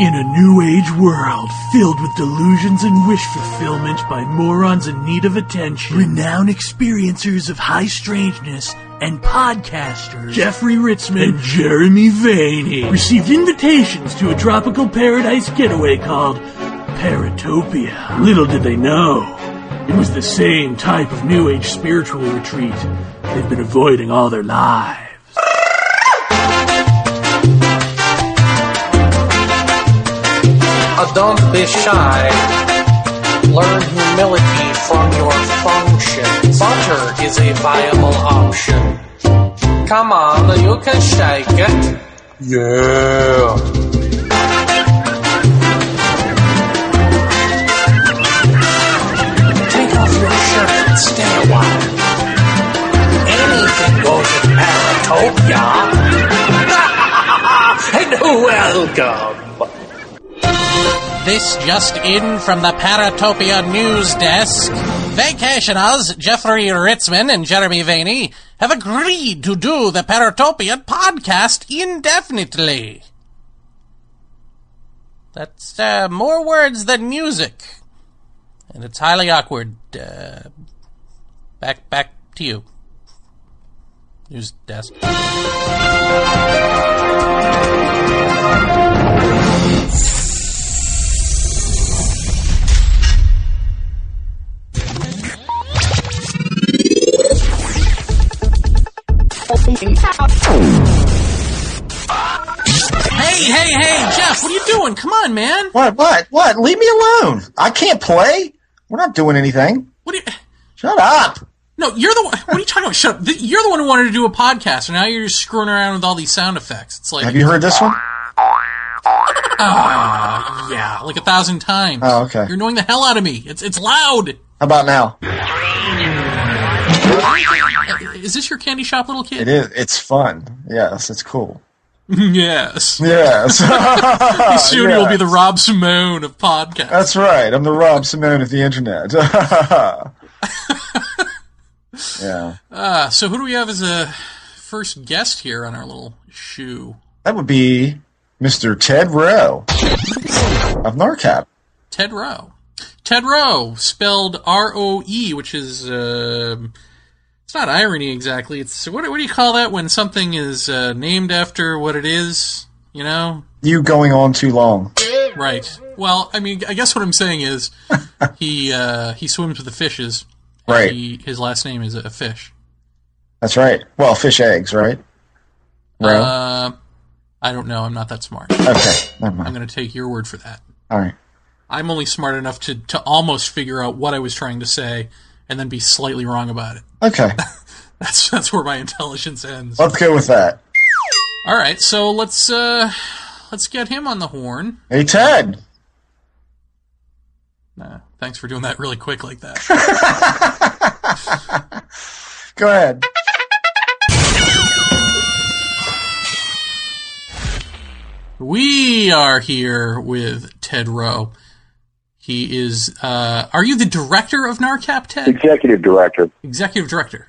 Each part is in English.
In a new age world filled with delusions and wish fulfillment by morons in need of attention, renowned experiencers of high strangeness and podcasters Jeffrey Ritzmann and Jeremy Vaeni received invitations to a tropical paradise getaway called Paratopia. Little did they know, it was the same type of new age spiritual retreat they've been avoiding all their lives. Uh, don't be shy. Learn humility from your function. Butter is a viable option. Come on, you can shake it. Yeah. Take off your shirt and stay a while. Anything goes in Paratopia. and welcome. This just in from the Paratopia news desk. Vacationers Jeffrey Ritzmann and Jeremy Vaeni have agreed to do the Paratopia podcast indefinitely. That's uh, more words than music, and it's highly awkward. Uh, back, back to you, news desk. Hey, hey, hey, Jeff, what are you doing? Come on, man. What? What? What? Leave me alone. I can't play. We're not doing anything. What are you? Shut up. No, you're the one. What are you talking about? Shut up. You're the one who wanted to do a podcast, and now you're just screwing around with all these sound effects. It's like, Have you heard this one? ah, yeah, like a thousand times. Oh, okay. You're annoying the hell out of me. It's it's loud. How about now? Is this your candy shop little kid? is. It's fun. Yes, it's cool. yes. Yes. Soon you'll be the Rob Simone of podcasts. That's right. I'm the Rob Simone of the internet. yeah. Uh, so who do we have as a first guest here on our little shoe? That would be Mr. Ted Roe of NARCAP. Ted Roe. Ted Roe, spelled R O E, which is um it's not irony exactly. It's what, what do you call that when something is uh, named after what it is? You know, You going on too long. right? Well, I mean, I guess what I'm saying is he uh, he swims with the fishes. Right. He, his last name is a fish. That's right. Well, fish eggs, right? Roe? Uh, I don't know. I'm not that smart. okay. Never I'm going to take your word for that. All right. I'm only smart enough to, to almost figure out what I was trying to say and then be slightly wrong about it. Okay. That's that's where my intelligence ends. Let's go with that. All right, so let's uh let's get him on the horn. Hey, Ted. Uh, thanks for doing that really quick like that. Go ahead. we are here with Ted Roe. He is uh are you the director of NARCAP Ted? Executive Director, Executive director.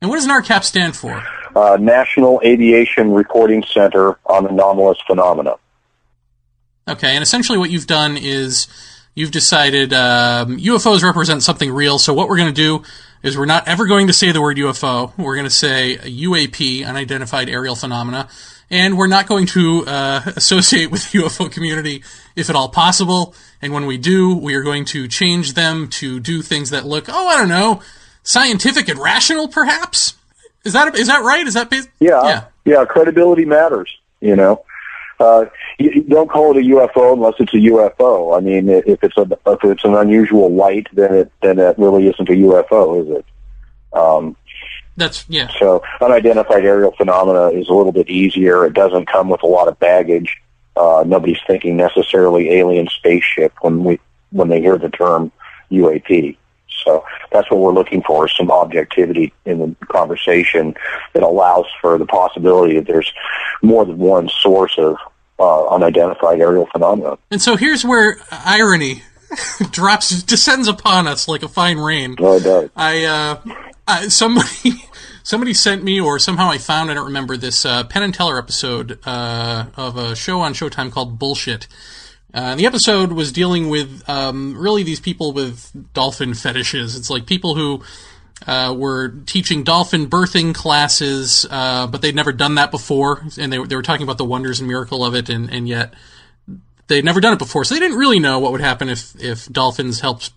And what does NARCAP stand for? uh, National Aviation Reporting Center on Anomalous Phenomena. Okay, and essentially what you've done is you've decided um, UFOs represent something real. So what we're going to do is we're not ever going to say the word UFO. We're going to say UAP, unidentified aerial phenomena, and we're not going to uh, associate with the UFO community if at all possible. And when we do, we are going to change them to do things that look, oh, I don't know, scientific and rational, perhaps. Is that is that right? Is that bas- Yeah, yeah? yeah, credibility matters. You know, uh, you, you don't call it a UFO unless it's a UFO. I mean, if it's a if it's an unusual light, then it then it really isn't a UFO, is it? Um, That's yeah. so unidentified aerial phenomena is a little bit easier. It doesn't come with a lot of baggage. Uh, nobody's thinking necessarily alien spaceship when we when they hear the term UAP. So that's what we're looking for: is some objectivity in the conversation that allows for the possibility that there's more than one source of uh, unidentified aerial phenomena. And so here's where irony drops descends upon us like a fine rain. No, it does. I uh, I, somebody somebody sent me, or somehow I found, I don't remember, this uh, Penn and Teller episode uh, of a show on Showtime called Bullshit. Uh, and the episode was dealing with um, really these people with dolphin fetishes. It's like people who uh, were teaching dolphin birthing classes, uh, but they'd never done that before, and they, they were talking about the wonders and miracle of it, and, and yet they'd never done it before, so they didn't really know what would happen if if dolphins helped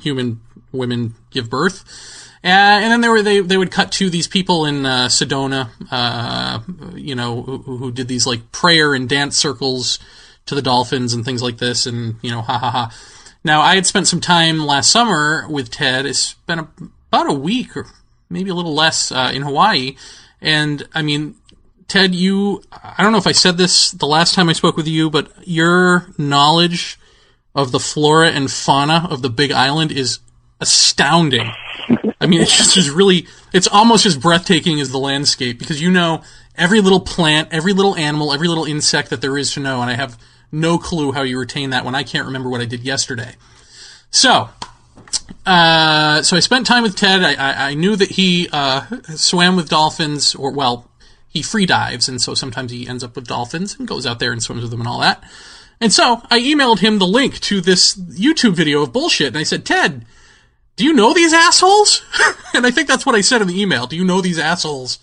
human women give birth. Uh, and then they were they they would cut to these people in uh, Sedona, uh, you know, who, who, did these like prayer and dance circles to the dolphins and things like this, and you know, ha ha ha. Now I had spent some time last summer with Ted. It's been a, about a week or maybe a little less uh, in Hawaii, and I mean, Ted, you I don't know if I said this the last time I spoke with you, but your knowledge of the flora and fauna of the Big Island is astounding. I mean, it's just really, it's almost as breathtaking as the landscape because you know every little plant, every little animal, every little insect that there is to know, and I have no clue how you retain that when I can't remember what I did yesterday. So, uh, so I spent time with Ted. I, I, I knew that he uh, swam with dolphins, or well, he free dives, and so sometimes he ends up with dolphins and goes out there and swims with them and all that. And so I emailed him the link to this YouTube video of bullshit, and I said, Ted, do you know these assholes? and I think that's what I said in the email. Do you know these assholes?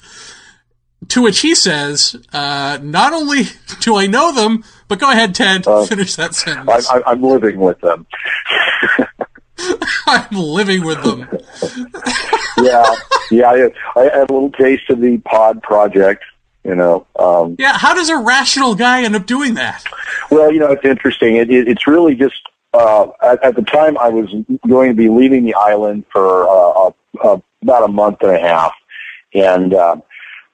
To which he says, uh, not only do I know them, but go ahead, Ted, uh, finish that sentence. I, am living with them. I'm living with them. yeah, yeah. I, I had a little taste of the pod project. You know. Um, yeah. How does a rational guy end up doing that? Well, you know, it's interesting. It, it, it's really just uh, at, at the time I was going to be leaving the island for uh, about a month and a half, and uh,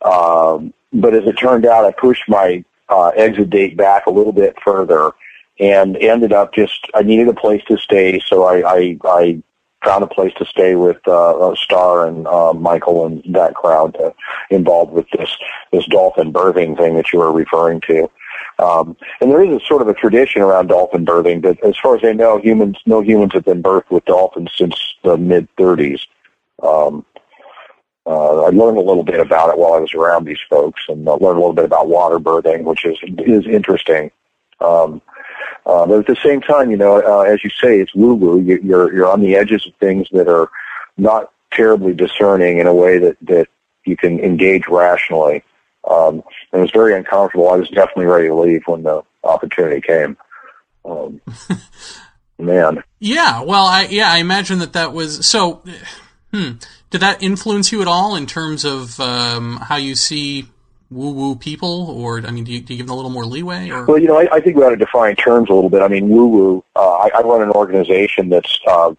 uh, but as it turned out, I pushed my uh, exit date back a little bit further, and ended up just I needed a place to stay, so I I, I found a place to stay with uh, Star and uh, Michael and that crowd uh, involved with this this dolphin birthing thing that you were referring to. Um, and there is a sort of a tradition around dolphin birthing, but as far as I know, humans, no humans have been birthed with dolphins since the mid 30s. Um, uh, I learned a little bit about it while I was around these folks, and I learned a little bit about water birthing, which is is interesting. Um, uh, but at the same time, you know, uh, as you say, it's woo woo. You're you're on the edges of things that are not terribly discerning in a way that that you can engage rationally. Um, and it was very uncomfortable. I was definitely ready to leave when the opportunity came. Um, man. Yeah. Well, I yeah, I imagine that that was so. Hmm. Did that influence you at all in terms of um, how you see woo woo people, or I mean, do you, do you, give them a little more leeway? Or? Well, you know, I, I think we ought to define terms a little bit. I mean, woo woo. Uh, I, I run an organization that's uh,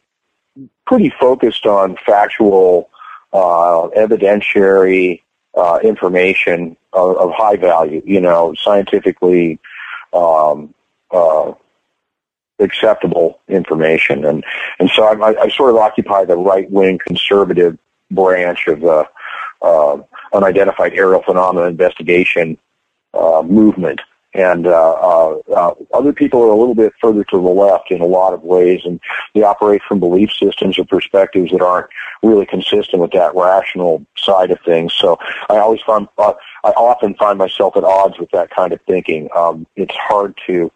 pretty focused on factual, uh, evidentiary uh, information of, of, high value, you know, scientifically um, uh, acceptable information. And, and so I, I sort of occupy the right-wing conservative branch of the uh, unidentified aerial phenomena investigation uh, movement and uh, uh, uh, other people are a little bit further to the left in a lot of ways, and they operate from belief systems or perspectives that aren't really consistent with that rational side of things. So I always find uh, I often find myself at odds with that kind of thinking. Um, it's hard to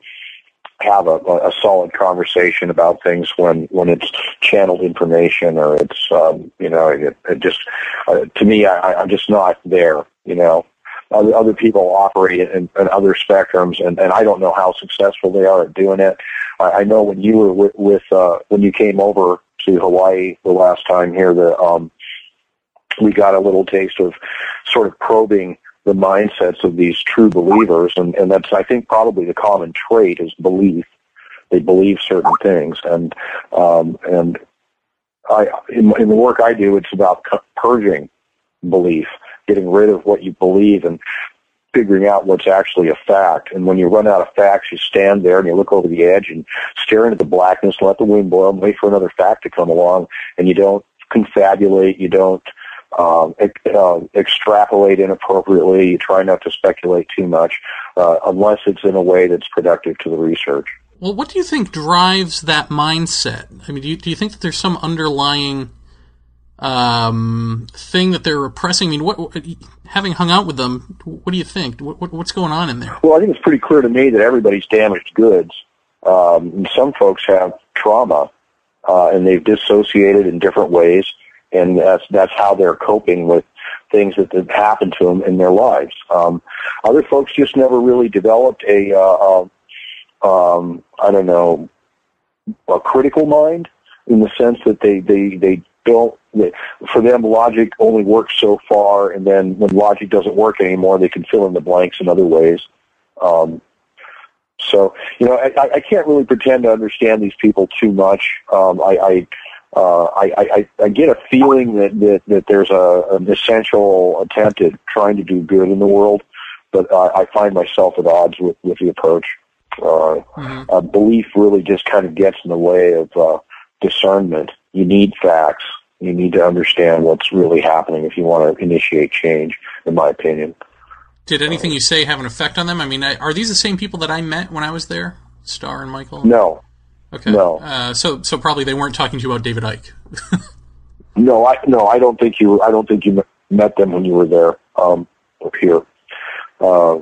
have a, a solid conversation about things when when it's channeled information or it's um, you know it, it just uh, to me I, I'm just not there. You know, other, other people operate in, in other spectrums, and, and I don't know how successful they are at doing it. I, I know when you were with, with uh, when you came over to Hawaii the last time here, that um, we got a little taste of sort of probing the mindsets of these true believers, and, and that's I think probably the common trait is belief. They believe certain things, and um, and I in, in the work I do, it's about purging belief getting rid of what you believe and figuring out what's actually a fact. And when you run out of facts, you stand there and you look over the edge and stare into the blackness, let the wind blow, and wait for another fact to come along. And you don't confabulate, you don't um, uh, extrapolate inappropriately. You try not to speculate too much, uh, unless it's in a way that's productive to the research. Well, what do you think drives that mindset? I mean, do you, do you think that there's some underlying um, thing that they're repressing? I mean, what, having hung out with them, what do you think? What, what, what's going on in there? Well, I think it's pretty clear to me that everybody's damaged goods. Um, some folks have trauma, uh, and they've dissociated in different ways, and that's that's how they're coping with things that have happened to them in their lives. Um, other folks just never really developed a, uh, uh, um, I don't know, a critical mind in the sense that they they they don't. For them, logic only works so far, and then when logic doesn't work anymore, they can fill in the blanks in other ways. Um, so, you know, I, I can't really pretend to understand these people too much. Um, I, I uh, I, I, I get a feeling that, that, that there's a, an essential attempt at trying to do good in the world, but uh, I find myself at odds with, with the approach. Uh, mm-hmm. uh, belief really just kind of gets in the way of uh, discernment. You need facts. You need to understand what's really happening if you want to initiate change, in my opinion. Did anything you say have an effect on them? I mean, are these the same people that I met when I was there, Star and Michael? No, Okay. No. Uh, so so probably they weren't talking to you about David Icke. no, I no, I don't think you. I don't think you met them when you were there um, up here. Uh,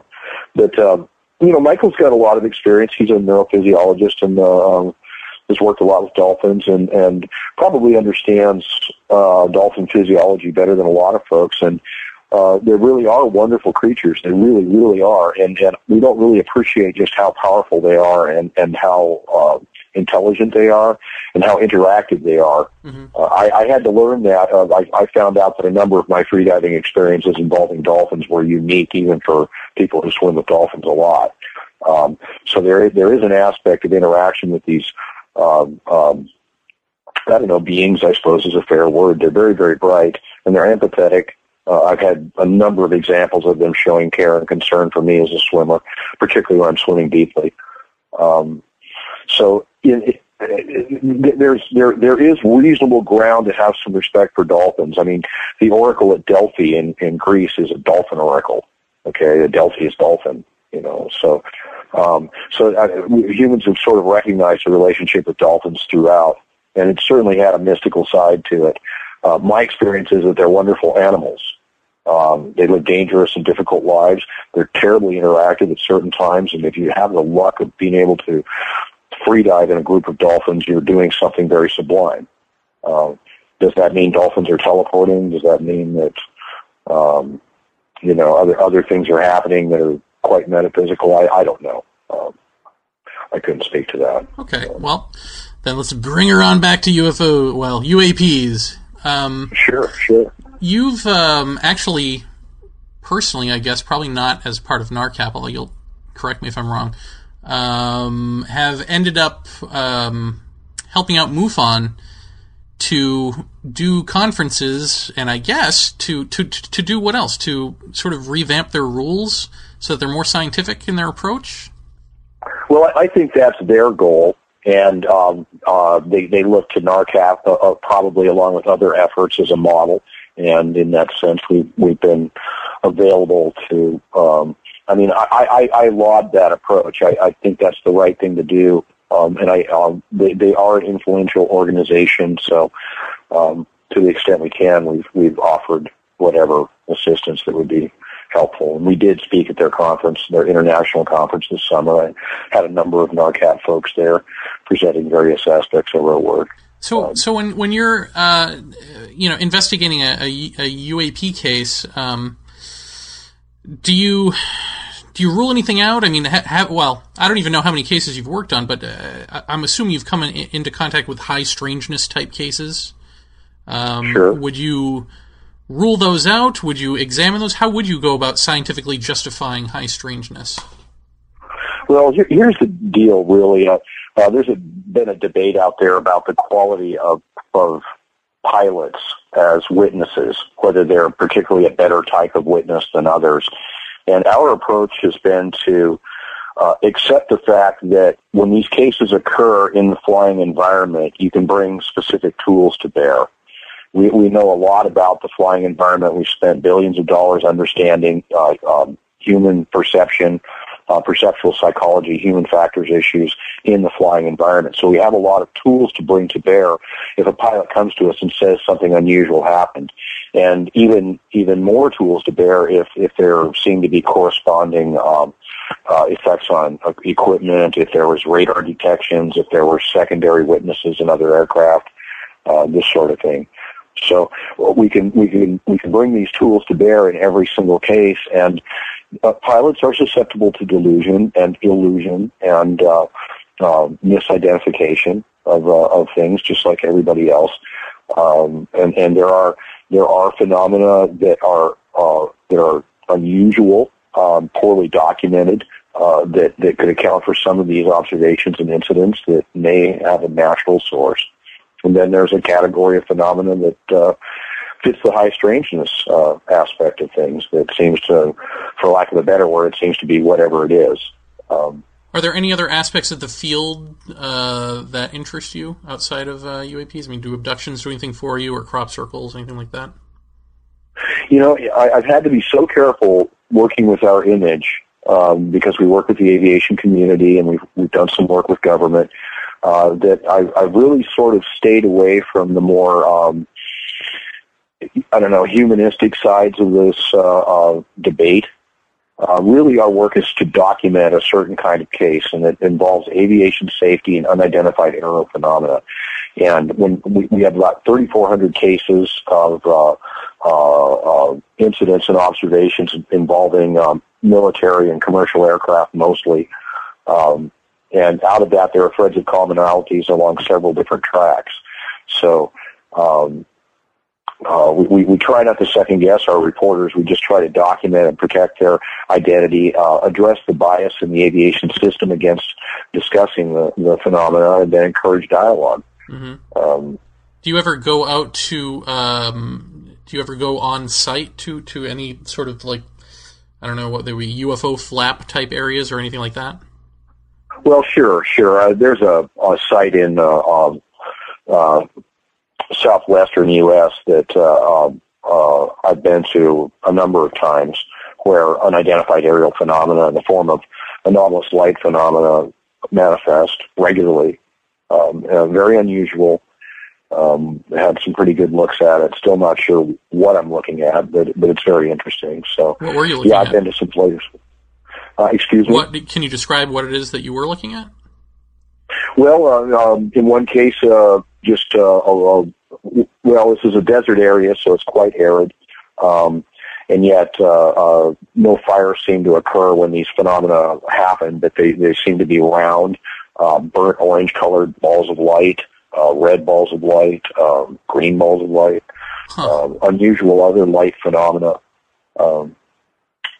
but um, you know, Michael's got a lot of experience. He's a neurophysiologist and uh, um, has worked a lot with dolphins and and probably understands uh, dolphin physiology better than a lot of folks. And uh, they really are wonderful creatures. They really, really are, and and we don't really appreciate just how powerful they are and and how uh, intelligent they are and how interactive they are. Mm-hmm. Uh, I, I had to learn that. Uh, I, I found out that a number of my freediving experiences involving dolphins were unique, even for people who swim with dolphins a lot. Um, so there, there is an aspect of interaction with these, um, um, I don't know, beings. I suppose is a fair word. They're very, very bright and they're empathetic. Uh, I've had a number of examples of them showing care and concern for me as a swimmer, particularly when I'm swimming deeply. Um, so it, there's there there is reasonable ground to have some respect for dolphins. I mean, the oracle at Delphi in in Greece is a dolphin oracle. Okay, Delphi is dolphin. You know, so um, so uh, humans have sort of recognized the relationship with dolphins throughout, and it certainly had a mystical side to it. Uh, my experience is that they're wonderful animals. Um, they live dangerous and difficult lives. They're terribly interactive at certain times, and if you have the luck of being able to free dive in a group of dolphins, you're doing something very sublime. Uh, does that mean dolphins are teleporting? Does that mean that um, you know other other things are happening that are quite metaphysical? I, I don't know. Um, I couldn't speak to that. Okay, well, then let's bring her on back to UFO. Well, UAPs. Um, sure, sure. You've um, actually, personally, I guess, probably not as part of NARCAP, although you'll correct me if I'm wrong um, have ended up um, helping out MUFON to do conferences, and I guess to, to to do what else? To sort of revamp their rules so they're more scientific in their approach. Well, I think that's their goal, and um, uh, they they look to NARCAP uh, uh, probably along with other efforts as a model. And in that sense, we've we've been available to um, I mean, I, I, I laud that approach. I, I think that's the right thing to do. Um, and I, um, they, they are an influential organization, so um, to the extent we can, we've we've offered whatever assistance that would be helpful. And we did speak at their conference, their international conference this summer. I had a number of NARCAP folks there presenting various aspects of our work. So, um, so when when you're uh, you know investigating a, a, a UAP case, um, do you do you rule anything out? I mean, ha, ha, well, I don't even know how many cases you've worked on, but uh, I'm assuming you've come in, into contact with high strangeness type cases. Um, sure. Would you rule those out? Would you examine those? How would you go about scientifically justifying high strangeness? Well, here, here's the deal. Really, uh, uh, there's a, been a debate out there about the quality of of pilots as witnesses, whether they're particularly a better type of witness than others. And our approach has been to uh, accept the fact that when these cases occur in the flying environment, you can bring specific tools to bear. We, we know a lot about the flying environment. We've spent billions of dollars understanding uh, um, human perception, uh, perceptual psychology, human factors issues in the flying environment. So we have a lot of tools to bring to bear if a pilot comes to us and says something unusual happened. And even, even more tools to bear if, if there seem to be corresponding, um, uh, effects on uh, equipment, if there was radar detections, if there were secondary witnesses in other aircraft, uh, this sort of thing. So we can we can we can bring these tools to bear in every single case, and uh, pilots are susceptible to delusion and illusion and uh, uh, misidentification of uh, of things, just like everybody else. Um, and and there are there are phenomena that are uh, that are unusual, um, poorly documented, uh, that that could account for some of these observations and incidents that may have a natural source. And then there's a category of phenomena that uh, fits the high strangeness uh, aspect of things that seems to, for lack of a better word, it seems to be whatever it is. Um, Are there any other aspects of the field uh, that interest you outside of uh, UAPs? I mean, do abductions do anything for you, or crop circles, anything like that? You know, I, I've had to be so careful working with our image um, because we work with the aviation community and we've, we've done some work with government uh, that I, I've really sort of stayed away from the more, um, I don't know, humanistic sides of this uh, uh, debate. Uh, really, our work is to document a certain kind of case, and it involves aviation safety and unidentified aerial phenomena. And when we, we have about 3,400 cases of uh, uh, uh, incidents and observations involving um, military and commercial aircraft mostly. Um, and out of that, there are threads of commonalities along several different tracks. So um, uh, we, we try not to second guess our reporters. We just try to document and protect their identity, uh, address the bias in the aviation system against discussing the, the phenomena, and then encourage dialog mm-hmm. um, do you ever go out to? Um, do you ever go on site to to any sort of like I don't know what they were UFO flap type areas or anything like that? Well, sure, sure. Uh, there's a, a site in uh, um, uh, southwestern U.S. that uh, um, uh, I've been to a number of times where unidentified aerial phenomena in the form of anomalous light phenomena manifest regularly. Um, uh, very unusual. Um, had some pretty good looks at it. Still not sure what I'm looking at, but but it's very interesting. So, what were you looking yeah, at? I've been to some places. Uh, excuse me. What can you describe what it is that you were looking at? Well, uh, um, in one case, uh, just uh, a, well, this is a desert area, so it's quite arid, um, and yet uh, uh, no fire seemed to occur when these phenomena happen. But they they seem to be round, uh, burnt orange-colored balls of light, uh, red balls of light, um, green balls of light, Huh. um, unusual other light phenomena. Um,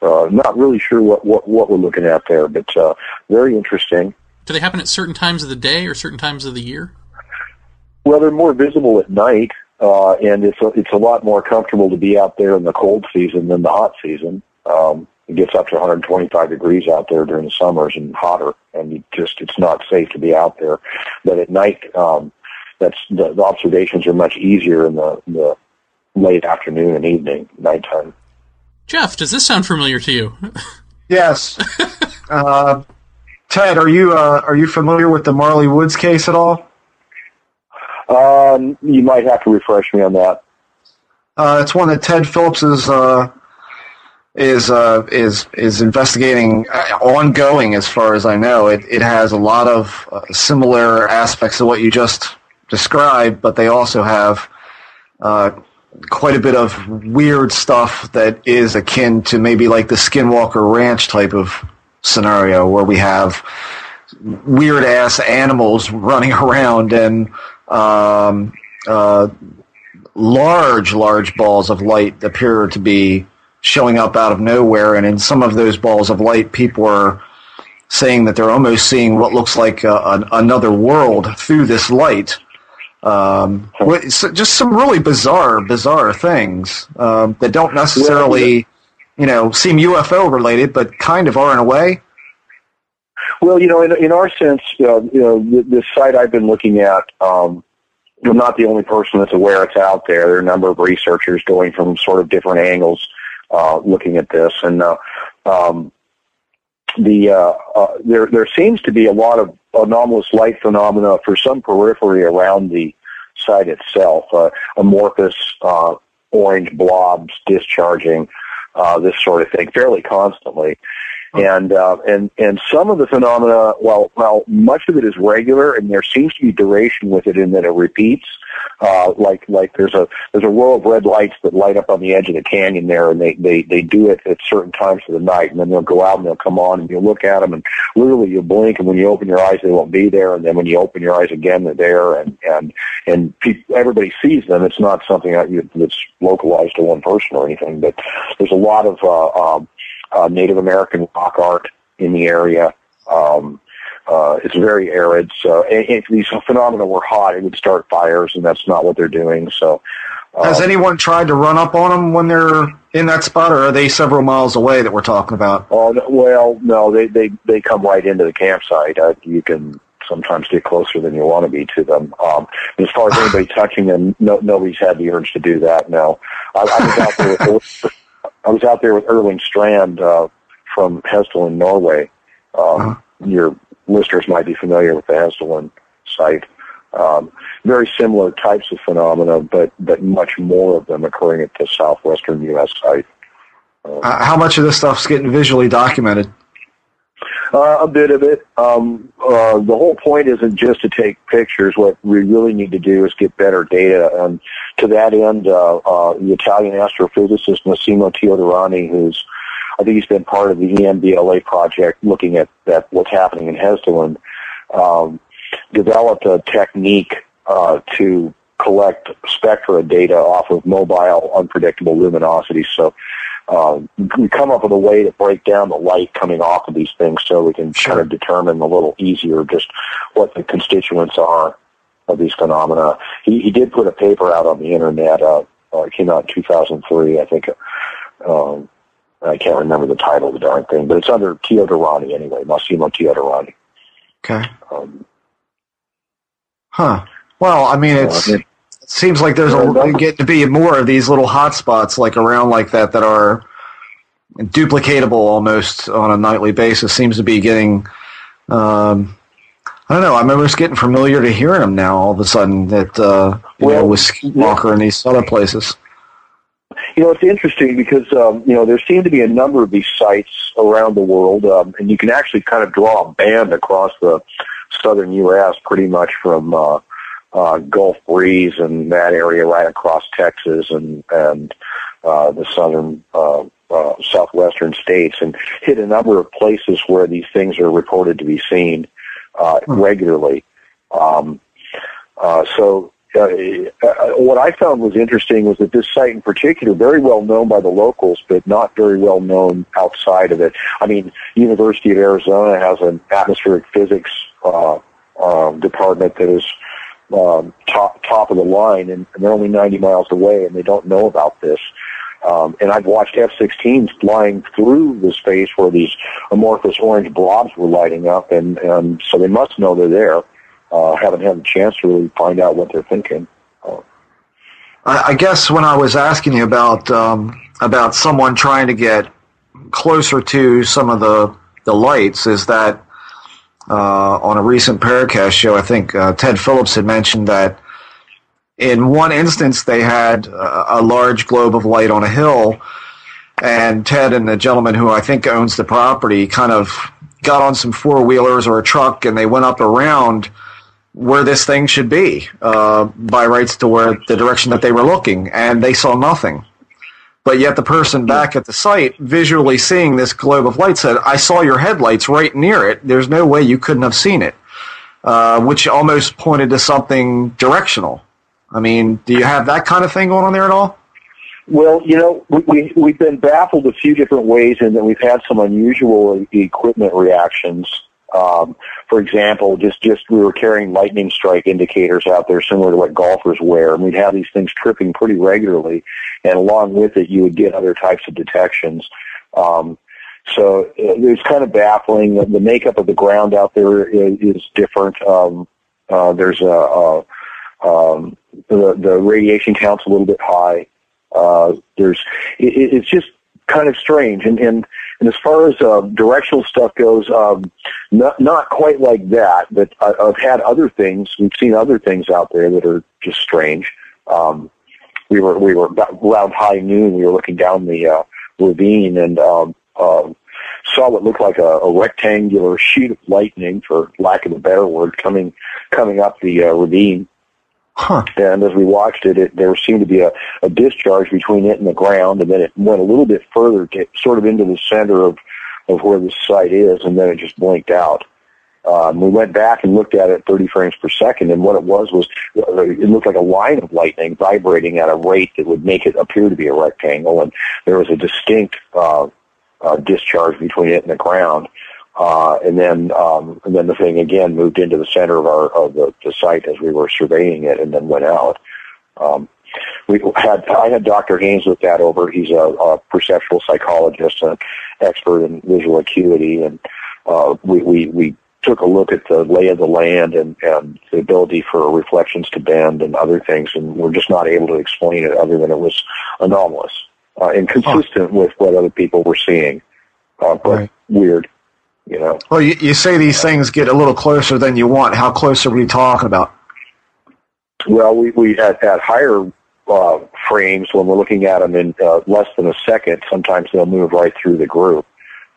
uh, not really sure what, what, what we're looking at there, but uh, very interesting. Do they happen at certain times of the day or certain times of the year? Well, they're more visible at night, uh, and it's a, it's a lot more comfortable to be out there in the cold season than the hot season. Um, it gets up to 125 degrees out there during the summers and hotter, and you just it's not safe to be out there. But at night, um, that's the, the observations are much easier in the, the late afternoon and evening, nighttime. Jeff, does this sound familiar to you? Yes. uh, Ted, are you uh, are you familiar with the Marley Woods case at all? Um, you might have to refresh me on that. Uh, it's one that Ted Phillips is uh, is uh, is is investigating uh, ongoing, as far as I know. It it has a lot of uh, similar aspects of what you just described, but they also have uh, quite a bit of weird stuff that is akin to maybe like the Skinwalker Ranch type of scenario, where we have weird ass animals running around and um, uh, large, large balls of light appear to be showing up out of nowhere. And in some of those balls of light, people are saying that they're almost seeing what looks like a, an, another world through this light. Um, so just some really bizarre, bizarre things um, that don't necessarily, you know, seem UFO related, but kind of are in a way. Well, you know, in, in our sense, uh, you know, the, the site I've been looking at, um, I'm not the only person that's aware it's out there. There are a number of researchers going from sort of different angles uh, looking at this, and uh, um, the uh, uh, there there seems to be a lot of anomalous light phenomena for some periphery around the site itself. Uh, amorphous uh, orange blobs discharging, uh, this sort of thing, fairly constantly. And uh, and and some of the phenomena, well, well, much of it is regular, and there seems to be duration with it in that it repeats. Uh, like like there's a there's a row of red lights that light up on the edge of the canyon there, and they they they do it at certain times of the night, and then they'll go out and they'll come on, and you look at them, and literally you blink, and when you open your eyes, they won't be there, and then when you open your eyes again, they're there, and and and people, everybody sees them. It's not something that you, that's localized to one person or anything, but there's a lot of uh, um, uh, Native American rock art in the area. Um, uh, it's very arid, so if these phenomena were hot, it would start fires, and that's not what they're doing. So, um, has anyone tried to run up on them when they're in that spot, or are they several miles away that we're talking about? Oh well, no, they they they come right into the campsite. Uh, you can sometimes get closer than you want to be to them. Um, as far as anybody touching them, no, nobody's had the urge to do that. No, I, I was out there with I was out there with Erling Strand uh, from in Norway. Um, uh-huh. Your listeners might be familiar with the Hessdalen site. Um, very similar types of phenomena, but but much more of them occurring at the southwestern U.S. site. Um, uh, how much of this stuff's getting visually documented? Uh, a bit of it. Um, uh, the whole point isn't just to take pictures. What we really need to do is get better data. And to that end, uh, uh, the Italian astrophysicist Massimo Teodorani, who's I think he's been part of the EMBLA project looking at, at what's happening in Hessdalen, um, developed a technique uh, to collect spectra data off of mobile unpredictable luminosity. So um, we come up with a way to break down the light coming off of these things so we can sure. kind of determine a little easier just what the constituents are of these phenomena. He, he did put a paper out on the internet. Uh, uh, it came out in 2003, I think. Um, I can't remember the title of the darn thing, but it's under Teodorani anyway, Massimo Teodorani. Okay. Um, huh. Well, I mean, it's. Uh, seems like there's a getting to be more of these little hot spots like around like that that are duplicatable almost on a nightly basis. Seems to be getting. Um, I don't know. I'm almost getting familiar to hearing them now. All of a sudden, that uh, you well, know, with Skinwalker yeah. and these other places. You know, it's interesting because um, you know there seem to be a number of these sites around the world, um, and you can actually kind of draw a band across the southern U.S. pretty much from uh, uh, Gulf Breeze and that area right across Texas and and uh, the southern uh, uh, southwestern states, and hit a number of places where these things are reported to be seen uh, regularly. Um, uh, so. Uh, uh, what I found was interesting was that this site in particular, very well known by the locals, but not very well known outside of it. I mean, University of Arizona has an atmospheric physics uh, um, department that is um, top top of the line, and, and they're only 90 miles away, and they don't know about this. Um, and I've watched F-16s flying through the space where these amorphous orange blobs were lighting up, and, and so they must know they're there. Uh, haven't had a chance to really find out what they're thinking. Uh, I, guess when I was asking you about um, about someone trying to get closer to some of the the lights, is that uh, on a recent Paracast show, I think uh, Ted Phillips had mentioned that in one instance they had a, a large globe of light on a hill, and Ted and the gentleman who I think owns the property kind of got on some four wheelers or a truck and they went up around where this thing should be uh, by rights to where the direction that they were looking, and they saw nothing. But yet the person back at the site visually seeing this globe of light said, I saw your headlights right near it. There's no way you couldn't have seen it. Uh, which almost pointed to something directional. I mean, do you have that kind of thing going on there at all? Well, you know, we, we, have been baffled a few different ways and that we've had some unusual equipment reactions um, for example, just just we were carrying lightning strike indicators out there, similar to what golfers wear, and we'd have these things tripping pretty regularly. And along with it, you would get other types of detections. Um, so uh, it's kind of baffling. The makeup of the ground out there is, is different. Um, uh, there's a, a um, the, the radiation count's a little bit high. Uh, there's it, it's just kind of strange, and and and as far as uh, directional stuff goes, um, not not quite like that. But I, I've had other things. We've seen other things out there that are just strange. Um, we were we were about around high noon. We were looking down the uh, ravine and um, um, saw what looked like a, a rectangular sheet of lightning, for lack of a better word, coming coming up the uh, ravine. Huh. And as we watched it, it there seemed to be a, a discharge between it and the ground, and then it went a little bit further, to, sort of into the center of of where the site is, and then it just blinked out. Um, we went back and looked at it 30 frames per second, and what it was was uh, it looked like a line of lightning vibrating at a rate that would make it appear to be a rectangle, and there was a distinct uh, uh, discharge between it and the ground. Uh, and then, um, and then the thing again moved into the center of our of the, the site as we were surveying it, and then went out. Um, we had I had Dr. Haines look that over. He's a, a perceptual psychologist, an expert in visual acuity, and uh, we, we we took a look at the lay of the land and, and the ability for reflections to bend and other things, and we're just not able to explain it other than it was anomalous uh, and consistent with what other people were seeing, uh, but Right. weird, you know. Well, you, you say these things get a little closer than you want. How close are we talking about? Well, we, we at, at higher uh, frames, when we're looking at them in uh, less than a second, sometimes they'll move right through the group.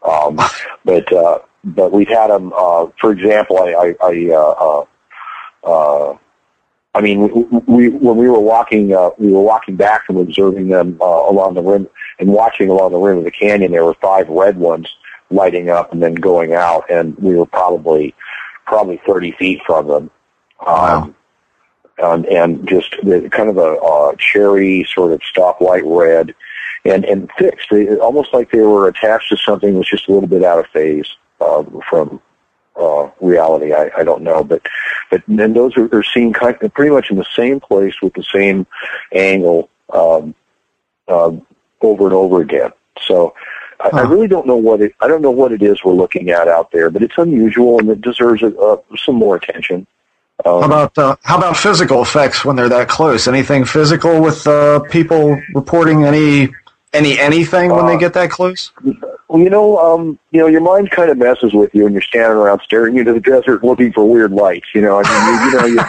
Um, but uh, but we've had them. Uh, for example, I, I, I uh, uh, uh, I mean, we, we when we were walking, uh, we were walking back from observing them uh, along the rim and watching along the rim of the canyon. There were five red ones lighting up and then going out, and we were probably probably 30 feet from them. Um, and, and just the, kind of a uh, cherry sort of stoplight red, and and fixed, they, almost like they were attached to something that was just a little bit out of phase uh, from uh, reality. I, I don't know, but but then those are, are seen kind of pretty much in the same place with the same angle um, um, over and over again. So. I, I really don't know what it. I don't know what it is we're looking at out there, but it's unusual and it deserves a, uh, some more attention. Um, How about uh, how about physical effects when they're that close? Anything physical with uh, people reporting any any anything when they Uh, get that close? Well, you know, um, you know, your mind kind of messes with you, and you're standing around staring into the desert, looking for weird lights. You know, I mean, you, you know,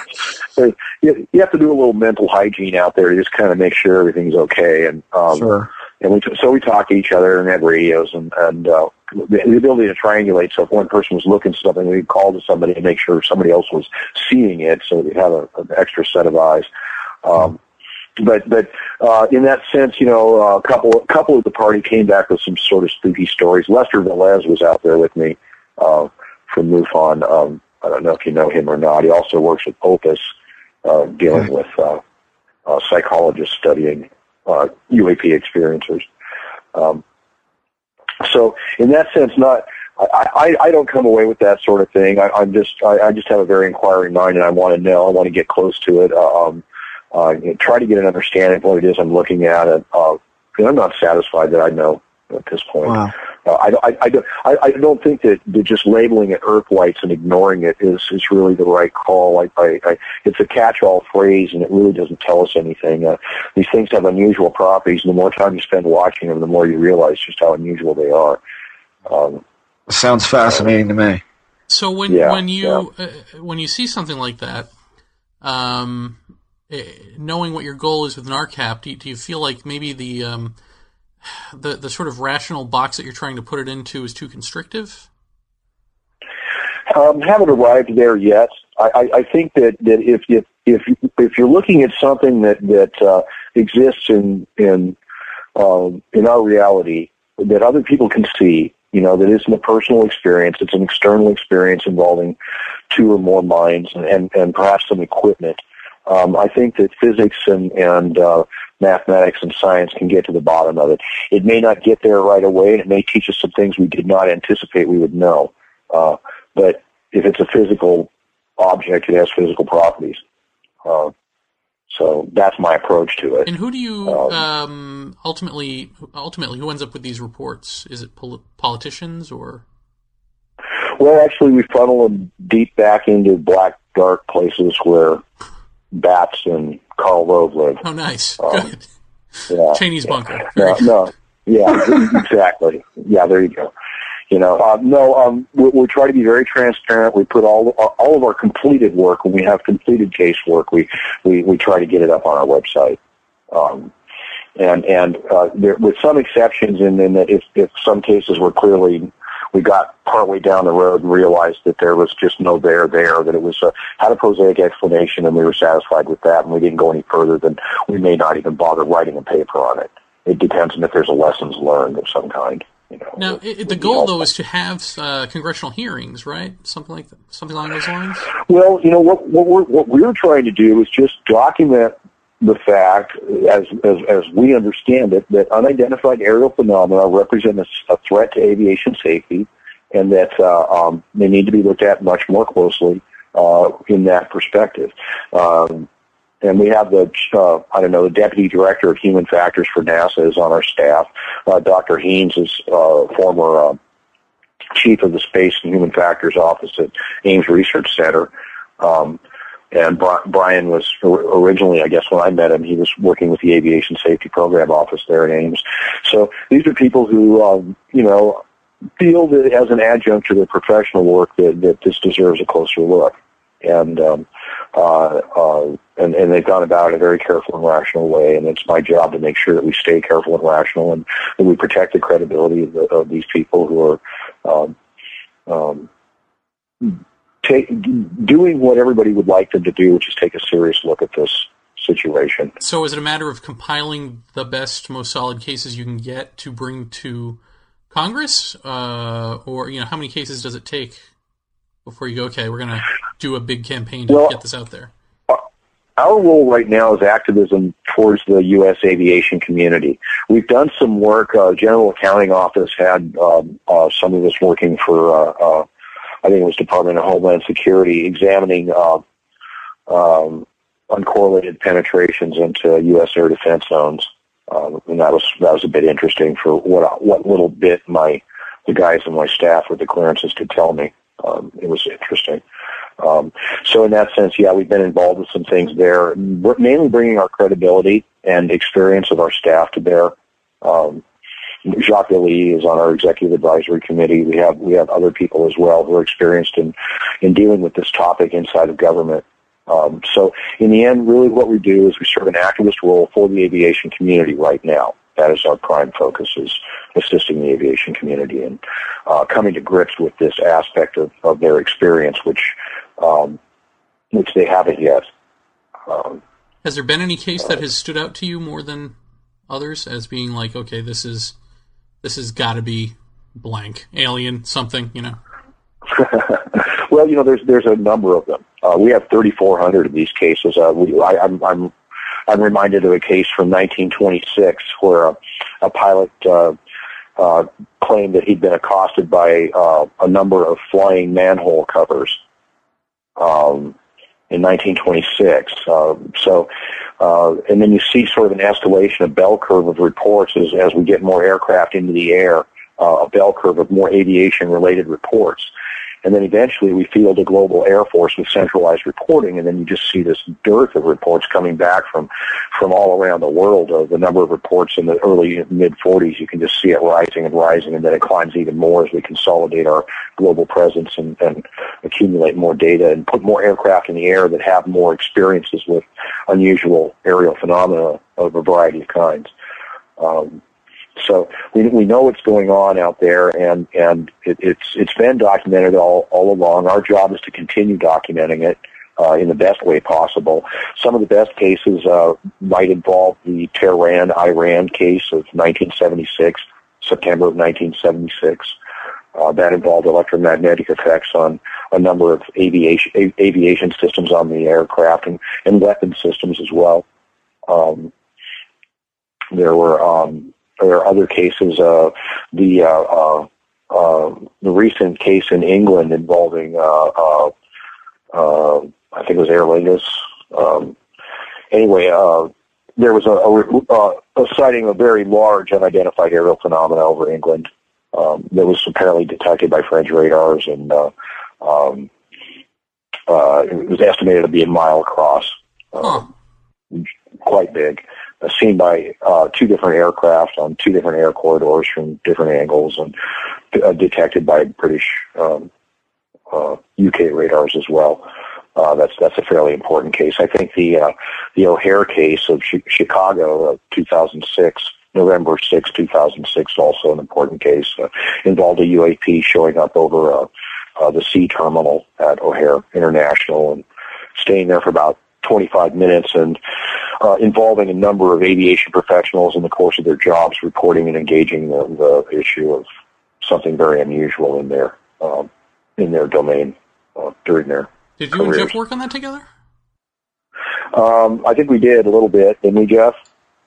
you, you you have to do a little mental hygiene out there to just kind of make sure everything's okay. And um, sure. And we so we talk to each other and had radios and and uh, the, the ability to triangulate. So if one person was looking at something, we'd call to somebody and make sure somebody else was seeing it, so we have a, an extra set of eyes. Um, but but uh, in that sense, you know, a couple a couple of the party came back with some sort of spooky stories. Lester Velez was out there with me uh, from MUFON. Um, I don't know if you know him or not. He also works with Opus, uh, dealing with uh, uh, psychologists studying uh, UAP experiencers. Um, so in that sense, not I, I, I don't come away with that sort of thing. I, I'm just I, I just have a very inquiring mind, and I want to know. I want to get close to it. Uh, Um, uh, you know, try to get an understanding of what it is I'm looking at. And, uh, and I'm not satisfied that I know at this point. Wow. Uh, I, don't- I, I, don't, I, I don't think that, that just labeling it Earth lights and ignoring it is, is really the right call. I, I, I, it's a catch-all phrase, and it really doesn't tell us anything. Uh, these things have unusual properties, and the more time you spend watching them, the more you realize just how unusual they are. Um, Sounds fascinating to me. So when Yeah, when you uh, when you see something like that, um, eh, knowing what your goal is with NARCAP, do you, do you feel like maybe the um, the the sort of rational box that you're trying to put it into is too constrictive? Um, haven't arrived there yet. I, I, I think that, that if if if if you're looking at something that that uh, exists in in um, in our reality that other people can see, you know, that isn't a personal experience. It's an external experience involving two or more minds and and, and perhaps some equipment. Um, I think that physics and and uh, mathematics and science can get to the bottom of it. It may not get there right away, and it may teach us some things we did not anticipate we would know. Uh, but if it's a physical object, it has physical properties. Uh, so that's my approach to it. And who do you Um, um, ultimately ultimately who ends up with these reports? Is it pol- politicians or? Well, actually, we funnel them deep back into black, dark places where bats and Karl Rove live. Oh, nice, Um, good. Yeah. Cheney's bunker. No, no, Yeah, exactly. Yeah, there you go. You know, uh, no, um, we, we try to be very transparent. We put all all of our completed work when we have completed casework. We we we try to get it up on our website. Um, and and uh, there, with some exceptions, in, in that if if some cases were clearly we got partway down the road and realized that there was just no there there, that it was a, had a prosaic explanation, and we were satisfied with that, and we didn't go any further than we may not even bother writing a paper on it. It depends on if there's a lessons learned of some kind. You know, now, it, the goal though is to have uh, congressional hearings, right? Something like that, something along those lines. Well, you know what what we're what we're trying to do is just document the fact, as as, as we understand it, that unidentified aerial phenomena represent a, threat to aviation safety, and that uh, um, they need to be looked at much more closely uh, in that perspective. Um, and we have the, uh, I don't know, the deputy director of human factors for NASA is on our staff. Uh, Dr. Haines is uh, former uh, chief of the Space and Human Factors Office at Ames Research Center. Um, and Brian was originally, I guess, when I met him, he was working with the Aviation Safety Program Office there at Ames. So these are people who, um, you know, feel that as an adjunct to their professional work that, that this deserves a closer look. And um, uh, uh, and, and they've gone about it in a very careful and rational way. And it's my job to make sure that we stay careful and rational, and that we protect the credibility of, the, of these people who are um, um, take, doing what everybody would like them to do, which is take a serious look at this situation. So, is it a matter of compiling the best, most solid cases you can get to bring to Congress, uh, or you know, how many cases does it take before you go? Okay, we're going to do a big campaign to well, get this out there? Our role right now is activism towards the U.S. aviation community. We've done some work. Uh, General Accounting Office had um, uh, some of us working for, uh, uh, I think it was Department of Homeland Security, examining uh, um, uncorrelated penetrations into U.S. air defense zones, um, and that was that was a bit interesting for what what little bit my the guys on my staff with the clearances could tell me. Um, it was interesting. Um, so in that sense, yeah, we've been involved with some things there, mainly bringing our credibility and experience of our staff to bear. Um, Jacques Vallée is on our executive advisory committee. We have we have other people as well who are experienced in in dealing with this topic inside of government. Um, so in the end, really what we do is we serve an activist role for the aviation community right now. That is our prime focus is assisting the aviation community and uh, coming to grips with this aspect of, of their experience, which um, which they haven't yet. Um, has there been any case that has stood out to you more than others as being like, okay, this is this has got to be blank alien something, you know? well, you know, there's there's a number of them. Uh, we have 3,400 of these cases. Uh, we, I, I'm, I'm I'm reminded of a case from 1926 where a, a pilot uh, uh, claimed that he'd been accosted by uh, a number of flying manhole covers um, in 1926. Uh, so, uh, and then you see sort of an escalation, a bell curve of reports as, as we get more aircraft into the air, uh, a bell curve of more aviation-related reports. And then eventually we field a global air force with centralized reporting, and then you just see this dearth of reports coming back from, from all around the world. Of the number of reports in the early mid 40s, you can just see it rising and rising, and then it climbs even more as we consolidate our global presence and, and accumulate more data and put more aircraft in the air that have more experiences with unusual aerial phenomena of a variety of kinds. Um, so we we know what's going on out there, and and it, it's it's been documented all all along. Our job is to continue documenting it. Uh, in the best way possible. Some of the best cases uh, might involve the Tehran Iran case of 1976, September of 1976. Uh, that involved electromagnetic effects on a number of aviation a- aviation systems on the aircraft and, and weapon systems as well. Um, there were um, there are other cases. Uh, the uh, uh, uh, the recent case in England involving uh, uh, uh, I think it was Aer Lingus. Um, anyway, uh, there was a, a, uh, a sighting of a very large unidentified aerial phenomena over England um, that was apparently detected by French radars, and uh, um, uh, it was estimated to be a mile across, uh, huh. quite big. Seen by uh, two different aircraft on two different air corridors from different angles and uh, detected by British um, uh, UK radars as well. Uh, that's that's a fairly important case. I think the uh, the O'Hare case of Ch- Chicago, uh, 2006, November 6, 2006, also an important case, uh, involved a UAP showing up over uh, uh, the C terminal at O'Hare International and staying there for about 25 minutes and uh, involving a number of aviation professionals in the course of their jobs, reporting and engaging the, the issue of something very unusual in their um, in their domain uh, during their. Did you careers. and Jeff work on that together? Um, I think we did a little bit, didn't we, Jeff?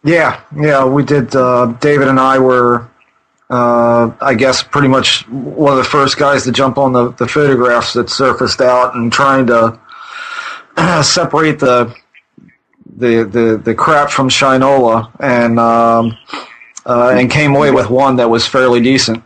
Yeah, yeah, we did. Uh, David and I were, uh, I guess, pretty much one of the first guys to jump on the, the photographs that surfaced out and trying to separate the the the, the crap from Shinola, and um, uh, and came away with one that was fairly decent.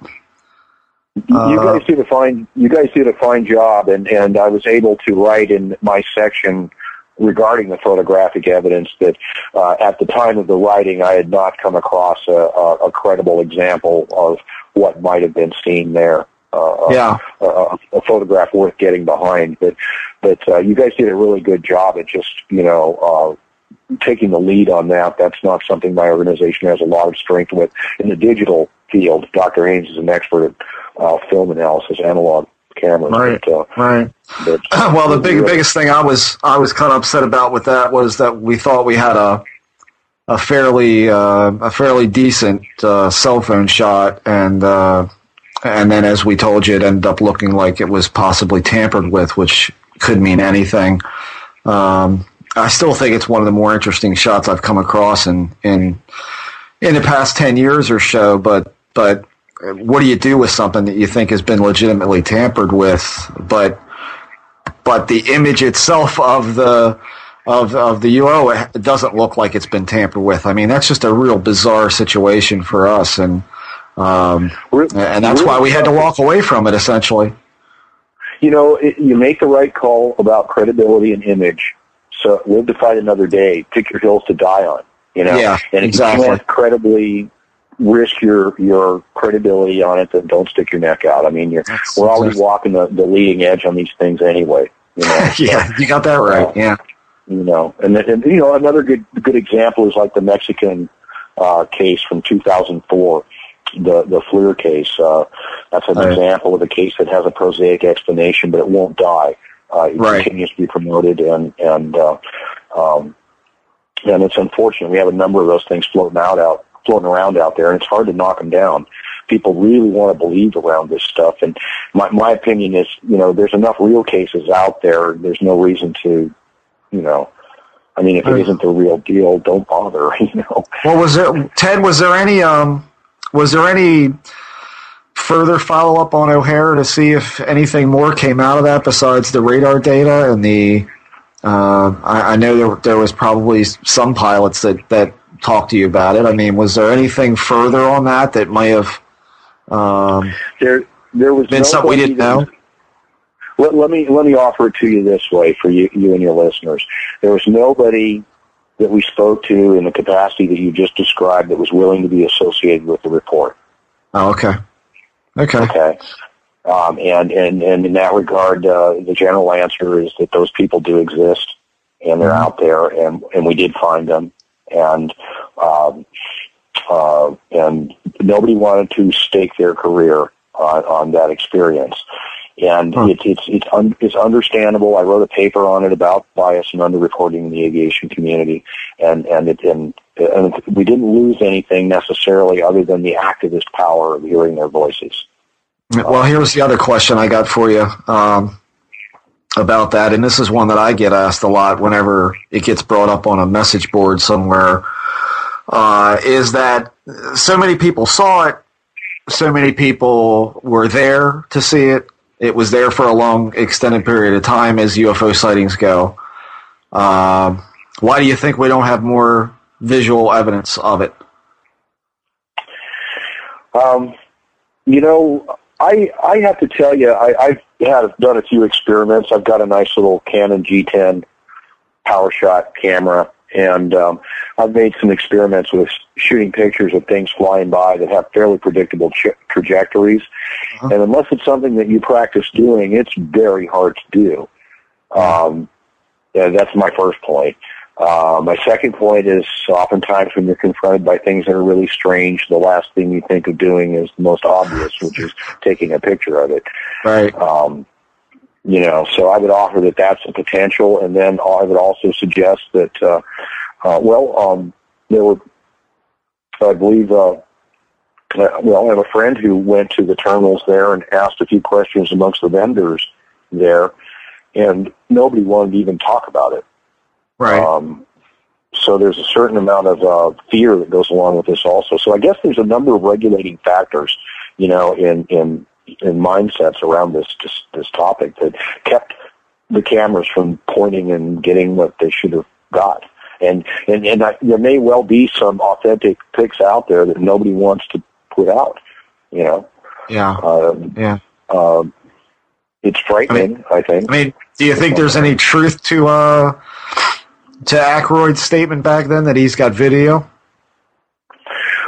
you uh, guys did a fine. You guys did a fine job, and and I was able to write in my section regarding the photographic evidence that uh, at the time of the writing I had not come across a, a, a credible example of what might have been seen there. Uh, yeah. A, a, photograph worth getting behind, but but uh, you guys did a really good job at just you know uh, taking the lead on that. That's not something my organization has a lot of strength with in the digital field. Dr. Haines is an expert at uh, film analysis, analog cameras. Right. But, uh, right. But, well, the big, biggest thing I was I was kind of upset about with that was that we thought we had a a fairly uh, a fairly decent uh, cell phone shot, and uh, and then as we told you, it ended up looking like it was possibly tampered with, which could mean anything. Um, I still think it's one of the more interesting shots I've come across in in in the past ten years or so. But but what do you do with something that you think has been legitimately tampered with, but but the image itself of the of of the UO it doesn't look like it's been tampered with. I mean, that's just a real bizarre situation for us, and um, and that's why we had to walk away from it essentially. You know, it, you make the right call about credibility and image. So live to fight another day. Pick your hills to die on. You know, yeah, and if exactly. you can't credibly risk your your credibility on it, then don't stick your neck out. I mean, you're That's we're already walking the, the leading edge on these things anyway. You know, yeah, you got that right. Uh, yeah, you know, and, and you know another good good example is like the Mexican uh, case from 2004, the the FLIR case. Uh, that's an right. example of a case that has a prosaic explanation, but it won't die. Uh, it right. continues to be promoted, and and uh, um, and it's unfortunate. We have a number of those things floating out out floating around out there, and it's hard to knock them down. People really want to believe around this stuff, and my my opinion is, you know, there's enough real cases out there. There's no reason to, you know, I mean, if it isn't the real deal, don't bother. You know. Well, was there Ted? Was there any um, was there any further follow up on O'Hare to see if anything more came out of that besides the radar data and the? Uh, I, I know there there was probably some pilots that that talk to you about it. I mean, was there anything further on that that might have um, there there was been something we didn't know? Let, let, me let me offer it to you this way for you you and your listeners. There was nobody that we spoke to in the capacity that you just described that was willing to be associated with the report. Oh, okay. Okay. Okay. Um, and, and, and in that regard, uh, the general answer is that those people do exist and they're out there and, and we did find them and um, uh, and nobody wanted to stake their career on, on that experience. And huh. it, it's it's un, it's understandable. I wrote a paper on it about bias and underreporting in the aviation community, and and it and, and we didn't lose anything necessarily other than the activist power of hearing their voices. Well, here's the other question I got for you. Um, about that, and this is one that I get asked a lot whenever it gets brought up on a message board somewhere. Uh, is that so many people saw it, so many people were there to see it. It was there for a long, extended period of time as UFO sightings go. Uh, why do you think we don't have more visual evidence of it? Um, you know, I I have to tell you, I, I've had done a few experiments. I've got a nice little Canon G10 PowerShot camera, And um, I've made some experiments with shooting pictures of things flying by that have fairly predictable ch- trajectories. Uh-huh. And unless it's something that you practice doing, it's very hard to do. Um, yeah, that's my first point. Uh, my second point is oftentimes when you're confronted by things that are really strange, the last thing you think of doing is the most obvious, which is taking a picture of it. Right. Um, you know, so I would offer that that's a potential, and then I would also suggest that, uh, uh, well, um, there were, I believe, uh, well, I have a friend who went to the terminals there and asked a few questions amongst the vendors there, and nobody wanted to even talk about it. Right. Um, so there's a certain amount of uh, fear that goes along with this also. So I guess there's a number of regulating factors, you know, in in in mindsets around this this, this topic that kept the cameras from pointing and getting what they should have got. And and and I, there may well be some authentic pics out there that nobody wants to put out. You know. Yeah. Um, yeah. Um, it's frightening. I, mean, I think. I mean, do you think there's any truth to uh to Aykroyd's statement back then that he's got video?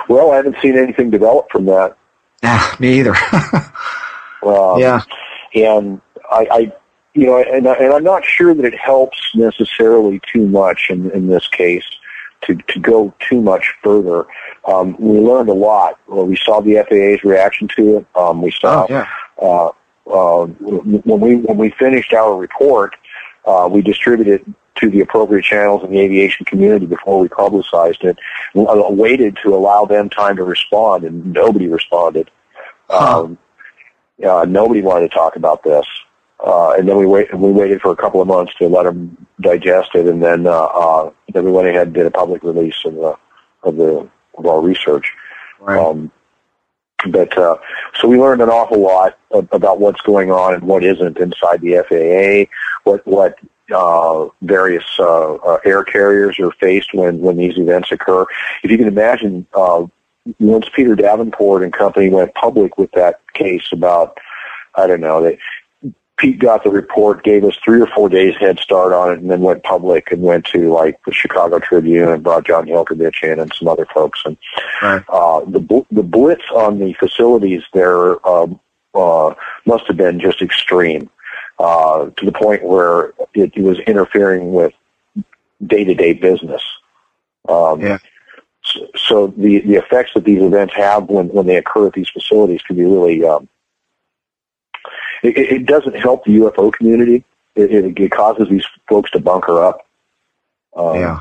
Well, I haven't seen anything develop from that. Yeah, me either. um, yeah, and I, I you know, and, and I'm not sure that it helps necessarily too much in, in this case to, to go too much further. Um, we learned a lot. Well, we saw the FAA's reaction to it. Um, we saw oh, yeah. uh, uh, when we when we finished our report, uh, we distributed to the appropriate channels in the aviation community before we publicized it. Uh, waited to allow them time to respond, and nobody responded. Huh. Um, uh, nobody wanted to talk about this. Uh, and then we wait, we waited for a couple of months to let them digest it, and then uh, uh, then we went ahead and did a public release of the of the of our research. Right. Um, but uh, so we learned an awful lot about what's going on and what isn't inside the FAA, what what uh, various uh, uh, air carriers are faced when when these events occur. If you can imagine, uh, once Peter Davenport and company went public with that case about, I don't know, they Pete got the report, gave us three or four days head start on it, and then went public and went to like the Chicago Tribune and brought Jon Hilkevitch in and some other folks. And right. uh, the the blitz on the facilities there um, uh, must have been just extreme uh, to the point where it, it was interfering with day to day business. Um, yeah. So, so the the effects that these events have when when they occur at these facilities can be really um, it, it doesn't help the UFO community. It, it, it causes these folks to bunker up. Um, yeah.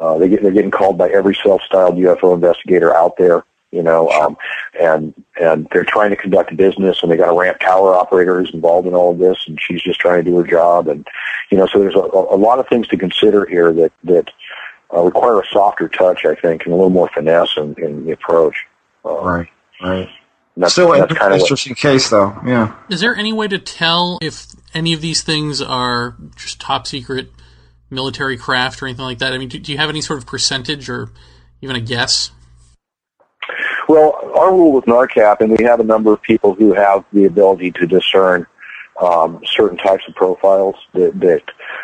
Uh, they get, they're getting called by every self-styled UFO investigator out there, you know, um, and and they're trying to conduct a business, and they got a ramp tower operator who's involved in all of this, and she's just trying to do her job, and you know, so there's a, a lot of things to consider here that that uh, require a softer touch, I think, and a little more finesse in, in the approach. Uh, right, right. That's, Still an interesting what, case, though. Yeah. Is there any way to tell if any of these things are just top secret military craft or anything like that? I mean, do, do you have any sort of percentage or even a guess? Well, our rule with NARCAP, and we have a number of people who have the ability to discern um, certain types of profiles that, that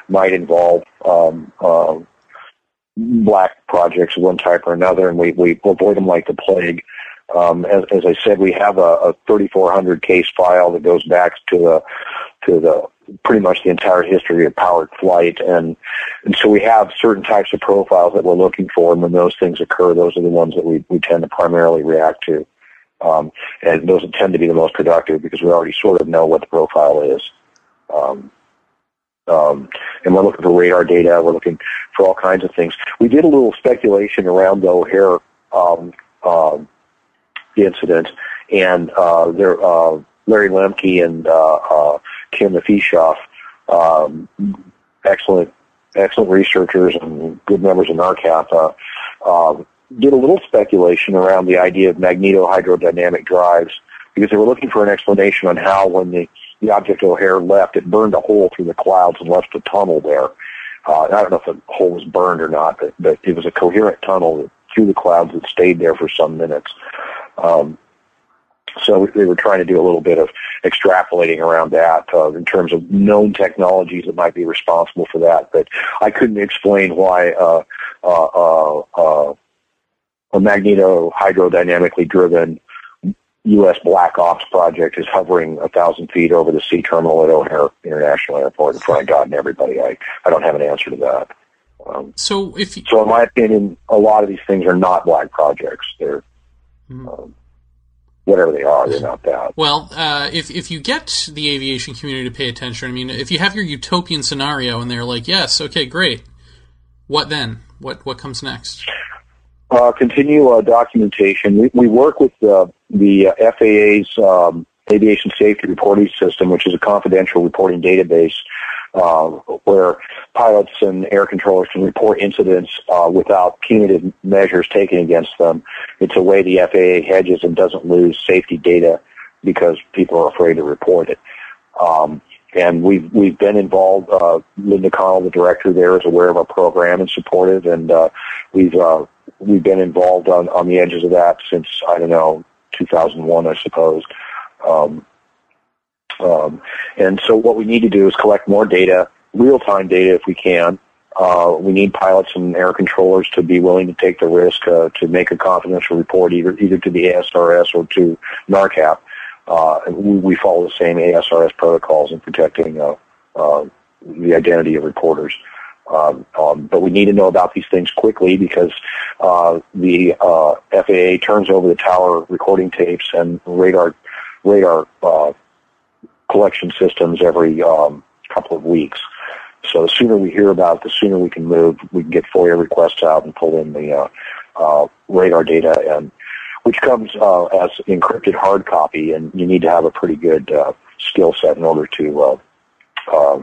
might involve um, uh, black projects of one type or another, and we, we avoid them like the plague. Um, as, as, I said, we have a, a 3,400 case file that goes back to the to the pretty much the entire history of powered flight, and and so we have certain types of profiles that we're looking for, and when those things occur, those are the ones that we we tend to primarily react to, um, and those tend to be the most productive because we already sort of know what the profile is. Um, um, and we're looking for radar data. We're looking for all kinds of things. We did a little speculation around the O'Hare um, um, incident, and uh, there, uh, Larry Lemke and uh, uh, Kim Lefishoff, um, excellent, excellent researchers and good members of NARCAP, uh, uh, did a little speculation around the idea of magneto-hydrodynamic drives because they were looking for an explanation on how, when the, the object O'Hare left, it burned a hole through the clouds and left a tunnel there. Uh, I don't know if the hole was burned or not, but, but it was a coherent tunnel through the clouds that stayed there for some minutes. Um, So we were trying to do a little bit of extrapolating around that uh, in terms of known technologies that might be responsible for that. But I couldn't explain why uh, uh, uh, uh, a magneto-hydrodynamically driven U.S. Black Ops project is hovering a thousand feet over the C terminal at O'Hare International Airport in front of God and everybody. I, I don't have an answer to that. Um, So if you, so in my opinion, a lot of these things are not black projects. They're um, whatever they are. They're not that. well, uh, if if you get the aviation community to pay attention, I mean, if you have your utopian scenario and they're like, yes, okay, great, what then? What what comes next? Uh, continue uh, documentation. We, we work with the, the uh, FAA's um, Aviation Safety Reporting System, which is a confidential reporting database uh, where pilots and air controllers can report incidents uh, without punitive measures taken against them. It's a way the FAA hedges and doesn't lose safety data because people are afraid to report it. Um, and we've we've been involved. Uh, Linda Connell, the director there, is aware of our program and supportive, and uh, we've uh, we've been involved on on the edges of that since I don't know 2001, I suppose. Um, um, and so what we need to do is collect more data, real time data if we can. Uh, we need pilots and air controllers to be willing to take the risk uh, to make a confidential report either either to the ASRS or to NARCAP. Uh, we, we follow the same ASRS protocols in protecting uh, uh, the identity of reporters. Um, um, but we need to know about these things quickly because uh, the uh, FAA turns over the tower recording tapes and radar radar uh, collection systems every um, couple of weeks. So the sooner we hear about it, the sooner we can move. We can get FOIA requests out and pull in the uh, uh, radar data, and which comes uh, as encrypted hard copy, and you need to have a pretty good uh, skill set in order to uh, uh,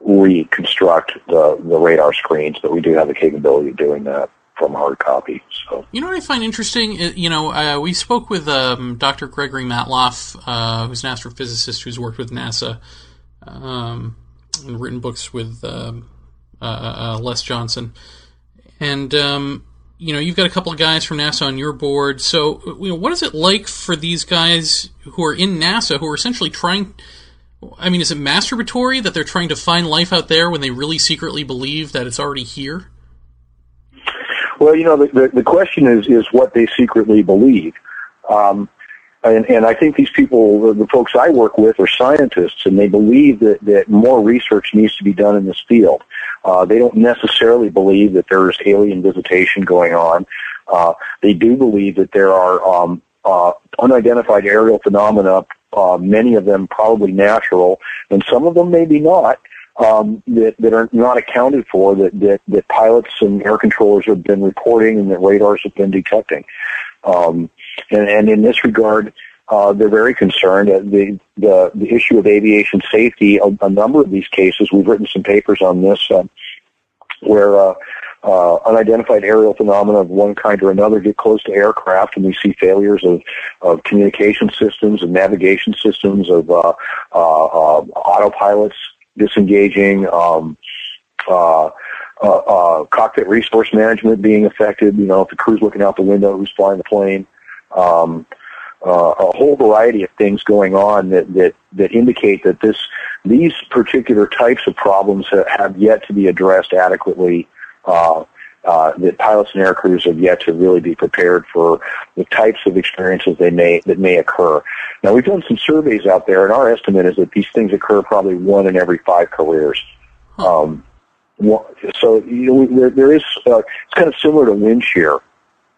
reconstruct the, the radar screens. But we do have the capability of doing that from hard copy. So You know what I find interesting? Uh, You know, uh, we spoke with um, Dr. Gregory Matloff, uh, who's an astrophysicist who's worked with NASA um, and written books with um, uh, uh, Les Johnson. And, um, you know, you've got a couple of guys from NASA on your board. So, you know, what is it like for these guys who are in NASA who are essentially trying. I mean, is it masturbatory that they're trying to find life out there when they really secretly believe that it's already here? Well, you know, the, the, the question is, is what they secretly believe. Um, and, and I think these people, the, the folks I work with, are scientists, and they believe that, that more research needs to be done in this field. Uh, they don't necessarily believe that there's alien visitation going on. Uh, they do believe that there are um, uh, unidentified aerial phenomena, uh, many of them probably natural, and some of them maybe not um, that, that are not accounted for that, that, that pilots and air controllers have been reporting and that radars have been detecting. Um, and, and in this regard, uh, they're very concerned. Uh, the, the, the issue of aviation safety, a, a number of these cases, we've written some papers on this, uh, where uh, uh, unidentified aerial phenomena of one kind or another get close to aircraft, and we see failures of, of communication systems and navigation systems of uh, autopilots disengaging, um, uh, uh, uh, cockpit resource management being affected. You know, if the crew's looking out the window, who's flying the plane. Um, uh, a whole variety of things going on that, that, that indicate that this, these particular types of problems ha- have yet to be addressed adequately. Uh, uh, that pilots and air crews have yet to really be prepared for the types of experiences they may that may occur. Now we've done some surveys out there, and our estimate is that these things occur probably one in every five careers. Um, so you know, there, there is uh, it's kind of similar to wind shear.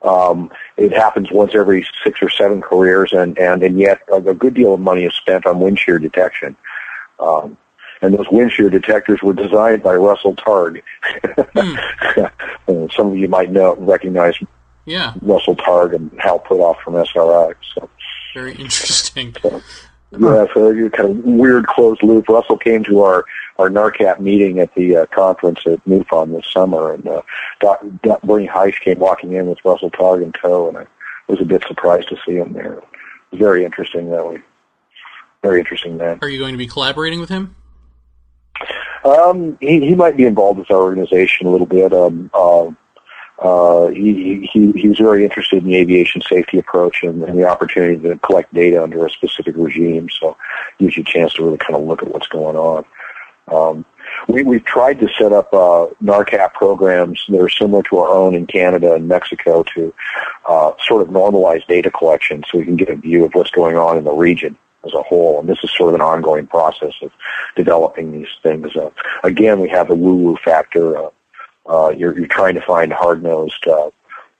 Um, it happens once every six or seven careers, and and and yet a, a good deal of money is spent on wind shear detection. Um, and those wind shear detectors were designed by Russell Targ. Uh, Some of you might know recognize Yeah, Russell Targ and Hal Puthoff from SRI. So, very interesting. yeah, so you kind of weird closed loop. Russell came to our our NARCAP meeting at the uh, conference at MUFON this summer, and uh, Doc, Doc, Bernie Haisch came walking in with Russell Targ in tow, and I was a bit surprised to see him there. It was very interesting that way. Very interesting man. Are you going to be collaborating with him? Um, he, he might be involved with our organization a little bit. Um, uh, uh, he, he, was very interested in the aviation safety approach and, and the opportunity to collect data under a specific regime. So gives you a chance to really kind of look at what's going on. Um, we, we've tried to set up uh, NARCAP programs that are similar to our own in Canada and Mexico to uh, sort of normalize data collection so we can get a view of what's going on in the region as a whole. And this is sort of an ongoing process of developing these things. Uh, again, we have the woo-woo factor. Uh, uh, you're, you're trying to find hard-nosed uh,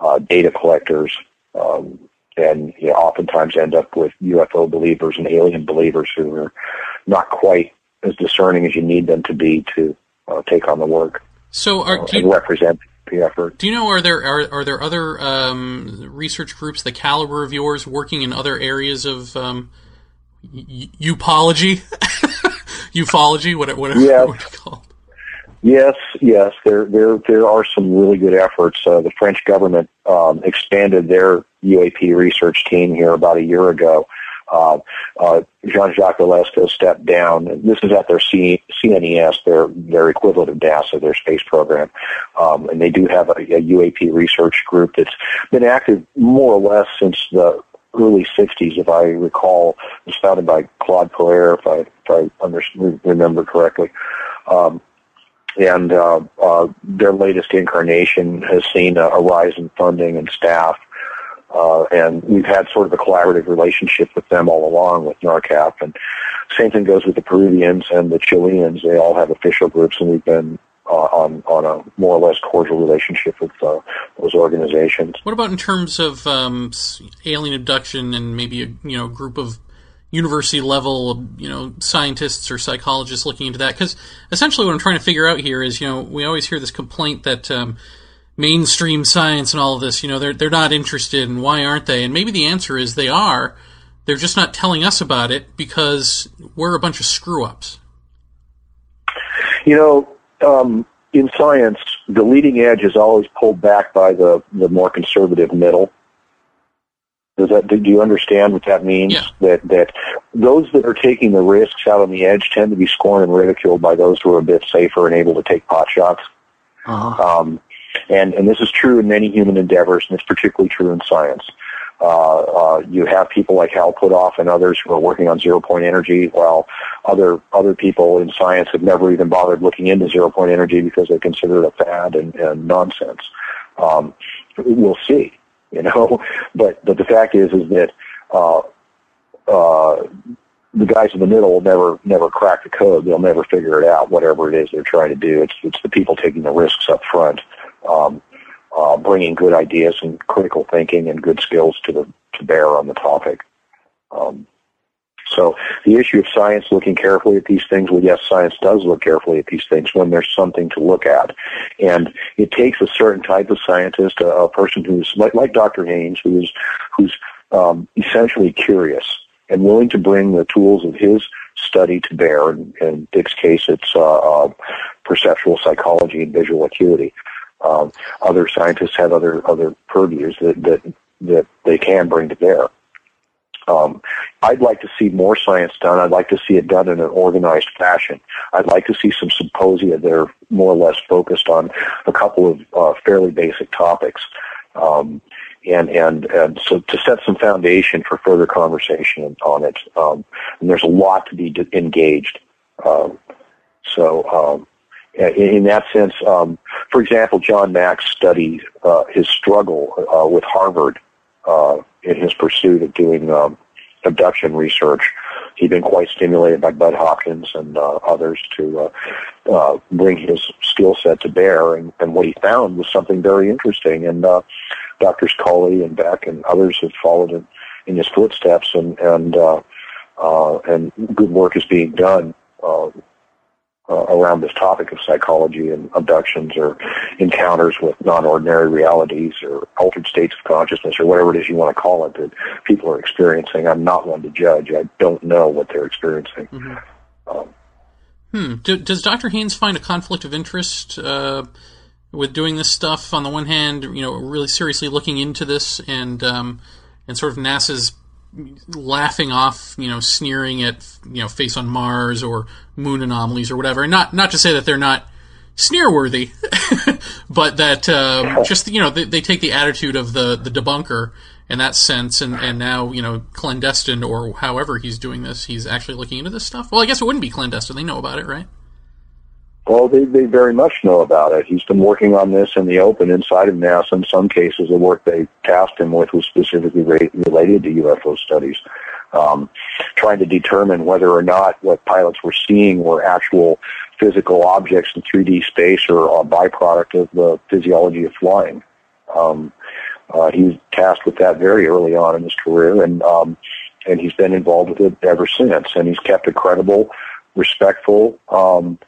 uh, data collectors um, and you know, oftentimes end up with UFO believers and alien believers who are not quite as discerning as you need them to be to uh, take on the work. So, are, uh, and represent the effort. Do you know are there are, are there other um, research groups the caliber of yours working in other areas of um, upology, ufology, whatever, whatever yeah. what you call it? Yes, yes, there there there are some really good efforts. Uh, the French government um, expanded their UAP research team here about a year ago. Uh, uh, Jean-Jacques Velasco stepped down. This is at their C- CNES, their their equivalent of NASA, their space program, um, and they do have a, a UAP research group that's been active more or less since the early 60s, if I recall. It was founded by Claude Poher, if I, if I under, remember correctly. Um, and uh, uh, their latest incarnation has seen a, a rise in funding and staff. Uh, and we've had sort of a collaborative relationship with them all along with NARCAP. And same thing goes with the Peruvians and the Chileans. They all have official groups, and we've been uh, on on a more or less cordial relationship with uh, those organizations. What about in terms of um, alien abduction and maybe a you know group of university level, you know, scientists or psychologists looking into that. Because essentially, what I'm trying to figure out here is, you know, we always hear this complaint that um, mainstream science and all of this, you know, they're they're not interested, and why aren't they? And maybe the answer is they are. They're just not telling us about it because we're a bunch of screw ups. You know, um, in science, the leading edge is always pulled back by the the more conservative middle does that, do you understand what that means? Yeah. That, that those that are taking the risks out on the edge tend to be scorned and ridiculed by those who are a bit safer and able to take pot shots. Uh-huh. Um, and, and this is true in many human endeavors, and it's particularly true in science. Uh, uh, you have people like Hal Puthoff and others who are working on zero point energy, while other other people in science have never even bothered looking into zero point energy because they consider it a fad and, and nonsense. Um, we'll see you know. But but the fact is is that uh, uh, the guys in the middle will never never crack the code. They'll never figure it out. Whatever it is they're trying to do, it's it's the people taking the risks up front, um, uh, bringing good ideas and critical thinking and good skills to the to bear on the topic. Um, so the issue of science looking carefully at these things, well, yes, science does look carefully at these things when there's something to look at. And it takes a certain type of scientist, a, a person who's like, like Dr. Haines, who's, who's um, essentially curious and willing to bring the tools of his study to bear. In, in Dick's case, it's uh, uh, perceptual psychology and visual acuity. Um, other scientists have other other purviews that, that that they can bring to bear. Um, I'd like to see more science done. I'd like to see it done in an organized fashion. I'd like to see some symposia that are more or less focused on a couple of uh, fairly basic topics. Um, and, and, and so to set some foundation for further conversation on it. Um, and there's a lot to be engaged. Um, so, um, in, that sense, um, for example, John Mack's studied uh, his struggle uh, with Harvard uh, in his pursuit of doing um, abduction research. He'd been quite stimulated by Bud Hopkins and uh, others to uh, uh, bring his skill set to bear, and, and what he found was something very interesting. And Doctors Colley and Beck and others have followed in, in his footsteps, and and and good work is being done. Uh, around this topic of psychology and abductions or encounters with non-ordinary realities or altered states of consciousness or whatever it is you want to call it that people are experiencing. I'm not one to judge. I don't know what they're experiencing. Mm-hmm. Um, hmm. Do, does Dr. Haines find a conflict of interest uh, with doing this stuff? On the one hand, you know, really seriously looking into this and um, and sort of NASA's laughing off, you know, sneering at, you know, face on Mars or moon anomalies or whatever. And not not to say that they're not sneer worthy, but that um, just you know they, they take the attitude of the the debunker in that sense, and and now you know clandestine or however he's doing this, he's actually looking into this stuff. Well, I guess it wouldn't be clandestine; they know about it, right? Well, they, they very much know about it. He's been working on this in the open inside of NASA. In some cases, the work they tasked him with was specifically re- related to UFO studies, um, trying to determine whether or not what pilots were seeing were actual physical objects in 3D space or a byproduct of the physiology of flying. Um, uh, he was tasked with that very early on in his career, and um, and he's been involved with it ever since. And he's kept a credible, respectful. Um,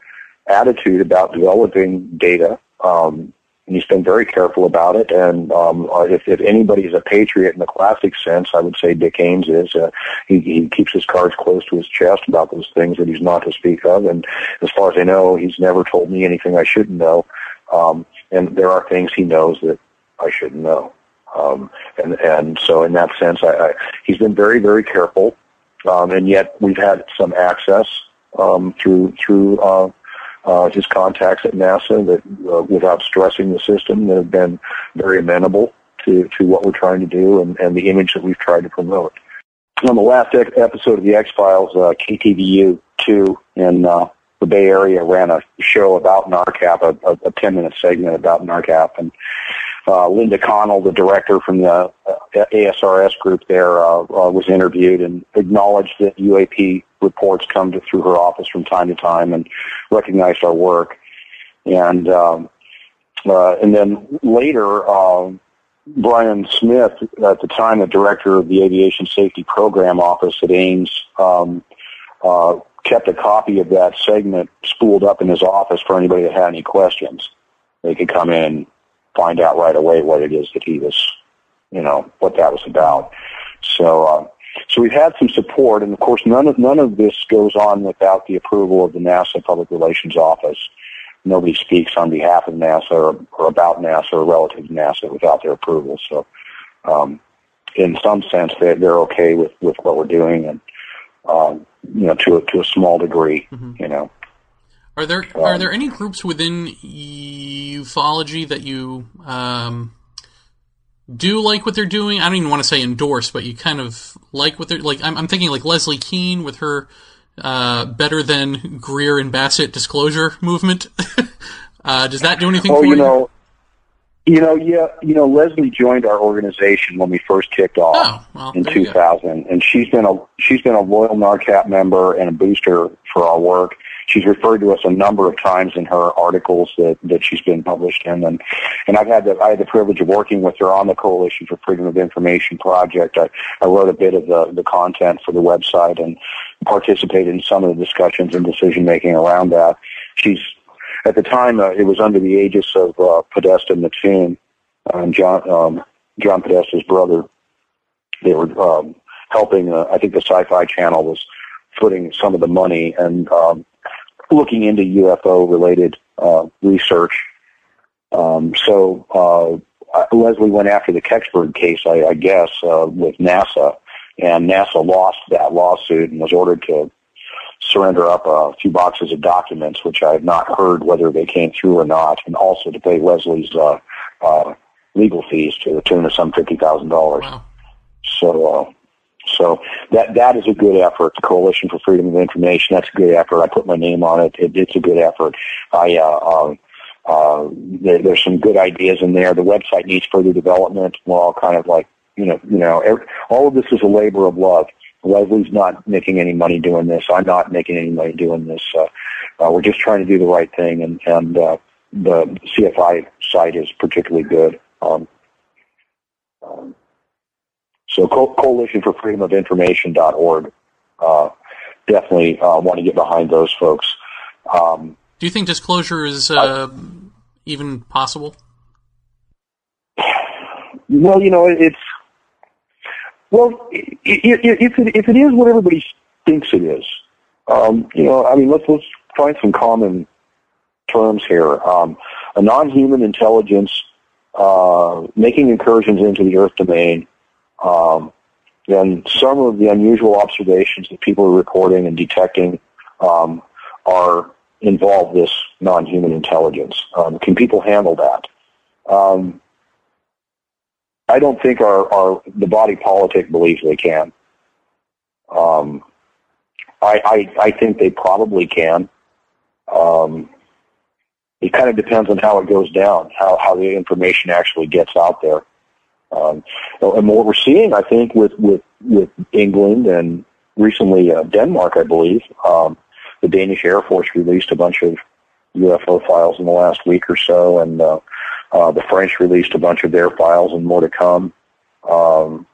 attitude about developing data. Um, and he's been very careful about it. And um, uh, if, if anybody's a patriot in the classic sense, I would say Dick Haines is. Uh, he, he keeps his cards close to his chest about those things that he's not to speak of. And as far as I know, he's never told me anything I shouldn't know. Um, and there are things he knows that I shouldn't know. Um, and and so in that sense, I, I, he's been very very careful. Um, and yet we've had some access um, through through uh, uh, his contacts at NASA that, uh, without stressing the system, that have been very amenable to, to what we're trying to do and, and the image that we've tried to promote. On the last e- episode of the X Files, uh, KTVU two in uh, the Bay Area ran a show about NARCAP, a, a, a 10 minute segment about NARCAP, and uh, Linda Connell, the director from the uh, ASRS group there, uh, uh, was interviewed and acknowledged that UAP reports come to, through her office from time to time and recognized our work. And um, uh, and then later, um, Brian Smith, at the time the director of the Aviation Safety Program Office at Ames, um, uh, kept a copy of that segment spooled up in his office for anybody that had any questions. They could come in find out right away what it is that he was, you know, what that was about. So, uh, so we've had some support, and of course, none of none of this goes on without the approval of the NASA Public Relations Office. Nobody speaks on behalf of NASA or, or about NASA or relative to NASA without their approval. So, um, in some sense, they're, they're okay with, with what we're doing, and um, you know, to a, to a small degree, mm-hmm. you know. Are there um, are there any groups within ufology that you um, do like what they're doing? I don't even want to say endorse, but you kind of like what they're like. I'm, I'm thinking like Leslie Kean with her uh, better than Greer and Bassett disclosure movement. uh, does that do anything oh, for you? you know, you know, yeah, you know, Leslie joined our organization when we first kicked off oh, well, in 2000, and she's been a she's been a loyal NARCAP member and a booster for our work she's referred to us a number of times in her articles that, that she's been published in. And, and I've had the, I had the privilege of working with her on the Coalition for Freedom of Information project. I, I wrote a bit of the, the content for the website and participated in some of the discussions and decision making around that. She's, at the time, uh, it was under the aegis of uh, Podesta Mattoon, and John, um, John Podesta's brother. They were um, helping. Uh, I think the Sci-Fi Channel was putting some of the money and um, looking into UFO related uh, research. Um, so uh, Leslie went after the Kecksburg case, I, I guess, uh, with NASA, and NASA lost that lawsuit and was ordered to surrender up a few boxes of documents, which I have not heard whether they came through or not, and also to pay Leslie's uh, uh, legal fees to the tune of some fifty thousand dollars. Wow. So uh, so that that is a good effort. The Coalition for Freedom of Information. That's a good effort. I put my name on it. it it's a good effort. I uh, uh, uh, there, there's some good ideas in there. The website needs further development. We're all kind of like you know you know every, all of this is a labor of love. Leslie's not making any money doing this. I'm not making any money doing this. Uh, uh, we're just trying to do the right thing, and and uh, the CFI site is particularly good. Um, um, so Co- Coalition for Freedom of Information.org. Uh, definitely uh, want to get behind those folks. Um, Do you think disclosure is uh, I, even possible? Well, you know, it's well, if it, if it is what everybody thinks it is, um, you know, I mean, let's let's find some common terms here. Um, a non-human intelligence uh, making incursions into the Earth domain um, and some of the unusual observations that people are reporting and detecting um, are involve this non-human intelligence. Um, can people handle that? Um, I don't think our, our the body politic believes they can. Um, I, I I think they probably can. Um, it kind of depends on how it goes down, how how the information actually gets out there. Um, and what we're seeing, I think, with with with England and recently uh, Denmark, I believe, um, the Danish Air Force released a bunch of UFO files in the last week or so, and uh, uh, the French released a bunch of their files, and more to come. Um,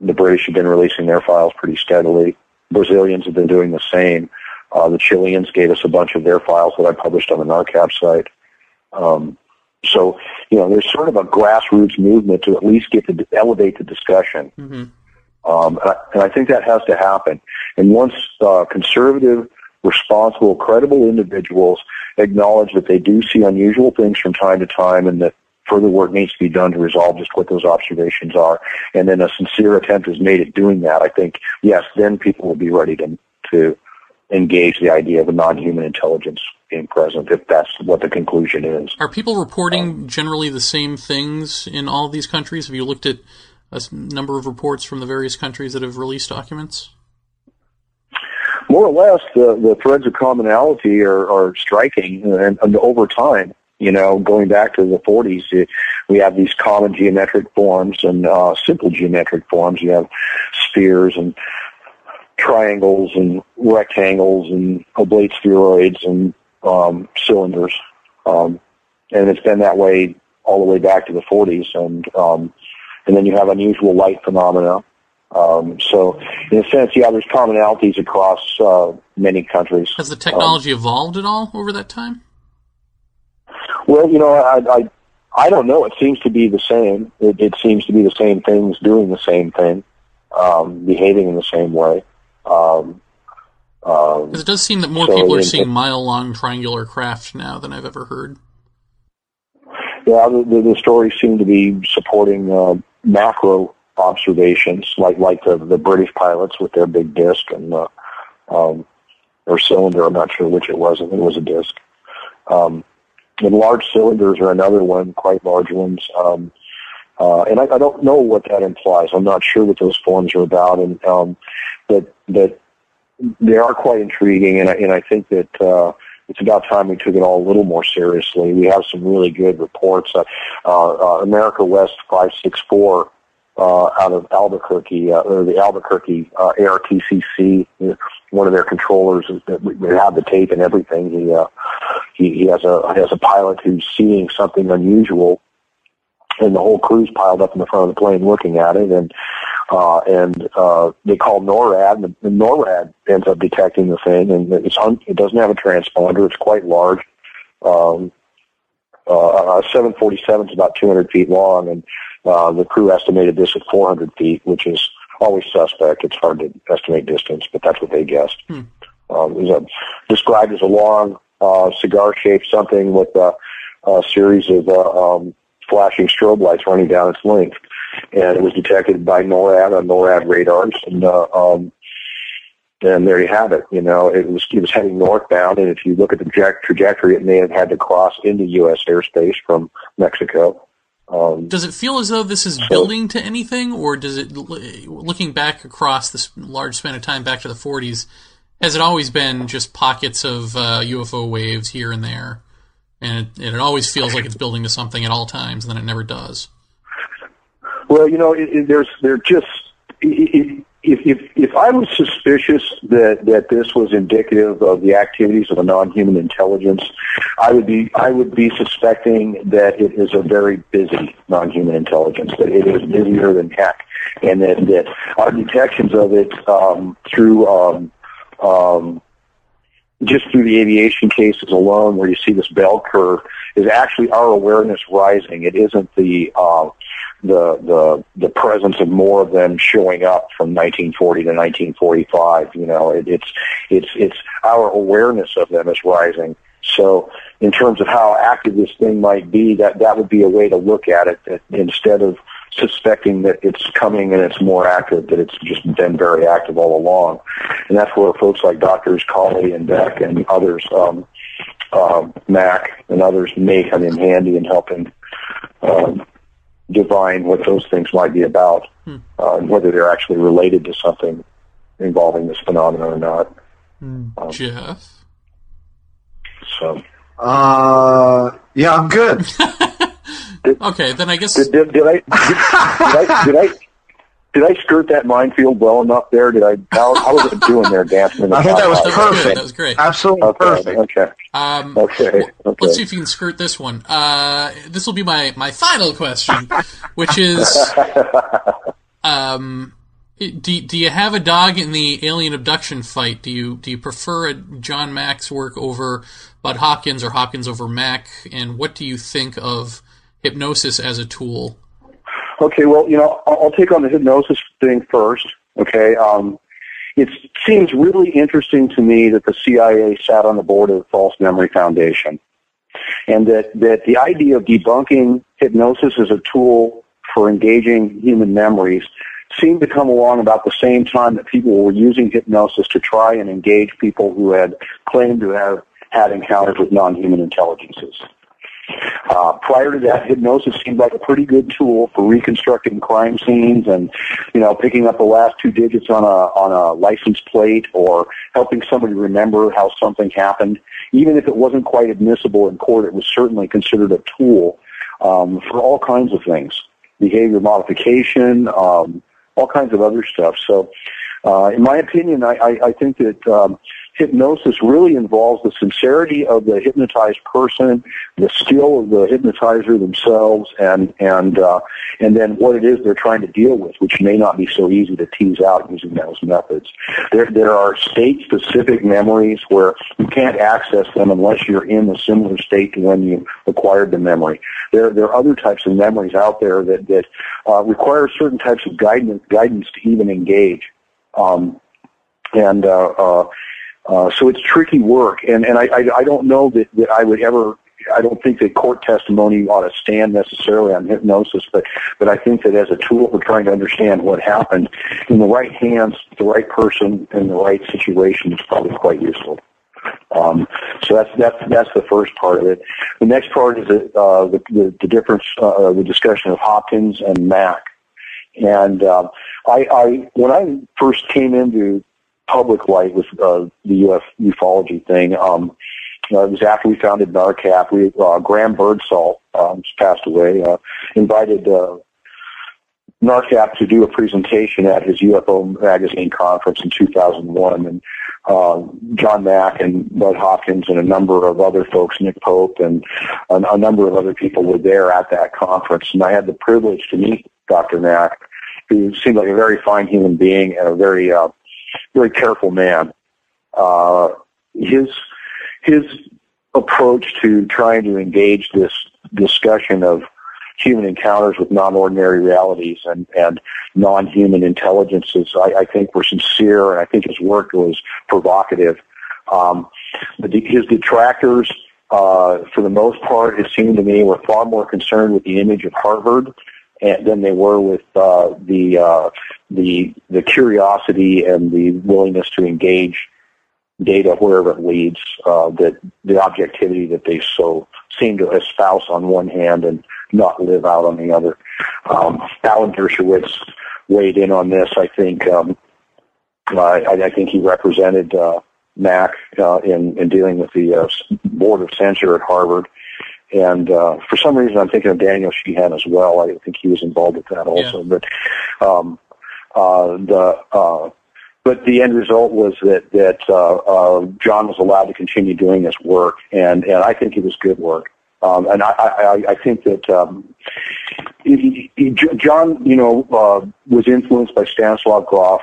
the British have been releasing their files pretty steadily. Brazilians have been doing the same. Uh, the Chileans gave us a bunch of their files that I published on the NARCAP site. Um, so, you know, there's sort of a grassroots movement to at least get to elevate the discussion. Mm-hmm. Um, and, I, and I think that has to happen. And once uh, conservative, responsible, credible individuals acknowledge that they do see unusual things from time to time and that further work needs to be done to resolve just what those observations are, and then a sincere attempt is made at doing that, I think, yes, then people will be ready to, to engage the idea of a non-human intelligence being present, if that's what the conclusion is. Are people reporting generally the same things in all these countries? Have you looked at a number of reports from the various countries that have released documents? More or less, the, the threads of commonality are, are striking, and, and over time, you know, going back to the 40s, it, we have these common geometric forms and uh, simple geometric forms. You have spheres and triangles and rectangles and oblate spheroids and um, cylinders. Um, and it's been that way all the way back to the 40s. And um, and then you have unusual light phenomena. Um, so, in a sense, yeah, there's commonalities across uh, many countries. Has the technology um, evolved at all over that time? Well, you know, I, I I don't know. It seems to be the same. It, it seems to be the same things doing the same thing, um, behaving in the same way. Um, um, it does seem that more so people are seeing mile-long triangular craft now than I've ever heard. Yeah, the, the, the stories seem to be supporting uh, macro observations, like like the the British pilots with their big disc and uh, um, or cylinder. I'm not sure which it was. I think it was a disc. Um, and large cylinders are another one, quite large ones. Um, uh, and I, I don't know what that implies. I'm not sure what those forms are about, and um, but but they are quite intriguing, and I, and I think that uh, it's about time we took it all a little more seriously. We have some really good reports. Uh, uh, America West 564 uh, out of Albuquerque, uh, or the Albuquerque uh, ARTCC, one of their controllers, we have the tape and everything. He, uh, he, he has a has a pilot who's seeing something unusual, and the whole crew's piled up in the front of the plane looking at it, and uh, and uh, they call NORAD, and, the, NORAD ends up detecting the thing, and it's un, it doesn't have a transponder. It's quite large. Um, uh, a 747 is about 200 feet long, and uh, the crew estimated this at 400 feet, which is always suspect. It's hard to estimate distance, but that's what they guessed. Hmm. Um, it was a, described as a long uh, cigar-shaped something with a, a series of uh, um, flashing strobe lights running down its length and it was detected by NORAD on NORAD radars, and uh, um, and there you have it. You know, it was it was heading northbound, and if you look at the tra- trajectory, it may have had to cross into U.S. airspace from Mexico. Um, does it feel as though this is so, building to anything, or does it, looking back across this large span of time back to the 40s, has it always been just pockets of uh, UFO waves here and there, and it, it always feels like it's building to something at all times, and then it never does? Well, you know, it, it, there's they're just if if if I was suspicious that that this was indicative of the activities of a non-human intelligence, I would be I would be suspecting that it is a very busy non-human intelligence. That it is busier than heck, and that that our detections of it um, through um, um, just through the aviation cases alone, where you see this bell curve, is actually our awareness rising. It isn't the uh, the the the presence of more of them showing up from 1940 to 1945. You know, it, it's it's it's our awareness of them is rising. So, in terms of how active this thing might be, that that would be a way to look at it. That instead of suspecting that it's coming and it's more active, that it's just been very active all along. And that's where folks like Doctors Colley and Beck and others um, um, Mack and others may come in handy in helping um, divine what those things might be about, Hmm. uh, and whether they're actually related to something involving this phenomenon or not. Um, Jeff. so, Uh, yeah, I'm good. Okay, then I guess did, did, did I did, I did I did I skirt that minefield well enough there? Did I? How, how was it doing there, dancing in the I thought that was perfect. good. That was great. Absolutely Okay, perfect. okay, Um, okay, okay. Let's see if you can skirt this one. Uh, this will be my, my final question, which is, um, do, do you have a dog in the alien abduction fight? Do you do you prefer a John Mack's work over Bud Hopkins or Hopkins over Mack? And what do you think of hypnosis as a tool? Okay, well, you know, I'll, take on the hypnosis thing first. Okay, um, it seems really interesting to me that the CIA sat on the board of the False Memory Foundation, and that that the idea of debunking hypnosis as a tool for engaging human memories seemed to come along about the same time that people were using hypnosis to try and engage people who had claimed to have had encounters with non-human intelligences. Uh, prior to that, hypnosis seemed like a pretty good tool for reconstructing crime scenes and, you know, picking up the last two digits on a on a license plate or helping somebody remember how something happened. Even if it wasn't quite admissible in court, it was certainly considered a tool um, for all kinds of things, behavior modification, um, all kinds of other stuff. So, uh, in my opinion, I, I, I think that um, hypnosis really involves the sincerity of the hypnotized person, the skill of the hypnotizer themselves, and and uh, and then what it is they're trying to deal with, which may not be so easy to tease out using those methods. There there are state specific memories where you can't access them unless you're in a similar state to when you acquired the memory. There there are other types of memories out there that that uh, require certain types of guidance guidance to even engage. Um, and uh, uh, uh, so it's tricky work, and and I, I I don't know that that I would ever. I don't think that court testimony ought to stand necessarily on hypnosis, but but I think that as a tool for trying to understand what happened, in the right hands, the right person, in the right situation, is probably quite useful. Um, so that's that's that's the first part of it. The next part is the uh, the, the, the difference, uh, the discussion of Hopkins and Mack. And um, I, I when I first came into public light with uh, the UF ufology thing, um, uh, it was after we founded NARCAP. We uh, Graham Birdsall um, passed away, uh, invited uh, NARCAP to do a presentation at his UFO magazine conference in 2001, and uh, John Mack and Bud Hopkins and a number of other folks, Nick Pope and a, a number of other people were there at that conference, and I had the privilege to meet Dr. Mack, who seemed like a very fine human being and a very, uh, very careful man. Uh, his his approach to trying to engage this discussion of human encounters with non-ordinary realities and, and non-human intelligences, I, I think were sincere, and I think his work was provocative. Um, his detractors, uh, for the most part, it seemed to me, were far more concerned with the image of Harvard than they were with uh, the uh, the the curiosity and the willingness to engage data wherever it leads. Uh, that the objectivity that they so seem to espouse on one hand and not live out on the other. Um, Alan Dershowitz weighed in on this. I think um, I, I think he represented uh, Mack uh, in in dealing with the uh, board of censure at Harvard. And uh, for some reason, I'm thinking of Daniel Sheehan as well. I think he was involved with that also. But um, uh, the uh, but the end result was that that uh, uh, John was allowed to continue doing his work, and and I think it was good work. Um, and I, I, I think that um, he, he, John, you know, uh, was influenced by Stanislav Grof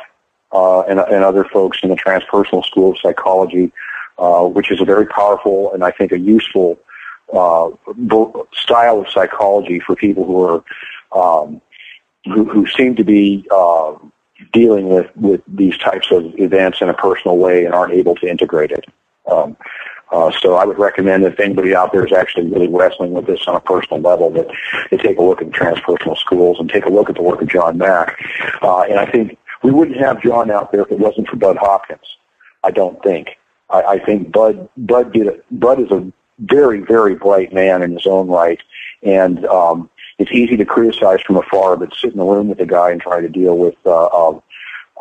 uh, and, and other folks in the Transpersonal School of Psychology, uh, which is a very powerful and I think a useful uh, style of psychology for people who are um, who, who seem to be uh, dealing with, with these types of events in a personal way and aren't able to integrate it. Um, uh, so I would recommend if anybody out there is actually really wrestling with this on a personal level that they take a look at transpersonal schools and take a look at the work of John Mack. Uh, and I think we wouldn't have John out there if it wasn't for Bud Hopkins. I don't think. I, I think Bud Bud did a, Bud is a very very bright man in his own right, and um, it's easy to criticize from afar, but sit in the room with the guy and try to deal with. Uh, uh,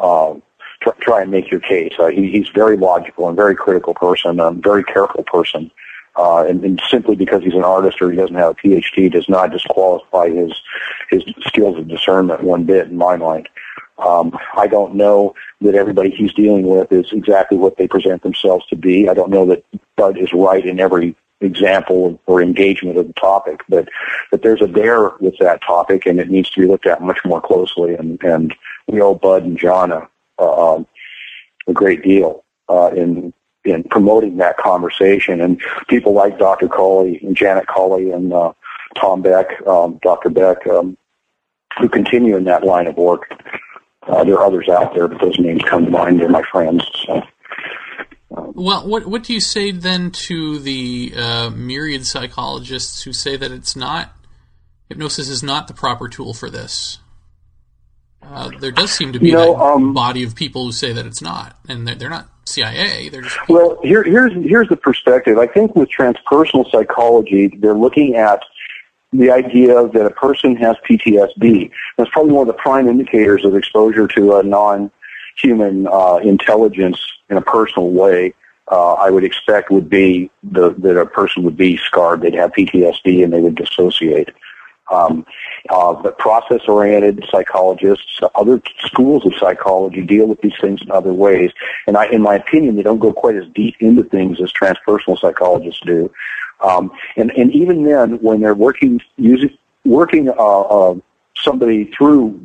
uh, try, try and make your case. Uh, he, he's very logical and very critical person, a very careful person. Uh, and, and simply because he's an artist or he doesn't have a PhD does not disqualify his his skills of discernment one bit in my mind. Um, I don't know that everybody he's dealing with is exactly what they present themselves to be. I don't know that Bud is right in every example or engagement of the topic, but but there's a there with that topic, and it needs to be looked at much more closely. And and we owe Bud and John a, uh, a great deal uh, in in promoting that conversation. And people like Dr. Cawley and Janet Cawley and uh, Tom Beck, um, Dr. Beck, um, who continue in that line of work. Uh, there are others out there, but those names come to mind. They're my friends. So. Well, what what do you say then to the uh, myriad psychologists who say that it's not hypnosis is not the proper tool for this? Uh, there does seem to be You know, um, body of people who say that it's not, and they're, they're not CIA. They're just Well, here, here's here's the perspective. I think with transpersonal psychology, they're looking at the idea that a person has PTSD. That's probably one of the prime indicators of exposure to a non-human uh, intelligence in a personal way. Uh, I would expect would be the, that a person would be scarred. They'd have PTSD and they would dissociate. Um, uh, but process-oriented psychologists, other schools of psychology deal with these things in other ways. And I, in my opinion, they don't go quite as deep into things as transpersonal psychologists do. Um, and, and even then, when they're working, using, working, uh, uh, somebody through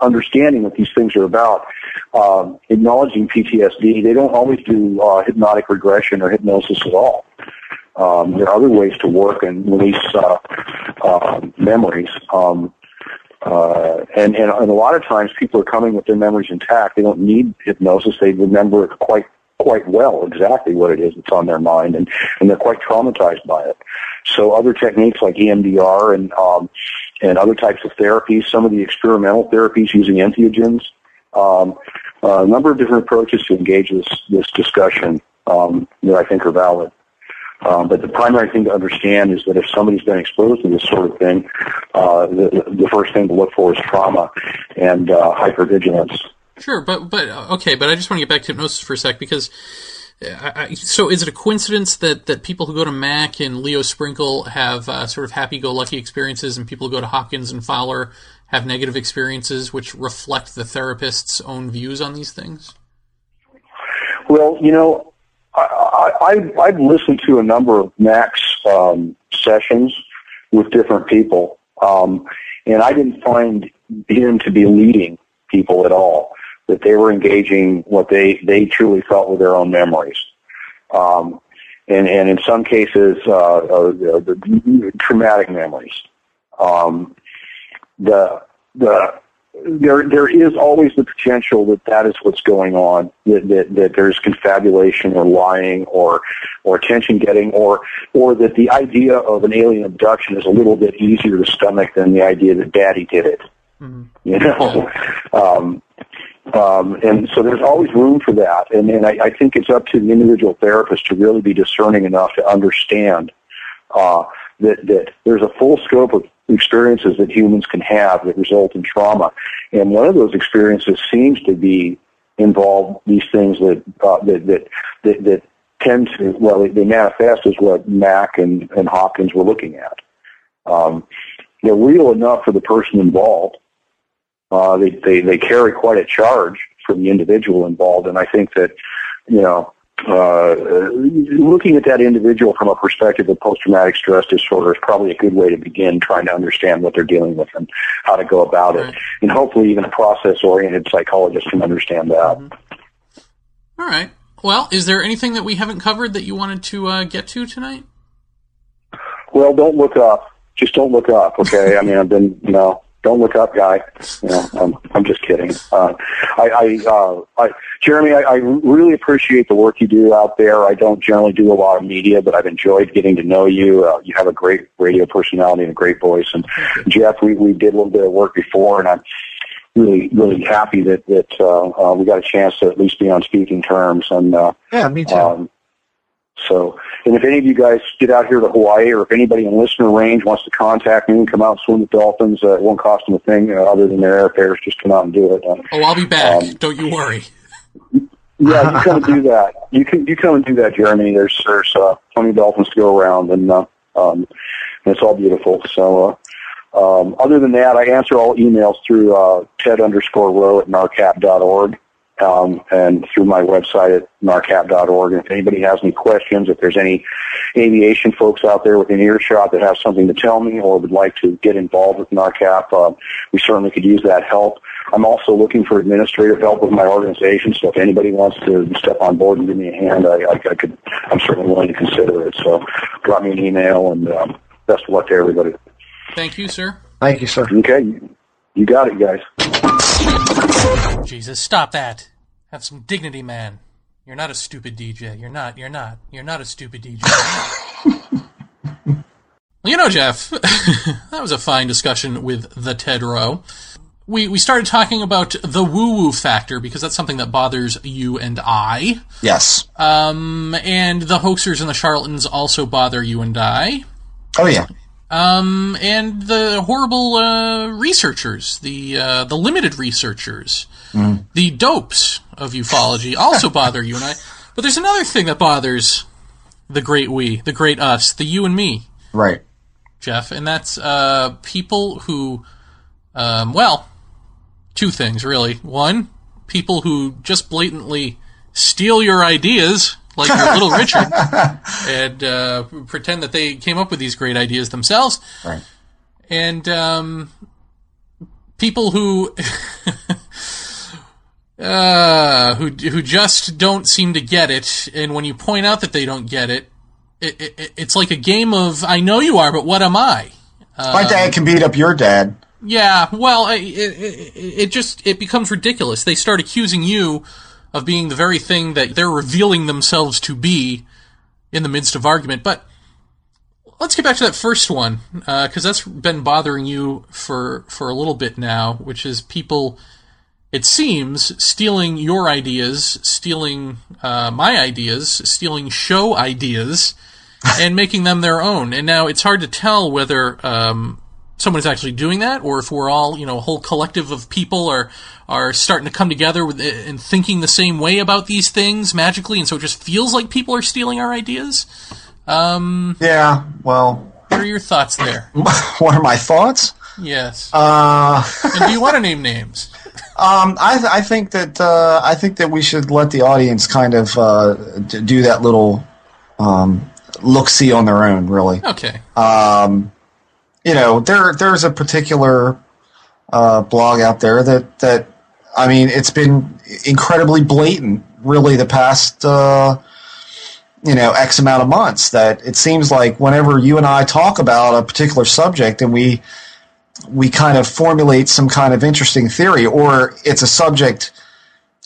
understanding what these things are about, um, acknowledging PTSD, they don't always do uh, hypnotic regression or hypnosis at all. Um, there are other ways to work and release uh, uh, memories. Um, uh, and, and, and a lot of times people are coming with their memories intact. They don't need hypnosis. They remember it quite quite well exactly what it is that's on their mind, and, and they're quite traumatized by it. So other techniques like EMDR and um, and other types of therapies, some of the experimental therapies using entheogens, um, a number of different approaches to engage this this discussion um, that I think are valid. Um, but the primary thing to understand is that if somebody's been exposed to this sort of thing, uh, the, the first thing to look for is trauma and uh, hypervigilance. Sure, but but uh, okay, but I just want to get back to hypnosis for a sec because. I, I, so, is it a coincidence that, that people who go to Mack and Leo Sprinkle have uh, sort of happy-go-lucky experiences, and people who go to Hopkins and Fowler have negative experiences, which reflect the therapist's own views on these things? Well, you know, I, I, I've listened to a number of Mack's um, sessions with different people, um, and I didn't find him to be leading people at all. That they were engaging what they they truly felt were their own memories, um, and and in some cases, uh, uh, the traumatic memories. Um, the the there there is always the potential that that is what's going on that that, that there's confabulation or lying or or attention getting or or that the idea of an alien abduction is a little bit easier to stomach than the idea that daddy did it Mm-hmm. you know um um, and so there's always room for that. And, and I, I think it's up to the individual therapist to really be discerning enough to understand uh, that, that there's a full scope of experiences that humans can have that result in trauma. And one of those experiences seems to be involve these things that, uh, that, that, that, that tend to, well, they, manifest as what Mack and, and Hopkins were looking at. Um, they're real enough for the person involved. Uh, they, they, they carry quite a charge for the individual involved. And I think that, you know, uh, looking at that individual from a perspective of post-traumatic stress disorder is probably a good way to begin trying to understand what they're dealing with and how to go about it. And hopefully even a process-oriented psychologist can understand that. All right. Well, is there anything that we haven't covered that you wanted to uh, get to tonight? Well, don't look up. Just don't look up, okay? I mean, I've been, you know, don't look up, guy. You know, I'm, I'm just kidding. Uh, I, I, uh, I, Jeremy, I, I really appreciate the work you do out there. I don't generally do a lot of media, but I've enjoyed getting to know you. Uh, you have a great radio personality and a great voice. And Jeff, we, we did a little bit of work before, and I'm really, really happy that that uh, uh, we got a chance to at least be on speaking terms. And uh, Yeah, me too. um, So, and if any of you guys get out here to Hawaii, or if anybody in listener range wants to contact me and come out and swim with dolphins, uh, it won't cost them a thing uh, other than their airfares. Just come out and do it. Uh, Oh, I'll be back. Um, Don't you worry. yeah, you come and do that. You can you come and do that, Jeremy. There's there's uh, plenty of dolphins to go around, and uh, um, and it's all beautiful. So, uh, um, other than that, I answer all emails through uh, Ted underscore Roe at narcap.org um, and through my website at narcap.org. And if anybody has any questions, if there's any aviation folks out there within earshot that have something to tell me or would like to get involved with NARCAP, uh, we certainly could use that help. I'm also looking for administrative help with my organization, so if anybody wants to step on board and give me a hand, I, I, I could, I'm certainly willing to consider it. So drop me an email, and um, best of luck to everybody. Thank you, sir. Thank you, sir. Okay, you, you got it, guys. Jesus, stop that. Have some dignity, man. You're not a stupid DJ. You're not. You're not. You're not a stupid DJ. well, you know, Jeff, that was a fine discussion with the Ted Roe. We we started talking about the woo woo factor because that's something that bothers you and I. Yes. Um, and the hoaxers and the charlatans also bother you and I. Oh yeah. Um, and the horrible uh, researchers, the uh, the limited researchers, the dopes of ufology also bother you and I. But there's another thing that bothers the great we, the great us, the you and me, Right. Jeff, and that's uh, people who, um, well, two things really. One, people who just blatantly steal your ideas, like your little Richard, and uh, pretend that they came up with these great ideas themselves Right. and um, people who uh, who who just don't seem to get it, and when you point out that they don't get it, it, it it's like a game of I know you are, but what am I? My dad can beat up your dad. Yeah, well, it, it, it just it becomes ridiculous. They start accusing you of being the very thing that they're revealing themselves to be in the midst of argument. But let's get back to that first one because that's been bothering you for for a little bit now, which is people. It seems stealing your ideas, stealing uh, my ideas, stealing show ideas, and making them their own. And now it's hard to tell whether um, someone is actually doing that, or if we're all, you know, a whole collective of people are are starting to come together with, and thinking the same way about these things magically, and so it just feels like people are stealing our ideas. Um, Yeah. Well, what are your thoughts there? what are my thoughts? Yes. Uh, and do you want to name names? um, I, th- I think that uh, I think that we should let the audience kind of uh, d- do that little um, look see on their own. Really. Okay. Um, you know, there there's a particular uh, blog out there that that I mean, it's been incredibly blatant, really, the past uh, you know X amount of months. That it seems like whenever you and I talk about a particular subject and we we kind of formulate some kind of interesting theory, or it's a subject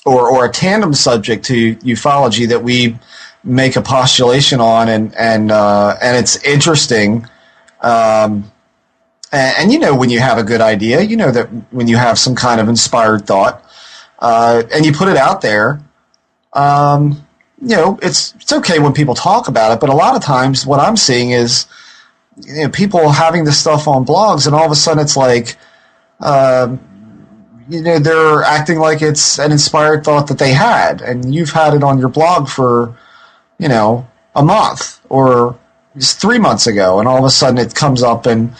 or or a tandem subject to ufology that we make a postulation on, and and uh, and it's interesting. Um, and, and you know when you have a good idea, you know that when you have some kind of inspired thought, uh, and you put it out there, um, you know it's it's okay when people talk about it. But a lot of times, what I'm seeing is you know, people having this stuff on blogs, and all of a sudden it's like, um, you know, they're acting like it's an inspired thought that they had, and you've had it on your blog for, you know, a month or three months ago, and all of a sudden it comes up, and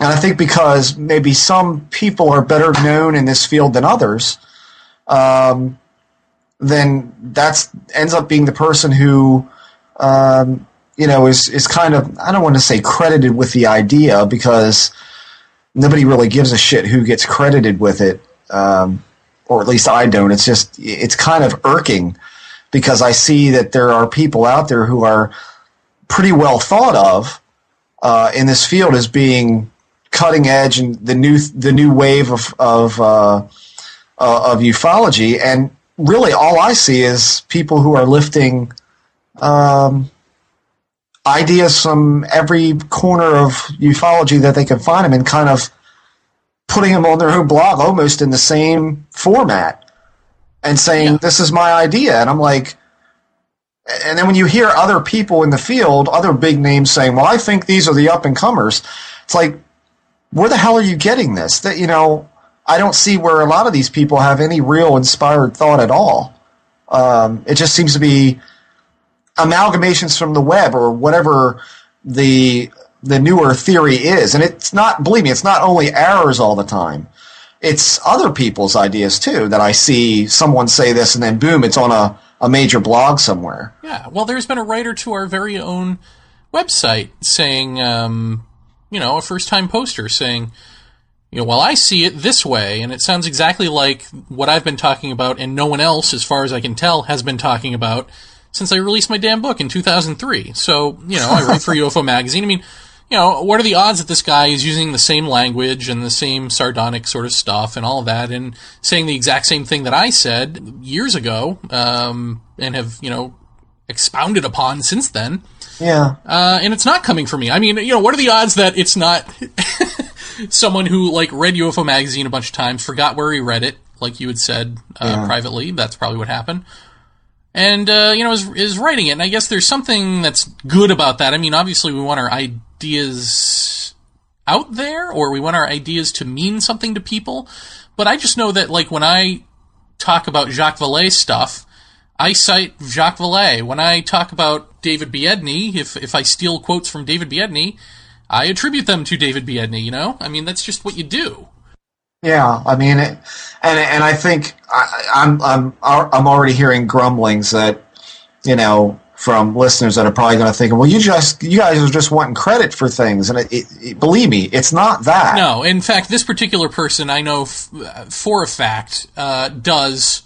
and I think because maybe some people are better known in this field than others, um, then that's ends up being the person who. Um, you know, is is kind of I don't want to say credited with the idea because nobody really gives a shit who gets credited with it, um, or at least I don't. It's just it's kind of irking because I see that there are people out there who are pretty well thought of uh, in this field as being cutting edge and the new the new wave of of uh, uh, of ufology, and really all I see is people who are lifting. Um, ideas from every corner of ufology that they can find them and kind of putting them on their own blog almost in the same format and saying Yeah. this is my idea and i'm like and then when you hear other people in the field, other big names saying, "Well, I think these are the up and comers," it's like, where the hell are you getting this? That you know, I don't see where a lot of these people have any real inspired thought at all. Um, it just seems to be amalgamations from the web or whatever the the newer theory is, and it's not. Believe me, it's not only ours all the time. It's other people's ideas too that I see someone say this, and then boom, it's on a a major blog somewhere. Yeah, well, there's been a writer to our very own website saying, um, you know, a first time poster saying, you know, well, I see it this way, and it sounds exactly like what I've been talking about, and no one else, as far as I can tell, has been talking about since I released my damn book in 2003. So, you know, I write for UFO Magazine. I mean, you know, what are the odds that this guy is using the same language and the same sardonic sort of stuff and all that and saying the exact same thing that I said years ago, um, and have, you know, expounded upon since then? Yeah. Uh, and it's not coming from me. I mean, you know, what are the odds that it's not someone who, like, read UFO Magazine a bunch of times, forgot where he read it, like you had said uh, Yeah. privately? That's probably what happened and uh, you know is, is writing it. And I guess there's something that's good about that. I mean, obviously we want our ideas out there, or we want our ideas to mean something to people. But I just know that like when I talk about Jacques Vallée stuff, I cite Jacques Vallée. When I talk about David Biedny, if if I steal quotes from David Biedny, I attribute them to David Biedny. You know, I mean that's just what you do. Yeah, I mean, it, and and I think I, I'm I'm I'm already hearing grumblings that you know from listeners that are probably going to think, well, you just you guys are just wanting credit for things, and it, it, it- believe me, it's not that. No, in fact, this particular person I know f- for a fact uh, does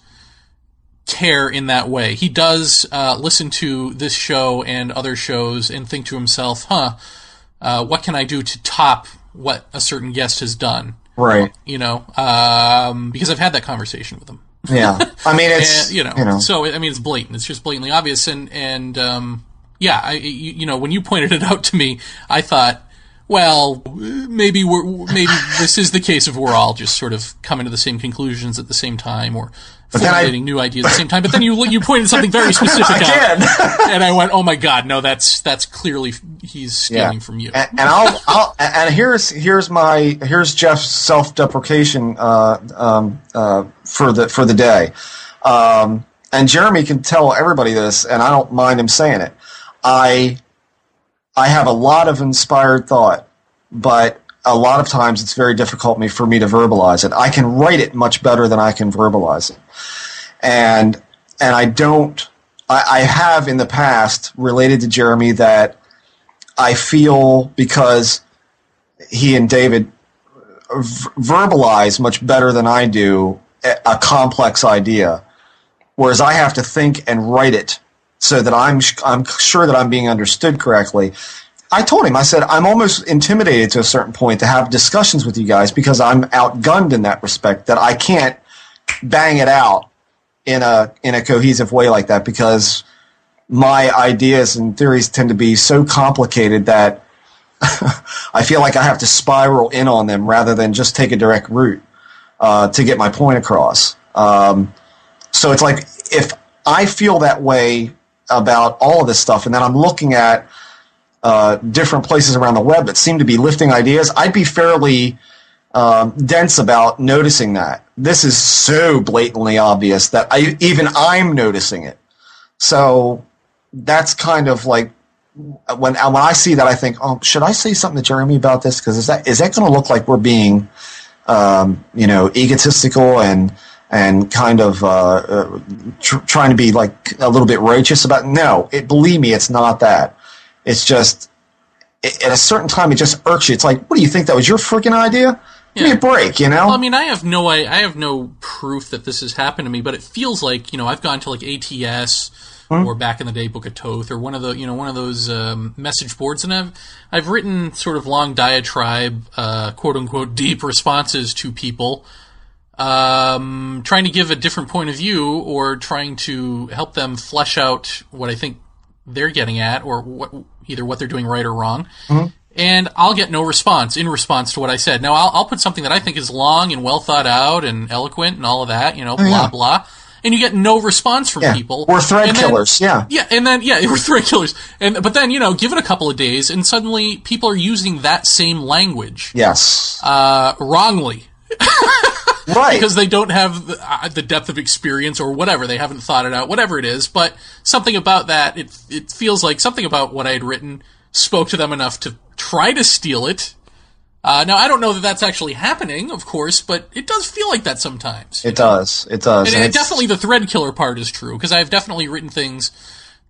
care in that way. He does uh, listen to this show and other shows and think to himself, "Huh, uh, what can I do to top what a certain guest has done?" Right? You know, um, because I've had that conversation with him. Yeah. I mean, it's And, you know, so I mean, it's blatant. It's just blatantly obvious, and and um, yeah, I you, you know, when you pointed it out to me, I thought, well, maybe we're maybe this is the case of we're all just sort of coming to the same conclusions at the same time, or then I- formulating new ideas at the same time. But then you you pointed something very specific out, and I went, oh my god, no, that's that's clearly he's stealing from you. And, and I'll, I'll, and here's here's my here's Jeff's self-deprecation uh, um, uh, for the for the day. Um, and Jeremy can tell everybody this, and I don't mind him saying it. I I have a lot of inspired thought, but a lot of times it's very difficult for me to verbalize it. I can write it much better than I can verbalize it, and and I don't. I, I have in the past related to Jeremy that I feel because he and David v- verbalize much better than I do a, a complex idea, whereas I have to think and write it so that I'm sh- I'm sure that I'm being understood correctly. I told him I said I'm almost intimidated to a certain point to have discussions with you guys because I'm outgunned in that respect that I can't bang it out in a in a cohesive way like that because my ideas and theories tend to be so complicated that I feel like I have to spiral in on them rather than just take a direct route uh, to get my point across. Um, so it's like if I feel that way about all of this stuff, and then I'm looking at uh, different places around the web that seem to be lifting ideas, I'd be fairly um, dense about noticing that. This is so blatantly obvious that I even I'm noticing it. So that's kind of like when when I see that, I think, oh, should I say something to Jeremy about this? Because is that is that going to look like we're being, um, you know, egotistical and and kind of uh, uh, tr- trying to be like a little bit righteous about? No, it, believe me, it's not that. It's just at a certain time, it just irks you. It's like, what do you think that was your freaking idea? Give me a break, you know? Well, I mean, I have no I, I have no proof that this has happened to me, but it feels like you know I've gone to like ATS or back in the day Book of Thoth or one of the you know one of those um, message boards, and I've I've written sort of long diatribe, uh, quote unquote, deep responses to people, um, trying to give a different point of view or trying to help them flesh out what I think they're getting at or what either what they're doing right or wrong and I'll get no response in response to what I said. Now I'll, I'll put something that I think is long and well thought out and eloquent and all of that, you know, blah yeah. blah. and you get no response from Yeah. people. We're thread then- killers. yeah. yeah, and then yeah, we're thread killers. And but then you know, give it a couple of days, and suddenly people are using that same language Yes. uh, wrongly right. because they don't have the, uh, the depth of experience or whatever. They haven't thought it out, whatever it is. But something about that, it it feels like something about what I had written spoke to them enough to try to steal it. Uh, now I don't know that that's actually happening, of course, but it does feel like that sometimes. it does. It does. And, And definitely the thread killer part is true because I've definitely written things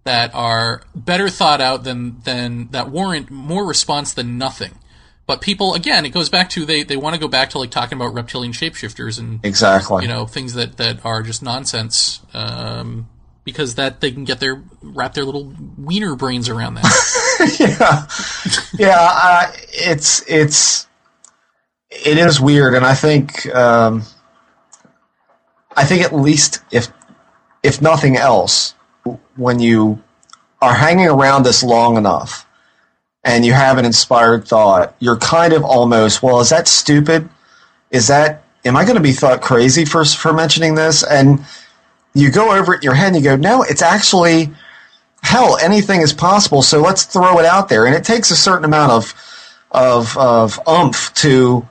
that are better thought out than than that warrant more response than nothing. But people, again, it goes back to they they want to go back to like talking about reptilian shapeshifters and Exactly. you know things that that are just nonsense um, because that they can get their wrap their little wiener brains around that. yeah, uh, it's it's it is weird, and I think um, I think at least if if nothing else, when you are hanging around this long enough and you have an inspired thought, you're kind of almost well. Is that stupid? Is that am I going to be thought crazy for for mentioning this? And you go over it in your head and you go, no, it's actually hell, anything is possible. So let's throw it out there. And it takes a certain amount of of of umph to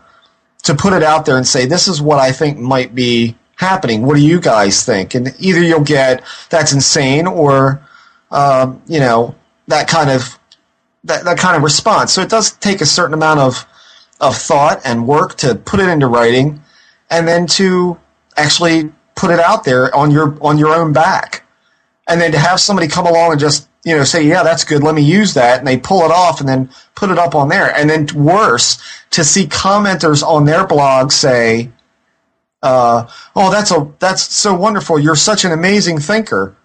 to put it out there and say, this is what I think might be happening. What do you guys think? And either you'll get that's insane, or um, you know that kind of that, that kind of response. So it does take a certain amount of of thought and work to put it into writing, and then to actually put it out there on your on your own back. And then to have somebody come along and just you know say yeah that's good. Let me use that. And they pull it off and then put it up on there. And then worse to see commenters on their blog say uh, oh that's a that's so wonderful. You're such an amazing thinker.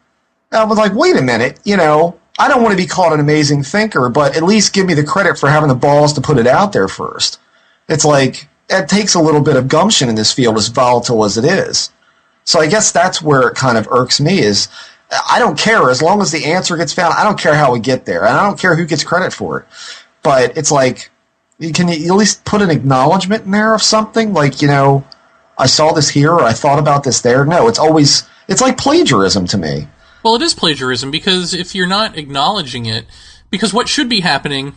And i was like wait a minute. You know i don't want to be called an amazing thinker but at least give me the credit for having the balls to put it out there first. It's like it takes a little bit of gumption in this field as volatile as it is so I guess that's where it kind of irks me is I don't care as long as the answer gets found. I don't care how we get there, and I don't care who gets credit for it. But it's like, can you at least put an acknowledgement in there of something like you know, I saw this here or I thought about this there. No, it's always it's like plagiarism to me. Well, it is plagiarism because if you're not acknowledging it, because what should be happening,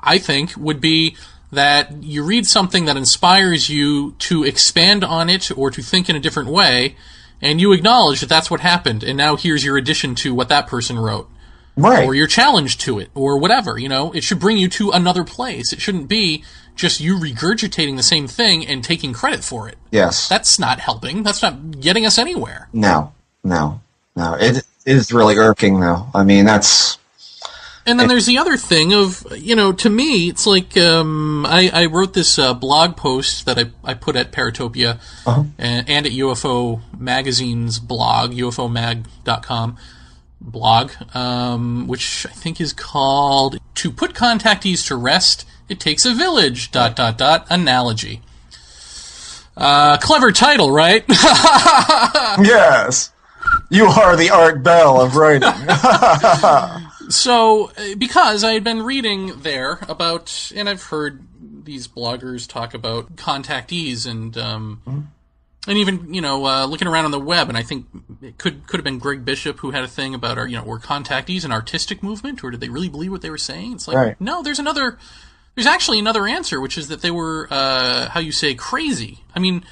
I think, would be that you read something that inspires you to expand on it or to think in a different way, and you acknowledge that that's what happened, and now here's your addition to what that person wrote. Right. Or your challenge to it, or whatever, you know? It should bring you to another place. It shouldn't be just you regurgitating the same thing and taking credit for it. yes. That's not helping. That's not getting us anywhere. no. No. No. It, it is really irking though. I mean, that's And then there's the other thing of, you know, to me, it's like um, I, I wrote this uh, blog post that I, I put at Paratopia and, and at UFO Magazine's blog, ufomag.com blog, um, which I think is called To Put Contactees to Rest, It Takes a Village, dot, dot, dot, analogy. Uh, clever title, right? yes. You are the Art Bell of writing. So, uh, because I had been reading there about, and I've heard these bloggers talk about contactees and, um, and even, you know, uh, looking around on the web, and I think it could, could have been Greg Bishop who had a thing about, our, you know, were contactees an artistic movement, or did they really believe what they were saying? It's like, Right. no, there's another, there's actually another answer, which is that they were, uh, how you say, crazy. I mean,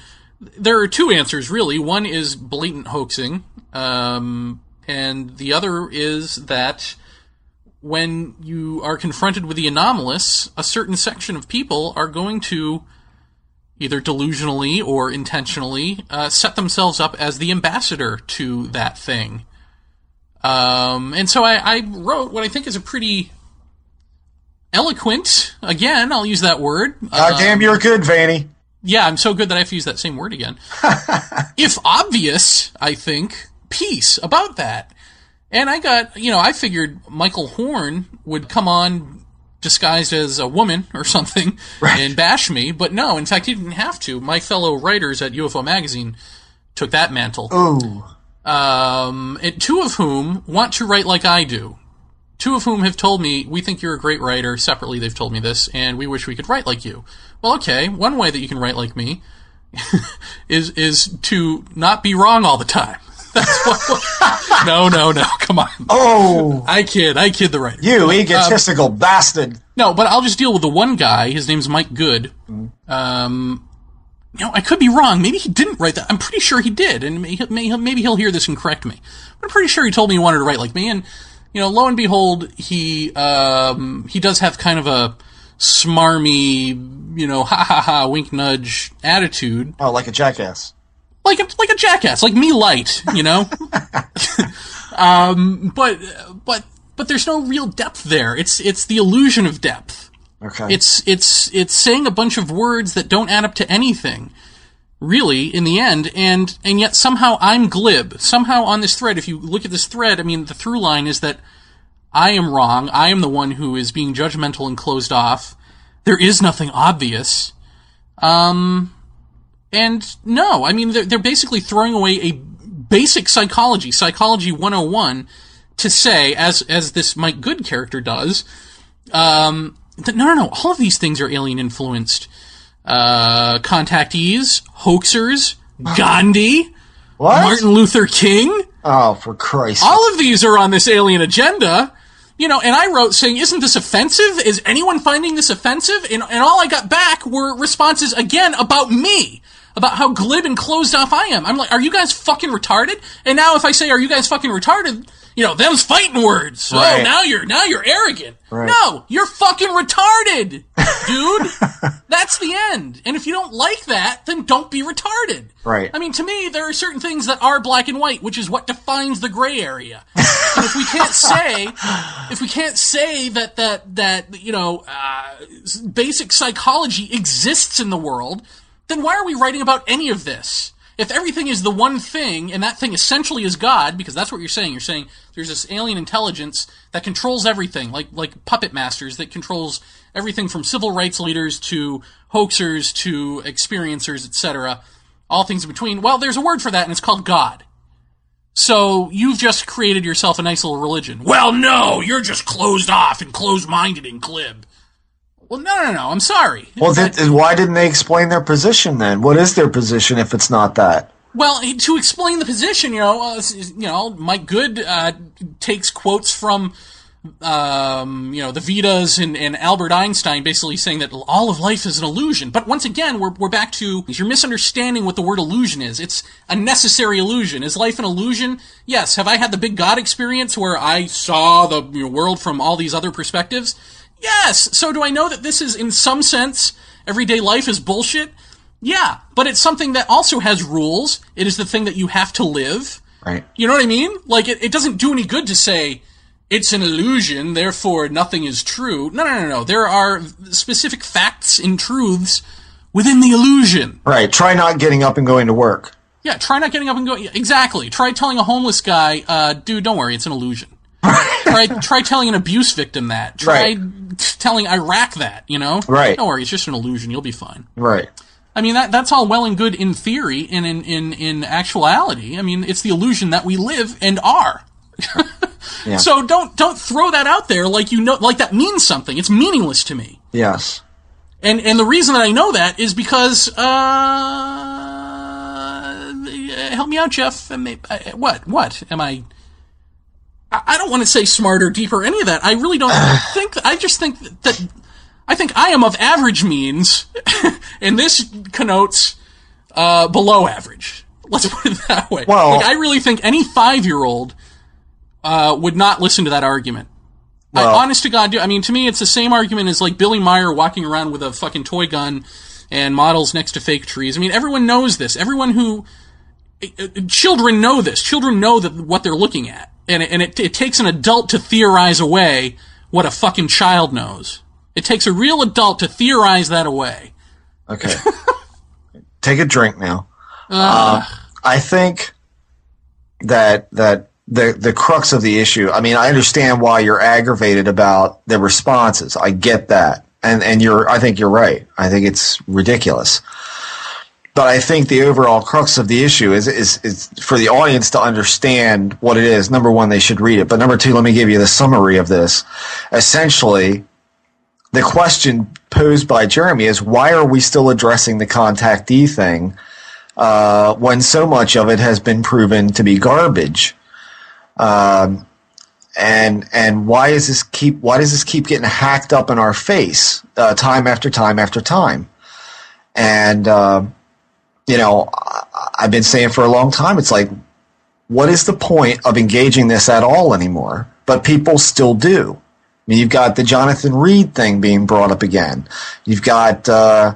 there are two answers really. One is blatant hoaxing, um, and the other is that when you are confronted with the anomalous, a certain section of people are going to either delusionally or intentionally uh, set themselves up as the ambassador to that thing. Um, and so I, I wrote what I think is a pretty eloquent, again, I'll use that word. God damn, you're good, Vaeni. Yeah, I'm so good that I have to use that same word again. if obvious, I think, piece about that. And I got, you know, I figured Michael Horn would come on disguised as a woman or something and bash me, but no, in fact, he didn't have to. My fellow writers at UFO Magazine took that mantle. Ooh. Um, and two of whom want to write like I do. Two of whom have told me, we think you're a great writer. Separately, they've told me this, and we wish we could write like you. Well, okay, one way that you can write like me is, is to not be wrong all the time. That's what. no, no, no. Come on. Oh, I kid. I kid the writer. you egotistical bastard! No, but I'll just deal with the one guy. His name's Mike Good. Um, you know, I could be wrong. Maybe he didn't write that. I'm pretty sure he did, and may- may- maybe he'll hear this and correct me. But I'm pretty sure he told me he wanted to write like me, and you know, lo and behold, he um, he does have kind of a smarmy, you know, ha ha ha, wink nudge attitude, Oh, like a jackass. Like a like a jackass, like me light, you know. um, but but but there's no real depth there. It's it's the illusion of depth. Okay. It's it's it's saying a bunch of words that don't add up to anything, really, in the end, and and yet somehow I'm glib. Somehow on this thread, if you look at this thread, I mean, the through line is that I am wrong. I am the one who is being judgmental and closed off. There is nothing obvious. Um, and no, I mean, they're, they're basically throwing away a basic psychology, psychology 101, to say, as, as this Mike Good character does, um, that no, no, no, all of these things are alien influenced. Uh, contactees, hoaxers, Gandhi, what? Martin Luther King, Oh, for Christ! all of these are on this alien agenda. You know, and I wrote saying, isn't this offensive? Is anyone finding this offensive? And, and all I got back were responses again about me. About how glib and closed off I am. I'm like, are you guys fucking retarded? And now if I say, are you guys fucking retarded? You know, them's fighting words. Oh, now you're, now you're arrogant. Right. No, you're fucking retarded, dude. That's the end. And if you don't like that, then don't be retarded. Right. I mean, to me, there are certain things that are black and white, which is what defines the gray area. and if we can't say, if we can't say that that that you know, uh, basic psychology exists in the world, then why are we writing about any of this? If everything is the one thing, and that thing essentially is God, because that's what you're saying. You're saying there's this alien intelligence that controls everything, like like puppet masters that controls everything from civil rights leaders to hoaxers to experiencers, etc all things in between. Well, there's a word for that, and it's called God. So you've just created yourself a nice little religion. Well, no, you're just closed off and closed-minded and glib. Well, no, no, no. I'm sorry. well, then, then why didn't they explain their position then? What is their position if it's not that? Well, to explain the position, you know, uh, you know, Mike Good uh, takes quotes from, um, you know, the Vedas and, and Albert Einstein, basically saying that all of life is an illusion. But once again, we're we're back to you're misunderstanding what the word illusion is. It's a necessary illusion. Is life an illusion? Yes. Have I had the big God experience where I saw the you know, world from all these other perspectives? Yes. So do I know that this is, in some sense, everyday life is bullshit? Yeah, but it's something that also has rules. It is the thing that you have to live. Right. You know what I mean? Like, it, it doesn't do any good to say, it's an illusion, therefore nothing is true. No, no, no, no. There are specific facts and truths within the illusion. Right. Try not getting up and going to work. Yeah, try not getting up and going. Exactly. Try telling a homeless guy, uh, dude, don't worry, it's an illusion. try, try telling an abuse victim that. Try Right. telling Iraq that, you know? Right. Don't worry, it's just an illusion, you'll be fine. Right. I mean that that's all well and good in theory and in, in, in actuality. I mean it's the illusion that we live and are. Yeah. So don't don't throw that out there like you know like that means something. It's meaningless to me. Yes. And and the reason that I know that is because uh help me out Jeff. I- What? What? Am I I I don't want to say smarter, deeper, any of that. I really don't think. I just think that I think I am of average means, and this connotes uh, below average. Let's put it that way. Well- like, I really think any five-year-old uh, would not listen to that argument. I, Well- honest to God, do I mean to me it's the same argument as like Billy Meier walking around with a fucking toy gun and models next to fake trees. I mean everyone knows this. Everyone who uh, children know this. Children know that what they're looking at, and it, and it, it takes an adult to theorize away what a fucking child knows. It takes a real adult to theorize that away. Okay. Take a drink now. Um, I think that that the the crux of the issue. I mean, I understand why you're aggravated about the responses. I get that, and and you're. I think you're right. I think it's ridiculous. But I think the overall crux of the issue is, is is for the audience to understand what it is. Number one, they should read it. But number two, let me give you the summary of this. Essentially, the question posed by Jeremy is why are we still addressing the contactee thing uh, when so much of it has been proven to be garbage. Um, and and why is this keep why does this keep getting hacked up in our face uh, time after time after time? And uh, you know, I've been saying for a long time, it's like, what is the point of engaging this at all anymore? But people still do. I mean, you've got the Jonathan Reed thing being brought up again. You've got uh,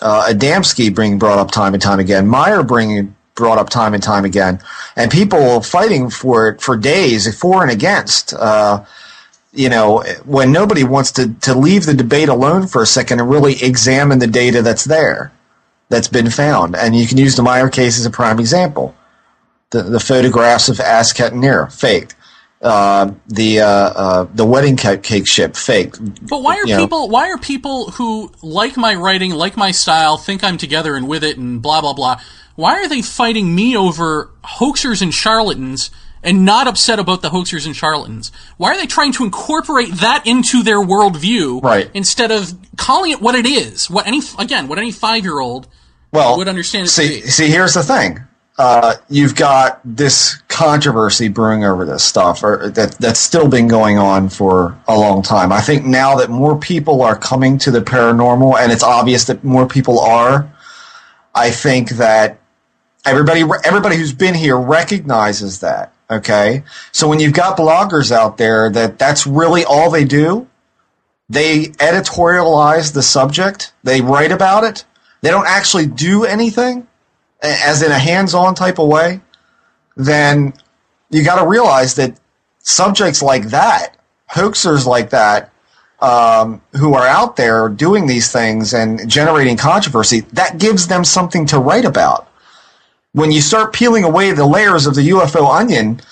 uh, Adamski being brought up time and time again. Meier bringing brought up time and time again, and people fighting for it for days, for and against. Uh, you know, when nobody wants to, to leave the debate alone for a second and really examine the data that's there, that's been found. And you can use the Meier case as a prime example. The, the photographs of Asket and Nera, faked. Uh, the uh, uh, the wedding cake ship fake. But why are You know. people? Why are people who like my writing, like my style, think I'm together and with it, and blah blah blah? Why are they fighting me over hoaxers and charlatans, and not upset about the hoaxers and charlatans? Why are they trying to incorporate that into their worldview, Right. Instead of calling it what it is, what any again, what any five year old well, would understand See, see, here's the thing. Uh, you've got this controversy brewing over this stuff, or that that's still been going on for a long time. I think now that more people are coming to the paranormal, and it's obvious that more people are, I think that everybody everybody who's been here recognizes that. Okay, so when you've got bloggers out there that that's really all they do, they editorialize the subject, they write about it, they don't actually do anything, as in a hands-on type of way, then you got to realize that subjects like that, hoaxers like that, um, who are out there doing these things and generating controversy, that gives them something to write about. When you start peeling away the layers of the UFO onion,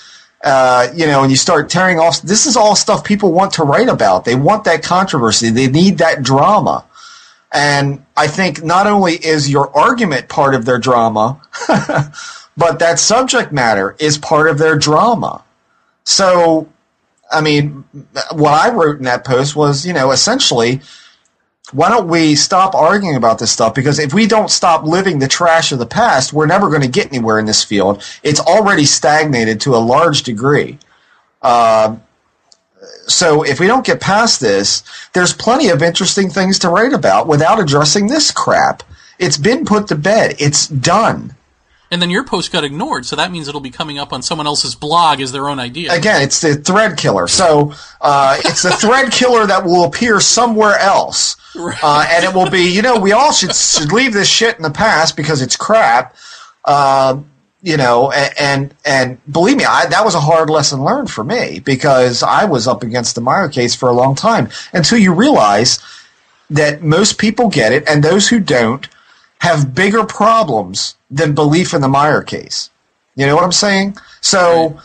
uh, you know, and you start tearing off, this is all stuff people want to write about. They want that controversy. They need that drama. And I think not only is your argument part of their drama, but that subject matter is part of their drama. So, I mean, what I wrote in that post was, you know, essentially, why don't we stop arguing about this stuff? Because if we don't stop living the trash of the past, we're never going to get anywhere in this field. It's already stagnated to a large degree. Uh, so if we don't get past this, there's plenty of interesting things to write about without addressing this crap. It's been put to bed. It's done. And then your post got ignored, so that means it'll be coming up on someone else's blog as their own idea. Again, it's the thread killer. So uh, it's the thread killer that will appear somewhere else. Uh, and it will be, you know, we all should, should leave this shit in the past because it's crap. Um, you know, and, and and believe me, I, that was a hard lesson learned for me because I was up against the Meier case for a long time until you realize that most people get it, and those who don't have bigger problems than belief in the Meier case. You know what I'm saying? So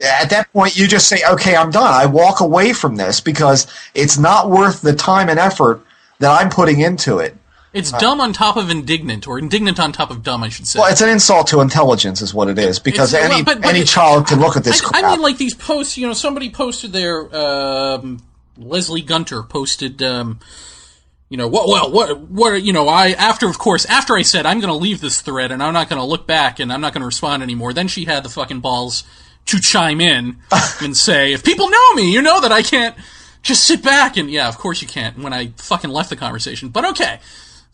at that point, you just say, "Okay, I'm done. I walk away from this because it's not worth the time and effort that I'm putting into it." It's dumb on top of indignant, or indignant on top of dumb, I should say. Well, it's an insult to intelligence, is what it is, because It's- any but- but any child can look at this I, crap. I mean, like these posts. You know, somebody posted their um, Leslie Gunter posted. Um, you know what? Well, what? What? You know, I after, of course, after I said I'm going to leave this thread and I'm not going to look back and I'm not going to respond anymore. Then she had the fucking balls to chime in and say, "If people know me, you know that I can't just sit back and yeah, of course you can't." When I fucking left the conversation, but okay.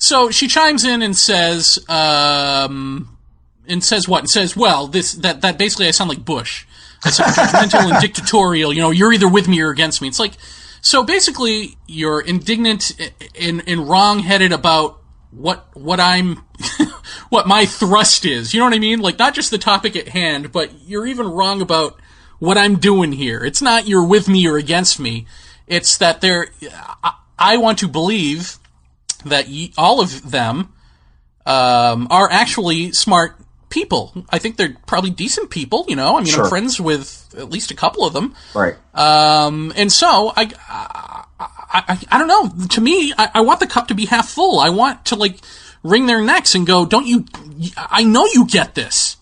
So she chimes in and says, um, and says what? And says, well, this that that basically I sound like Bush. I sound judgmental and dictatorial. You know, you're either with me or against me. It's like so basically you're indignant and and wrong-headed about what what I'm what my thrust is. You know what I mean? Like not just the topic at hand, but you're even wrong about what I'm doing here. It's not you're with me or against me. It's that they're I, I want to believe that ye, all of them um, are actually smart people. I think they're probably decent people. You know, I mean, Sure. I'm friends with at least a couple of them. right. Um, and so I, I, I, I don't know. To me, I, I want the cup to be half full. I want to like wring their necks and go, "Don't you? I know you get this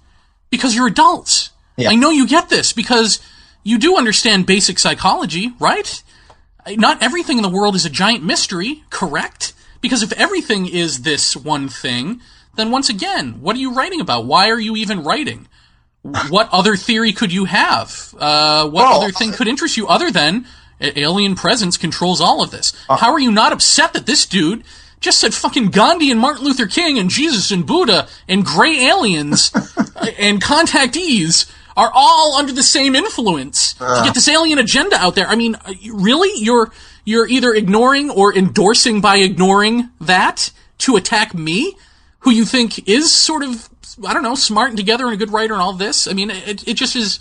because you're adults. Yeah. I know you get this because you do understand basic psychology, right? Not everything in the world is a giant mystery, correct? Because if everything is this one thing, then once again, what are you writing about? Why are you even writing? What other theory could you have? Uh, what Well, other thing could interest you other than alien presence controls all of this? How are you not upset that this dude just said fucking Gandhi and Martin Luther King and Jesus and Buddha and gray aliens and contactees are all under the same influence to get this alien agenda out there? I mean, uh, really? You're you're either ignoring or endorsing by ignoring that to attack me, who you think is sort of I don't know, smart and together and a good writer and all this. I mean, it it just is.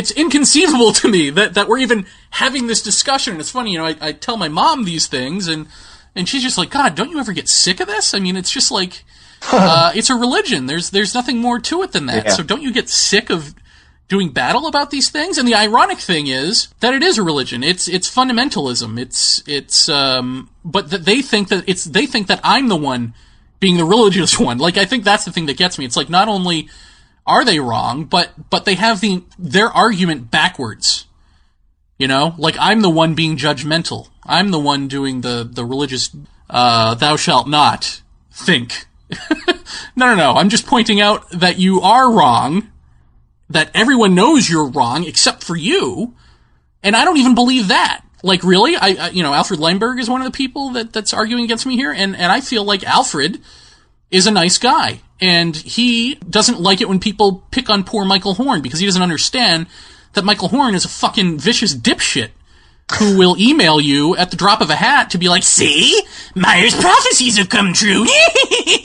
It's inconceivable to me that, that we're even having this discussion. And it's funny, you know, I, I tell my mom these things and, and she's just like, God, don't you ever get sick of this? I mean, it's just like, uh, it's a religion. There's, there's nothing more to it than that. Yeah. So don't you get sick of doing battle about these things? And the ironic thing is that it is a religion. It's, it's fundamentalism. It's, it's, um, but that they think that it's, they think that I'm the one being the religious one. Like, I think that's the thing that gets me. It's like, not only are they wrong, but, but they have the, their argument backwards. You know, like I'm the one being judgmental. I'm the one doing the, the religious, uh, thou shalt not think. no, no, no. I'm just pointing out that you are wrong, that everyone knows you're wrong except for you, and I don't even believe that. Like, really? I, I you know, Alfred Lehmberg is one of the people that, that's arguing against me here, and, and I feel like Alfred is a nice guy. And he doesn't like it when people pick on poor Michael Horn because he doesn't understand that Michael Horn is a fucking vicious dipshit who will email you at the drop of a hat to be like, see, Meier's prophecies have come true.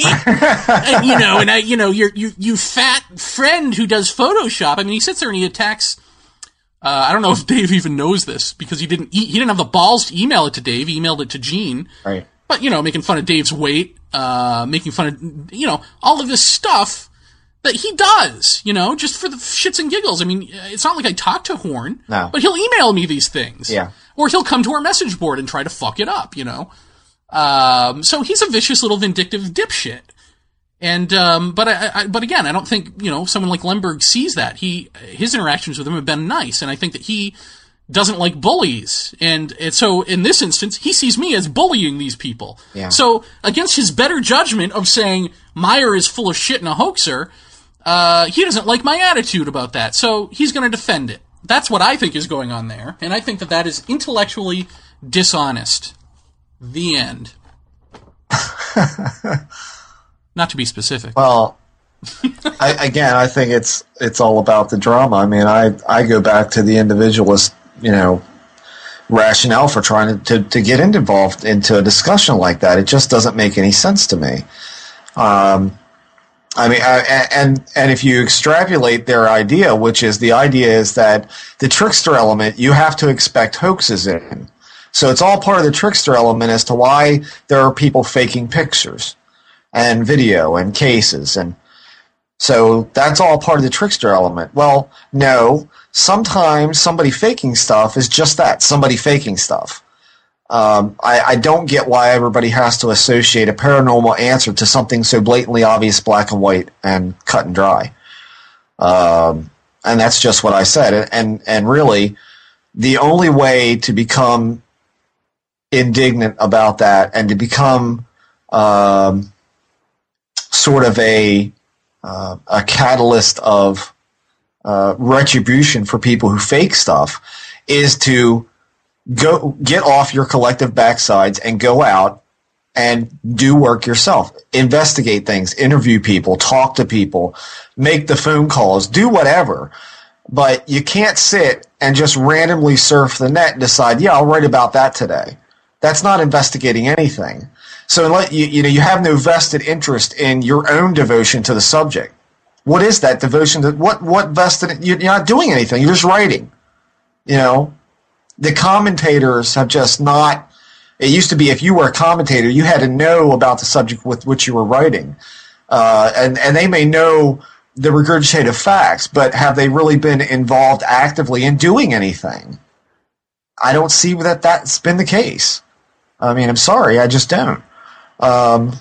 and, you know, and I, you know, your, you, you fat friend who does Photoshop. I mean, he sits there and he attacks, uh, I don't know if Dave even knows this because he didn't, e- he didn't have the balls to email it to Dave. He emailed it to Gene Right. but you know, making fun of Dave's weight, uh, making fun of you know all of this stuff that he does, you know, just for the shits and giggles. I mean, it's not like I talk to Horn, No. but he'll email me these things, Yeah. or he'll come to our message board and try to fuck it up, you know. Um, so he's a vicious little vindictive dipshit. And um, but I, I, but again, I don't think you know someone like Lehmberg sees that. He his interactions with him have been nice, and I think that he doesn't like bullies. And, and so in this instance, he sees me as bullying these people. Yeah. So against his better judgment of saying Meier is full of shit and a hoaxer, uh, he doesn't like my attitude about that. So he's going to defend it. That's what I think is going on there. And I think that that is intellectually dishonest. The end. Not to be specific. Well, I, again, I think it's it's all about the drama. I mean, I I go back to the individualist, you know, rationale for trying to, to, to get involved into a discussion like that. It just doesn't make any sense to me. Um, I mean, uh, I, and and if you extrapolate their idea, which is the idea is that the trickster element, you have to expect hoaxes in. So it's all part of the trickster element as to why there are people faking pictures and video and cases and so that's all part of the trickster element. Well, no. Sometimes somebody faking stuff is just that somebody faking stuff. Um, I, I don't get why everybody has to associate a paranormal answer to something so blatantly obvious, black and white, and cut and dry. Um, and that's just what I said. And, and really, the only way to become indignant about that and to become um, sort of a uh, a catalyst of uh, retribution for people who fake stuff is to go get off your collective backsides and go out and do work yourself. Investigate things, interview people, talk to people, make the phone calls, do whatever. But you can't sit and just randomly surf the net and decide, yeah, I'll write about that today. That's not investigating anything. So let you, you know, you have no vested interest in your own devotion to the subject. What is that devotion? To, what, what vested, you're not doing anything. You're just writing. You know, the commentators have just not, it used to be if you were a commentator, you had to know about the subject with which you were writing. Uh, and, and they may know the regurgitated facts, but have they really been involved actively in doing anything? I don't see that that's been the case. I mean, I'm sorry, I just don't. Um,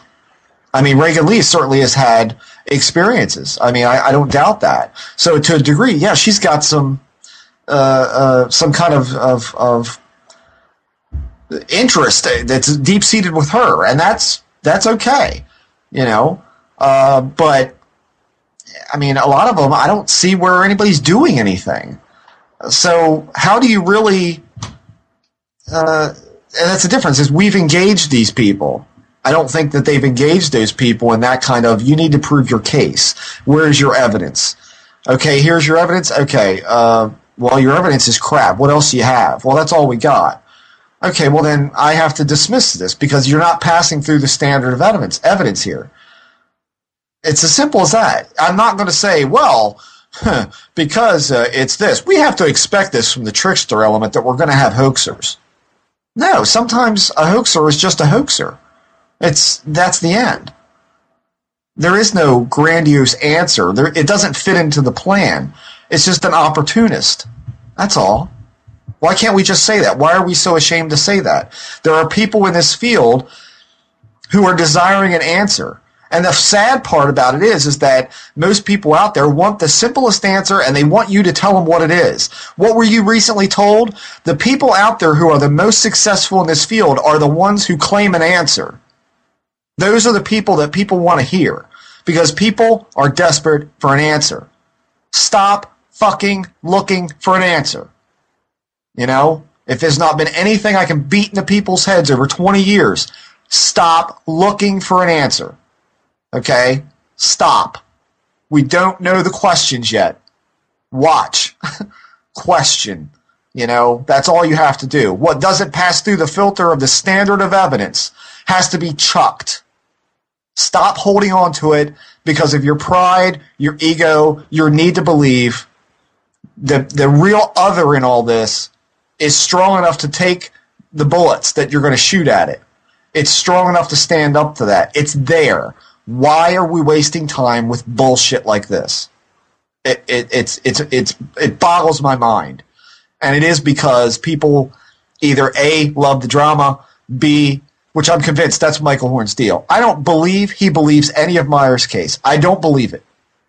I mean, Reagan Lee certainly has had experiences. I mean, I, I don't doubt that. So to a degree, yeah, she's got some uh, uh, some kind of, of of interest that's deep seated with her, and that's that's okay. You know, Uh, but I mean, a lot of them, I don't see where anybody's doing anything. So how do you really? Uh, and that's the difference. Is we've engaged these people. I don't think that they've engaged those people in that kind of. You need to prove your case. Where's your evidence? Okay, here's your evidence. Okay, uh, well, your evidence is crap. What else do you have? Well, that's all we got. Okay, well then I have to dismiss this because you're not passing through the standard of evidence evidence here. It's as simple as that. I'm not going to say, well, because uh, it's this. We have to expect this from the trickster element that we're going to have hoaxers. No, sometimes a hoaxer is just a hoaxer. It's that's the end. There is no grandiose answer. There, it doesn't fit into the plan. It's just an opportunist. That's all. Why can't we just say that? Why are we so ashamed to say that? There are people in this field who are desiring an answer. And the sad part about it is, is that most people out there want the simplest answer and they want you to tell them what it is. What were you recently told? The people out there who are the most successful in this field are the ones who claim an answer. Those are the people that people want to hear because people are desperate for an answer. Stop fucking looking for an answer. You know, if there's not been anything I can beat into people's heads over 20 years, stop looking for an answer. Okay? Stop. We don't know the questions yet. Watch. Question. You know, that's all you have to do. What doesn't pass through the filter of the standard of evidence has to be chucked. Stop holding on to it because of your pride, your ego, your need to believe. The, the real other in all this is strong enough to take the bullets that you're going to shoot at it. It's strong enough to stand up to that. It's there. Why are we wasting time with bullshit like this? It, it, it's, it's, it's, it boggles my mind. And it is because people either A, love the drama, B, which I'm convinced that's Michael Horn's deal. I don't believe he believes any of Meier's case. I don't believe it.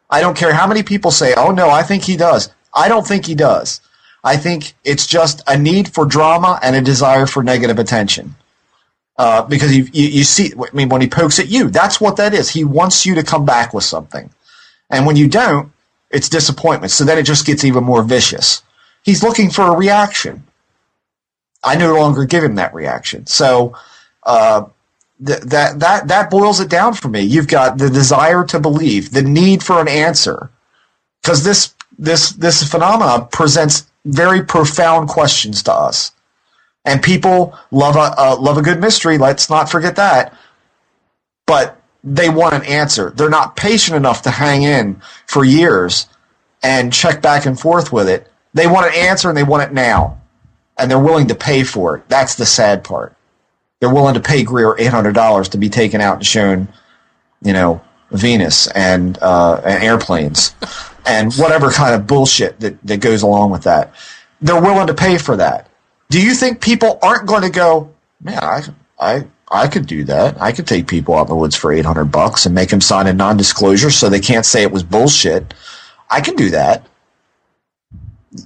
I don't care how many people say, oh no, I think he does. I don't think he does. I think it's just a need for drama and a desire for negative attention. Uh, because you, you, you see, I mean, when he pokes at you, that's what that is. He wants you to come back with something. And when you don't, it's disappointment. So then it just gets even more vicious. He's looking for a reaction. I no longer give him that reaction. So, uh, th- that, that, that boils it down for me. You've got the desire to believe, the need for an answer. Cause this, this, this phenomena presents very profound questions to us and people love a uh, love a good mystery. Let's not forget that. But they want an answer. They're not patient enough to hang in for years and check back and forth with it. They want an answer and they want it now, and they're willing to pay for it. That's the sad part. They're willing to pay Greer eight hundred dollars to be taken out and shown, you know, Venus and, uh, and airplanes and whatever kind of bullshit that, that goes along with that. They're willing to pay for that do you think people aren't going to go, man, I, I, I could do that. I could take people out in the woods for 800 bucks and make them sign a non-disclosure so they can't say it was bullshit. I can do that.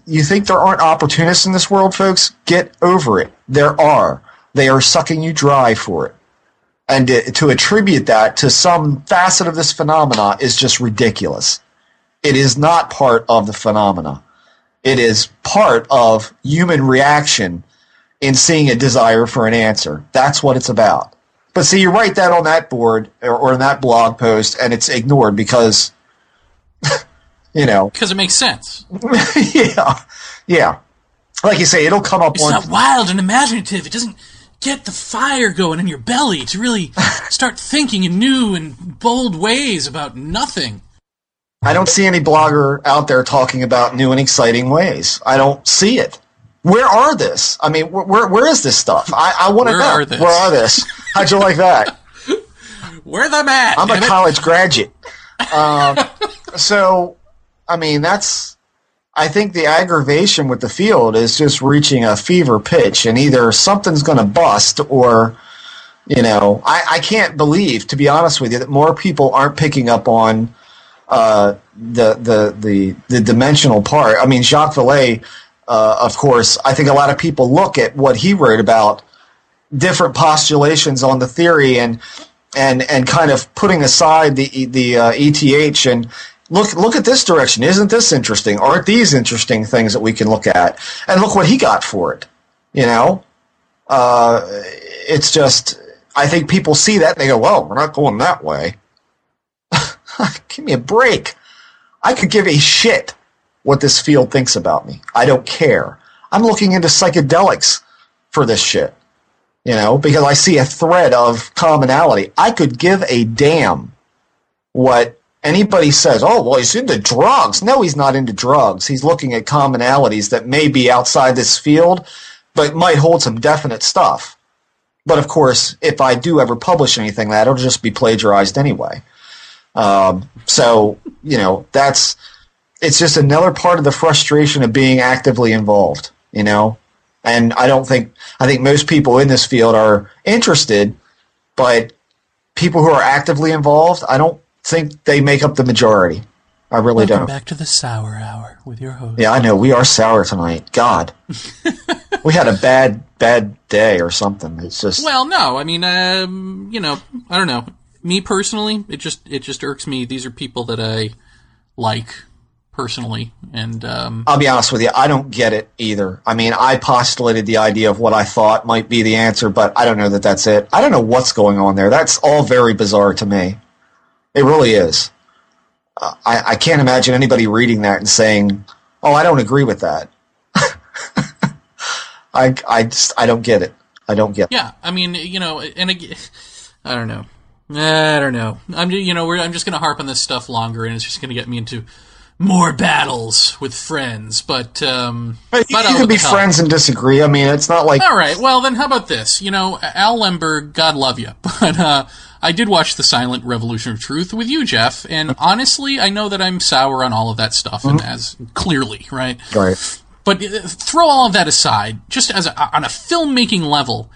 You think there aren't opportunists in this world, folks? Get over it. There are. They are sucking you dry for it. And to, to attribute that to some facet of this phenomena is just ridiculous. It is not part of the phenomena. It is part of human reaction in seeing a desire for an answer. That's what it's about. But see, you write that on that board or, or in that blog post, and it's ignored because, you know, because it makes sense. yeah, yeah. Like you say, it'll come up. It's not wild and imaginative. It doesn't get the fire going in your belly to really start thinking in new and bold ways about nothing. I don't see any blogger out there talking about new and exciting ways. I don't see it. Where are this? I mean, where where is this stuff? I, I want to know. Are where are this? How'd you like that? Where them at? I'm a college graduate. Uh, so, I mean, that's. I think the aggravation with the field is just reaching a fever pitch, and either something's going to bust, or, you know, I, I can't believe, to be honest with you, that more people aren't picking up on uh, the, the the the dimensional part. I mean, Jacques Vallée, uh, of course. I think a lot of people look at what he wrote about different postulations on the theory, and and and kind of putting aside the the uh, ETH and look look at this direction. Isn't this interesting? Aren't these interesting things that we can look at? And look what he got for it. You know, uh, it's just I think people see that and they go, "Well, we're not going that way." give me a break. I could give a shit what this field thinks about me. I don't care. I'm looking into psychedelics for this shit. You know, because I see a thread of commonality. I could give a damn what anybody says. Oh, well, he's into drugs. No, he's not into drugs. He's looking at commonalities that may be outside this field, but might hold some definite stuff. But of course, if I do ever publish anything, that it'll just be plagiarized anyway. Um, so you know, that's it's just another part of the frustration of being actively involved. You know, and I don't think I think most people in this field are interested, but people who are actively involved, I don't think they make up the majority. I really Welcome don't. back to the Sour Hour with your host. Yeah, I know we are sour tonight. God, we had a bad bad day or something. It's just Well, no, I mean, um, you know, I don't know. Me personally, it just it just irks me. These are people that I like personally, and um, I'll be honest with you, I don't get it either. I mean, I postulated the idea of what I thought might be the answer, but I don't know that that's it. I don't know what's going on there. That's all very bizarre to me. It really is. Uh, I, I can't imagine anybody reading that and saying, "Oh, I don't agree with that." I I just I don't get it. I don't get. It. yeah, I mean, you know, and ag- I don't know. I don't know. I'm you know we're, I'm just gonna harp on this stuff longer, and it's just gonna get me into more battles with friends. But um, But you, but, you can be friends and disagree. I mean, it's not like All right. Well, then how about this? You know, Al Lehmberg, God love you, but uh, I did watch the Silent Revolution of Truth with you, Jeff, and honestly, I know that I'm sour on all of that stuff, and as clearly, right? right. But uh, throw all of that aside, just as a, on a filmmaking level,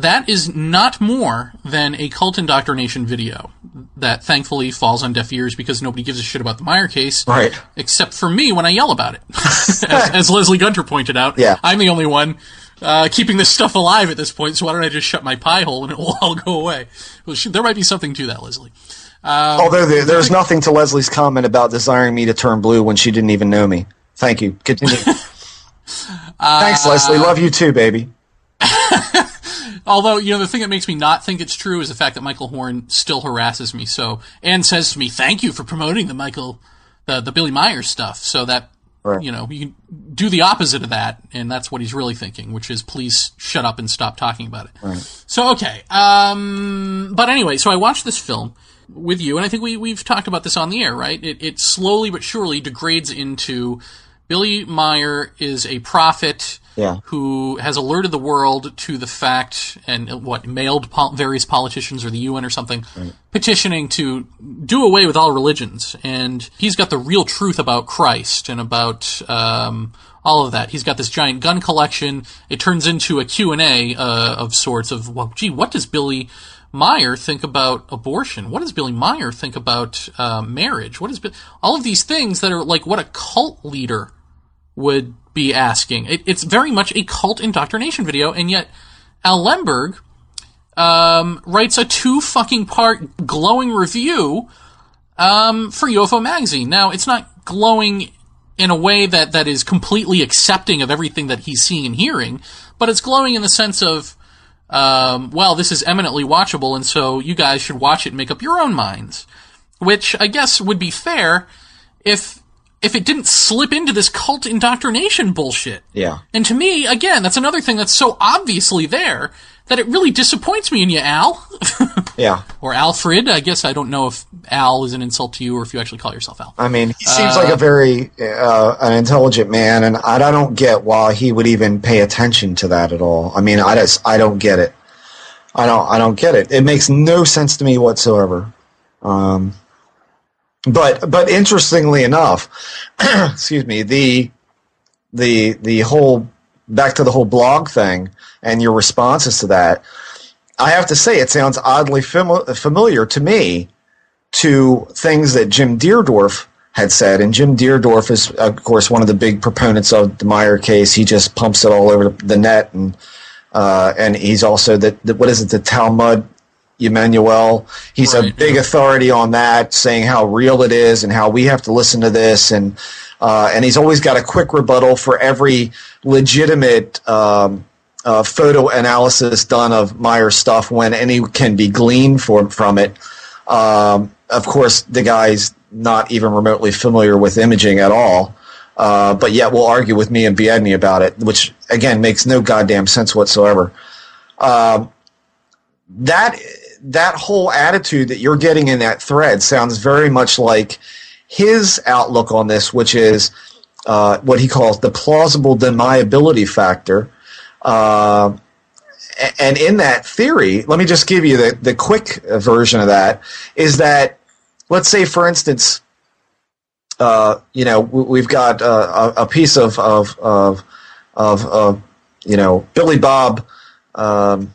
that is not more than a cult indoctrination video that thankfully falls on deaf ears because nobody gives a shit about the Meier case, Right. Except for me when I yell about it, as, as Leslie Gunter pointed out. Yeah. I'm the only one uh, keeping this stuff alive at this point. So why don't I just shut my pie hole and it will all go away? Well, there might be something to that, Leslie. Although there, there's nothing to Leslie's comment about desiring me to turn blue when she didn't even know me. Thank you. Continue. Thanks, Leslie. Love you too, baby. Although, you know, the thing that makes me not think it's true is the fact that Michael Horn still harasses me. So, and says to me, "Thank you for promoting the Michael, the the Billy Myers stuff." So that, Right. you know, you can do the opposite of that, and that's what he's really thinking, which is, please shut up and stop talking about it. So, okay, um, but anyway, so I watched this film with you, and I think we we've talked about this on the air, right? It it slowly but surely degrades into Billy Meier is a prophet Yeah. who has alerted the world to the fact and what mailed pol- various politicians or the UN or something petitioning to do away with all religions and he's got the real truth about Christ and about um, all of that he's got this giant gun collection it turns into a Q&A uh, of sorts of well gee what does Billy Meier think about abortion? What does Billy Meier think about uh, marriage? What is Bi- all of these things that are like what a cult leader would be asking. It, it's very much a cult indoctrination video, and yet Al Lehmberg um, writes a two fucking part glowing review um, for UFO magazine. Now, it's not glowing in a way that, that is completely accepting of everything that he's seeing and hearing, but it's glowing in the sense of, um, well, this is eminently watchable, and so you guys should watch it and make up your own minds. Which I guess would be fair if if it didn't slip into this cult indoctrination bullshit. Yeah. And to me, again, that's another thing that's so obviously there that it really disappoints me in you, Al. Yeah. or Alfred. I guess I don't know if Al is an insult to you or if you actually call yourself Al. I mean, he seems like a very uh, an intelligent man, and I, I don't get why he would even pay attention to that at all. I mean, I just I don't get it. I don't I don't get it. It makes no sense to me whatsoever. Um, but but interestingly enough, excuse me, the the the whole back to the whole blog thing and your responses to that. I have to say, it sounds oddly fami- familiar to me to things that Jim Deardorff had said. And Jim Deardorff is, of course, one of the big proponents of the Meier case. He just pumps it all over the net, and uh, and he's also the what is it, the Talmud Jmmanuel. He's a big yeah. authority on that, saying how real it is and how we have to listen to this, and uh, and he's always got a quick rebuttal for every legitimate um, uh, photo analysis done of Meier stuff when any can be gleaned for, from it. Um, of course, the guy's not even remotely familiar with imaging at all, uh, but yet will argue with me and Biedny about it, which again makes no goddamn sense whatsoever. Um, that that whole attitude that you're getting in that thread sounds very much like his outlook on this, which is uh, what he calls the plausible deniability factor. Uh, and in that theory, let me just give you the, the quick version of that is that, let's say, for instance, uh, you know, we- we've got uh, a, a piece of, of, of, of, of, you know, Billy Bob um,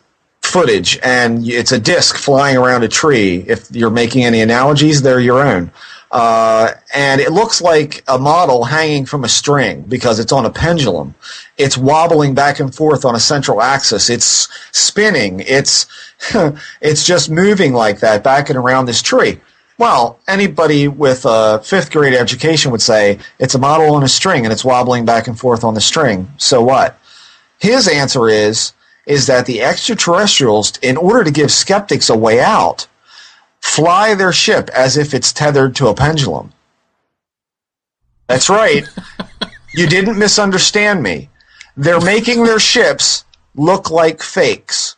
footage, and it's a disc flying around a tree. If you're making any analogies, they're your own. Uh, and it looks like a model hanging from a string because it's on a pendulum. It's wobbling back and forth on a central axis. It's spinning. It's it's just moving like that back and around this tree. Well, anybody with a fifth grade education would say it's a model on a string and it's wobbling back and forth on the string. So what? His answer is is that the extraterrestrials, in order to give skeptics a way out, fly their ship as if it's tethered to a pendulum. That's right. you didn't misunderstand me. They're making their ships look like fakes.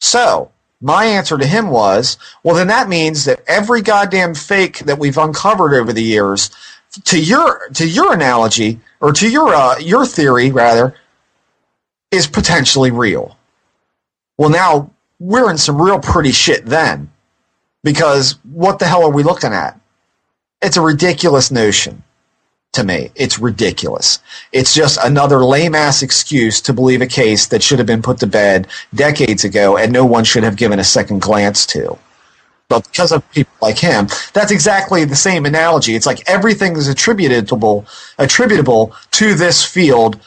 So, my answer to him was, well, then that means that every goddamn fake that we've uncovered over the years, to your to your analogy or to your uh, your theory rather, is potentially real. Well, now we're in some real pretty shit then, because what the hell are we looking at? It's a ridiculous notion to me. It's ridiculous. It's just another lame ass excuse to believe a case that should have been put to bed decades ago and no one should have given a second glance to. But because of people like him, that's exactly the same analogy. It's like everything is attributable attributable to this field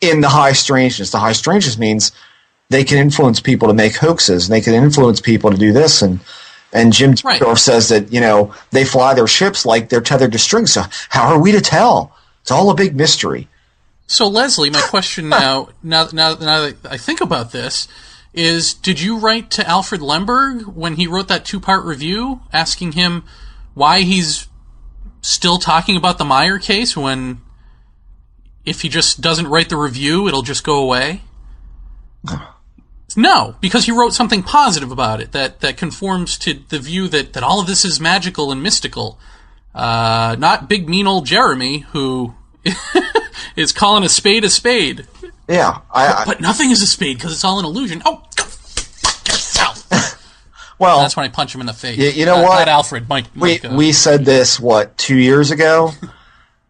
in the high strangeness. The high strangeness means they can influence people to make hoaxes and they can influence people to do this and and Jim Right. Dorf says that, you know, they fly their ships like they're tethered to strings. So how are we to tell? It's all a big mystery. So Leslie, my question now, now, now, now that I think about this, is: Did you write to Alfred Lehmberg when he wrote that two-part review, asking him why he's still talking about the Meier case when, if he just doesn't write the review, it'll just go away? No, because he wrote something positive about it that that conforms to the view that that all of this is magical and mystical. Uh, not big mean old Jeremy who is calling a spade a spade. Yeah. I, I, But nothing is a spade because it's all an illusion. Oh, go fuck yourself. well, That's when I punch him in the face. Y- you know Not- what? Alfred. Mike. we, Mike, uh, we said this, what, two years ago?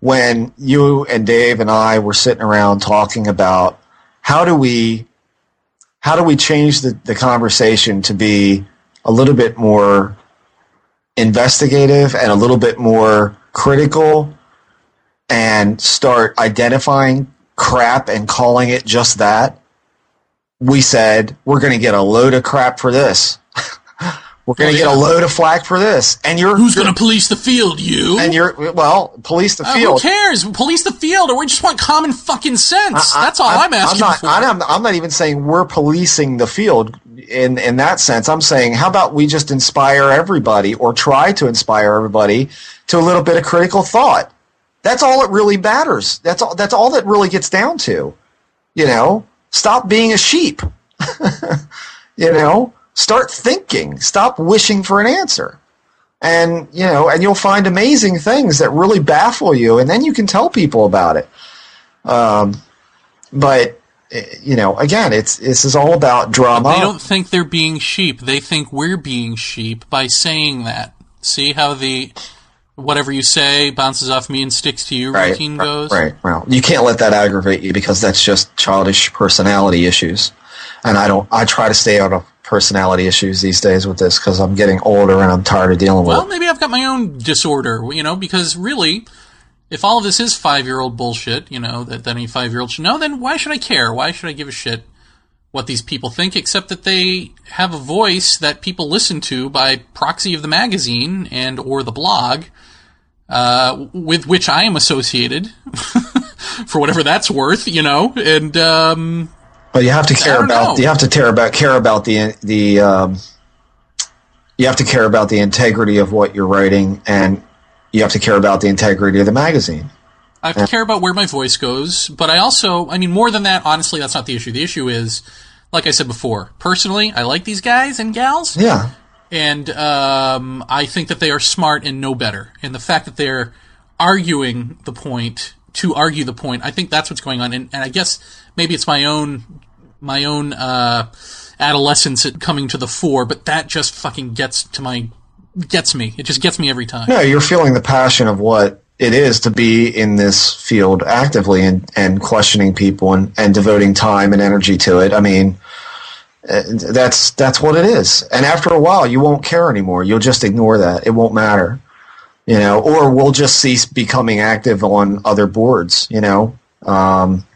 when you and Dave and I were sitting around talking about how do we how do we change the, the conversation to be a little bit more investigative and a little bit more critical and start identifying crap and calling it just that? We said we're going to get a load of crap for this we're going to Oh, get a load of flack for this and you're Who's going to police the field? You. and you're well police the Uh, who cares? Police the field, or we just want common fucking sense. That's all I'm, asking not, for. I'm, I'm not even saying we're policing the field in in that sense. I'm saying how about we just inspire everybody or try to inspire everybody to a little bit of critical thought. That's all it really matters. That's all. That's all that really gets down to. You know, stop being a sheep. you know, start thinking. Stop wishing for an answer. And you know, and you'll find amazing things that really baffle you, and then you can tell people about it. Um, but eh, you know, again, it's this is all about drama. They don't think they're being sheep. They think we're being sheep by saying that. See how the whatever you say bounces off me and sticks to you right, routine goes? Right. Well, you can't let that aggravate you because that's just childish personality issues. And I don't. I try to stay out of personality issues these days with this because I'm getting older and I'm tired of dealing with Well, it. maybe I've got my own disorder, you know, because really, if all of this is five year old bullshit, you know, that, that any five year old should know, then why should I care? Why should I give a shit what these people think, except that they have a voice that people listen to by proxy of the magazine and or the blog, uh, with which I am associated, for whatever that's worth, you know. And um, But you have to care about know. you have to care about care about the the um, you have to care about the integrity of what you're writing, and you have to care about the integrity of the magazine. I have to care about where my voice goes, but I also, I mean, more than that, honestly, that's not the issue. The issue is, like I said before, personally, I like these guys and gals, Yeah, and um, I think that they are smart and know better. And the fact that they're arguing the point to argue the point, I think that's what's going on. And, and I guess maybe it's my own my own uh, adolescence coming to the fore, but that just fucking gets to my gets me. It just gets me every time. no, you're feeling the passion of what it is to be in this field actively and, and questioning people and, and devoting time and energy to it. I mean, uh, that's that's what it is. And after a while, you won't care anymore. You'll just ignore that. It won't matter, you know. Or we'll just cease becoming active on other boards, you know. Um,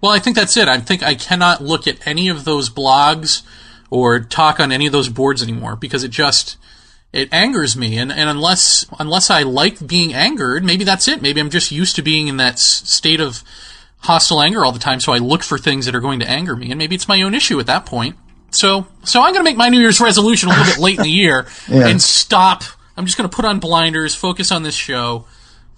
Well, I think that's it. I think I cannot look at any of those blogs or talk on any of those boards anymore because it just it angers me. And, and unless unless I like being angered, maybe that's it. Maybe I'm just used to being in that s- state of hostile anger all the time, so I look for things that are going to anger me, and maybe it's my own issue at that point. So so I'm going to make my New Year's resolution a little bit late in the year and stop. I'm just going to put on blinders, focus on this show.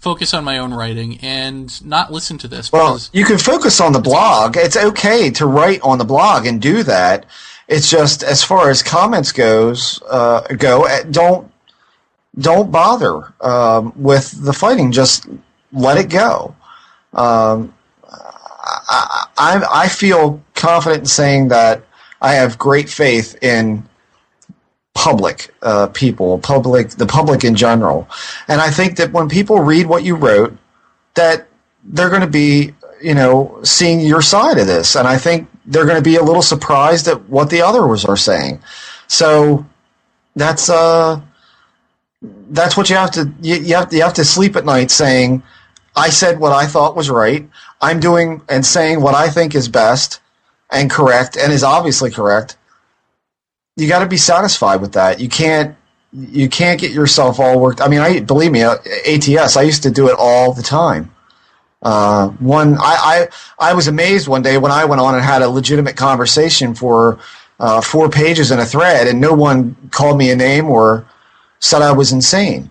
Focus on my own writing and not listen to this. Well, you can focus on the blog. It's okay to write on the blog and do that. It's just as far as comments goes, uh, go eh, don't don't bother um, with the fighting. Just let it go. Um, I, I I feel confident in saying that I have great faith in public uh, people, public the public in general, and I think that when people read what you wrote, that they're going to be, you know, seeing your side of this, and I think they're going to be a little surprised at what the others are saying. So that's uh, that's what you have to you, you have to, you have to sleep at night saying, I said what I thought was right. I'm doing and saying what I think is best and correct and is obviously correct. You got to be satisfied with that. You can't you can't get yourself all worked. I mean, I believe me, uh, ATS. I used to do it all the time. Uh, one, I, I I was amazed one day when I went on and had a legitimate conversation for uh, four pages in a thread, and no one called me a name or said I was insane.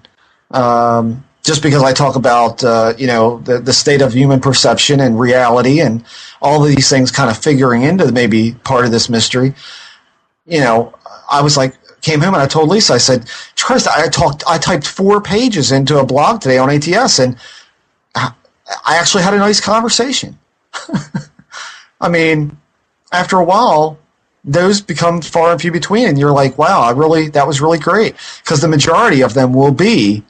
Um, just because I talk about uh, you know the the state of human perception and reality and all of these things kind of figuring into maybe part of this mystery. You know, I was like, came home and I told Lisa, I said, Christ, I talked, I typed four pages into a blog today on ATS, and I actually had a nice conversation. I mean, after a while, those become far and few between, and you're like, wow, I really, that was really great, because the majority of them will be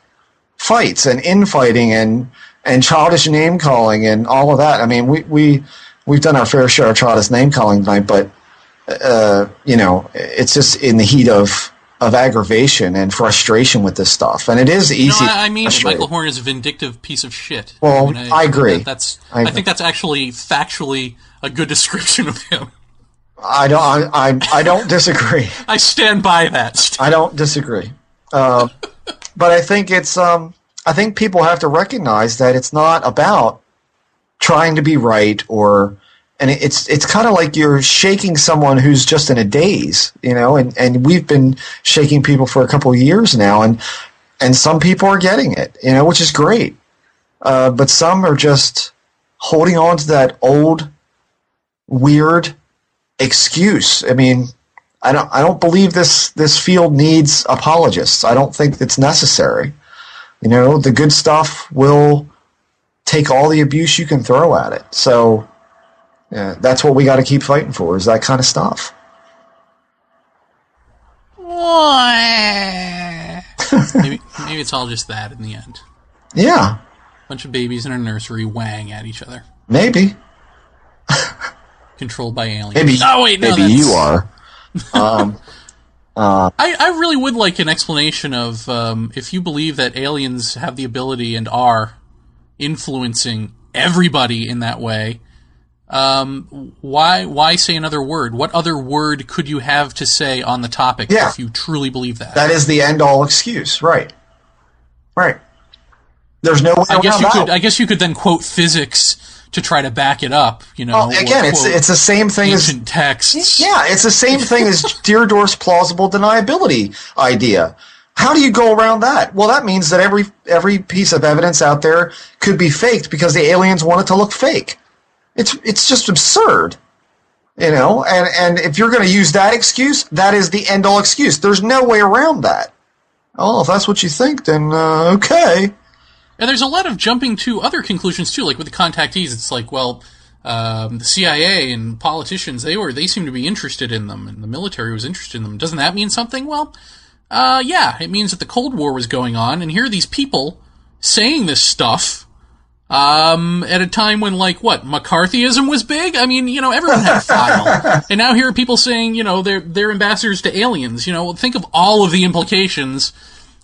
fights and infighting and and childish name calling and all of that. I mean, we we we've done our fair share of childish name calling tonight, but uh, you know, it's just in the heat of of aggravation and frustration with this stuff, and it is No, easy. I, I mean. Michael Horn is a vindictive piece of shit. Well, mean, I agree. that- that's I I, think that's actually factually a good description of him. I don't. I, I I don't disagree. I stand by that. I don't disagree. Uh, but I think it's. Um, I think people have to recognize that it's not about trying to be right or. And it's it's kind of like you're shaking someone who's just in a daze, you know. And, and we've been shaking people for a couple years now, and and some people are getting it, you know, which is great. Uh, but some are just holding on to that old, weird excuse. I mean, I don't I don't believe this this field needs apologists. I don't think it's necessary. You know, the good stuff will take all the abuse you can throw at it. So yeah, that's what we got to keep fighting for is that kind of stuff. maybe maybe it's all just that in the end. Yeah, bunch of babies in a nursery whang at each other, maybe. controlled by aliens. Maybe oh wait, no, maybe that's- you are. Um, I, I really would like an explanation of um, if you believe that aliens have the ability and are influencing everybody in that way. Um, why why say another word? What other word could you have to say on the topic Yeah. if you truly believe that? That is the end all excuse, right? Right. There's no way I guess you that. could. I guess you could then quote physics to try to back it up. You know, Well, again, it's it's the same thing as ancient texts. yeah, it's the same thing as Deardorff's plausible deniability idea. How do you go around that? Well, that means that every every piece of evidence out there could be faked because the aliens want it to look fake. It's it's just absurd, you know. And and if you're going to use that excuse, that is the end all excuse. There's no way around that. Oh, if that's what you think, then uh, okay. And there's a lot of jumping to other conclusions too, like with the contactees. It's like, well, um, the CIA and politicians they were they seem to be interested in them, and the military was interested in them. Doesn't that mean something? Well, uh, yeah, it means that the Cold War was going on, and here are these people saying this stuff. Um, at a time when, like, what McCarthyism was big. I mean, you know, everyone had a file, and now here are people saying, you know, they're they're ambassadors to aliens. You know, think of all of the implications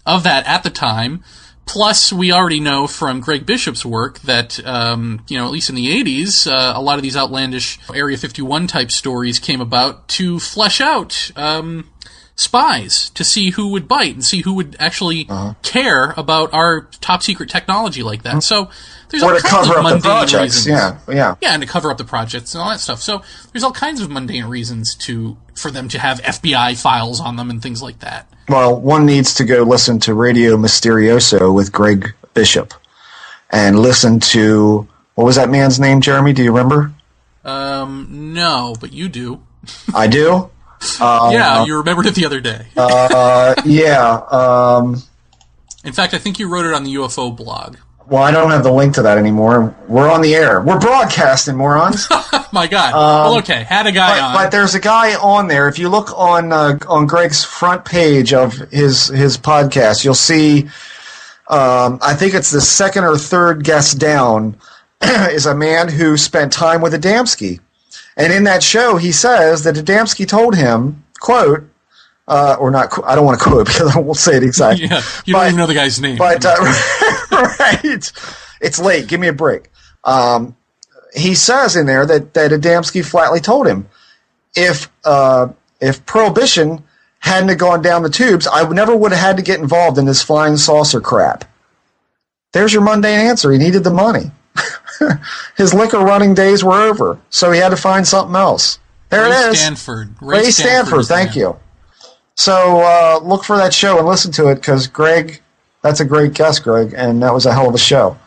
of that at the time. Plus, we already know from Greg Bishop's work that, um, you know, at least in the 80s, uh, a lot of these outlandish Area 51 type stories came about to flesh out um, spies to see who would bite and see who would actually care about our top secret technology like that. So there's Or all to kinds cover of up the mundane reasons. Yeah, yeah. Yeah, and to cover up the projects and all that stuff. So there's all kinds of mundane reasons to for them to have FBI files on them and things like that. Well, one needs to go listen to Radio Mysterioso with Greg Bishop and listen to what was that man's name, Jeremy? Do you remember? Um, no, but you do. I do. yeah, you remembered it the other day. Uh, yeah. Um, In fact, I think you wrote it on the UFO blog. well, I don't have the link to that anymore. We're on the air. We're broadcasting, morons. My God. well, okay, had a guy but, on. but there's a guy on there. If you look on uh, on Greg's front page of his his podcast, you'll see. Um, I think it's the second or third guest down is a man who spent time with Adamski, and in that show he says that Adamski told him, "quote." Uh, or not, I don't want to quote because I won't say it exactly. yeah, you But- don't even know the guy's name. But uh, right, it's late. Give me a break. Um, he says in there that that Adamski flatly told him, if uh, if prohibition hadn't have gone down the tubes, I never would have had to get involved in this flying saucer crap. There's your mundane answer. He needed the money. His liquor running days were over, so he had to find something else. There Ray it is. Stanford. Ray, Stanford, is the thank you. So uh, look for that show and listen to it because Greg, that's a great guest, Greg, and that was a hell of a show.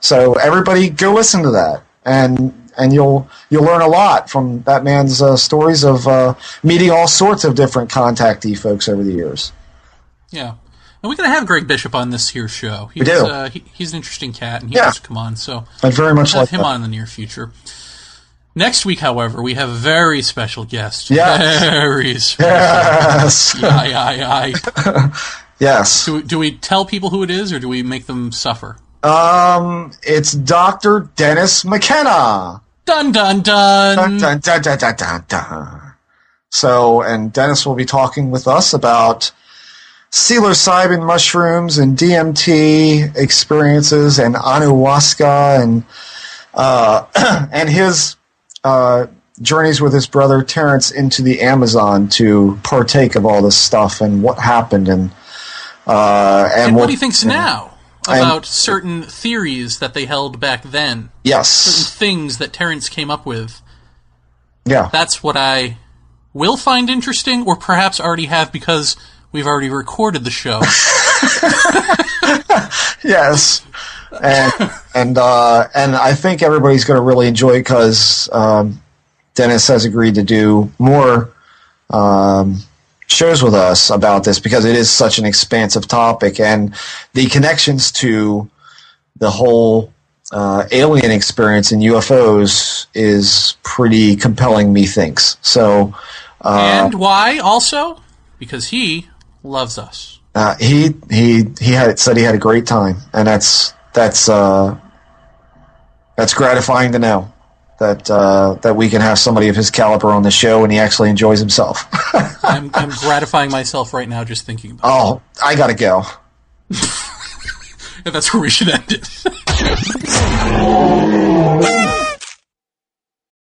So everybody, go listen to that, and and you'll you'll learn a lot from that man's uh, stories of uh, meeting all sorts of different contactee folks over the years. Yeah. And we're going to have Greg Bishop on this here show. He's, do. Uh, he, he's an interesting cat, and he Yeah. wants to come on. So I'd very much have like him that. on in the near future. Next week, however, we have a very special guest. Yes. Very special. Yes, Aye, aye, aye. yes. Do, do we tell people who it is, or do we make them suffer? Um, it's Doctor Dennis McKenna. Dun dun dun. Dun, dun, dun, dun, dun, dun, dun. So, and Dennis will be talking with us about psilocybin mushrooms and DMT experiences and ayahuasca and uh, and his uh, journeys with his brother Terence into the Amazon to partake of all this stuff and what happened and uh, and, and what what he thinks now And- about certain theories that they held back then, Yes, certain things that Terence came up with. yeah. That's what I will find interesting, or perhaps already have because we've already recorded the show. yes, and and uh, and I think everybody's going to really enjoy it because um, Dennis has agreed to do more um, shows with us about this because it is such an expansive topic and the connections to the whole uh, alien experience in UFOs is pretty compelling. Methinks so. Uh, and why also? Because he loves us. Uh, he he he had said he had a great time, and that's that's uh, that's gratifying to know that uh, that we can have somebody of his caliber on the show, and he actually enjoys himself. I'm, I'm gratifying myself right now just thinking about oh, I gotta go. and That's where we should end it.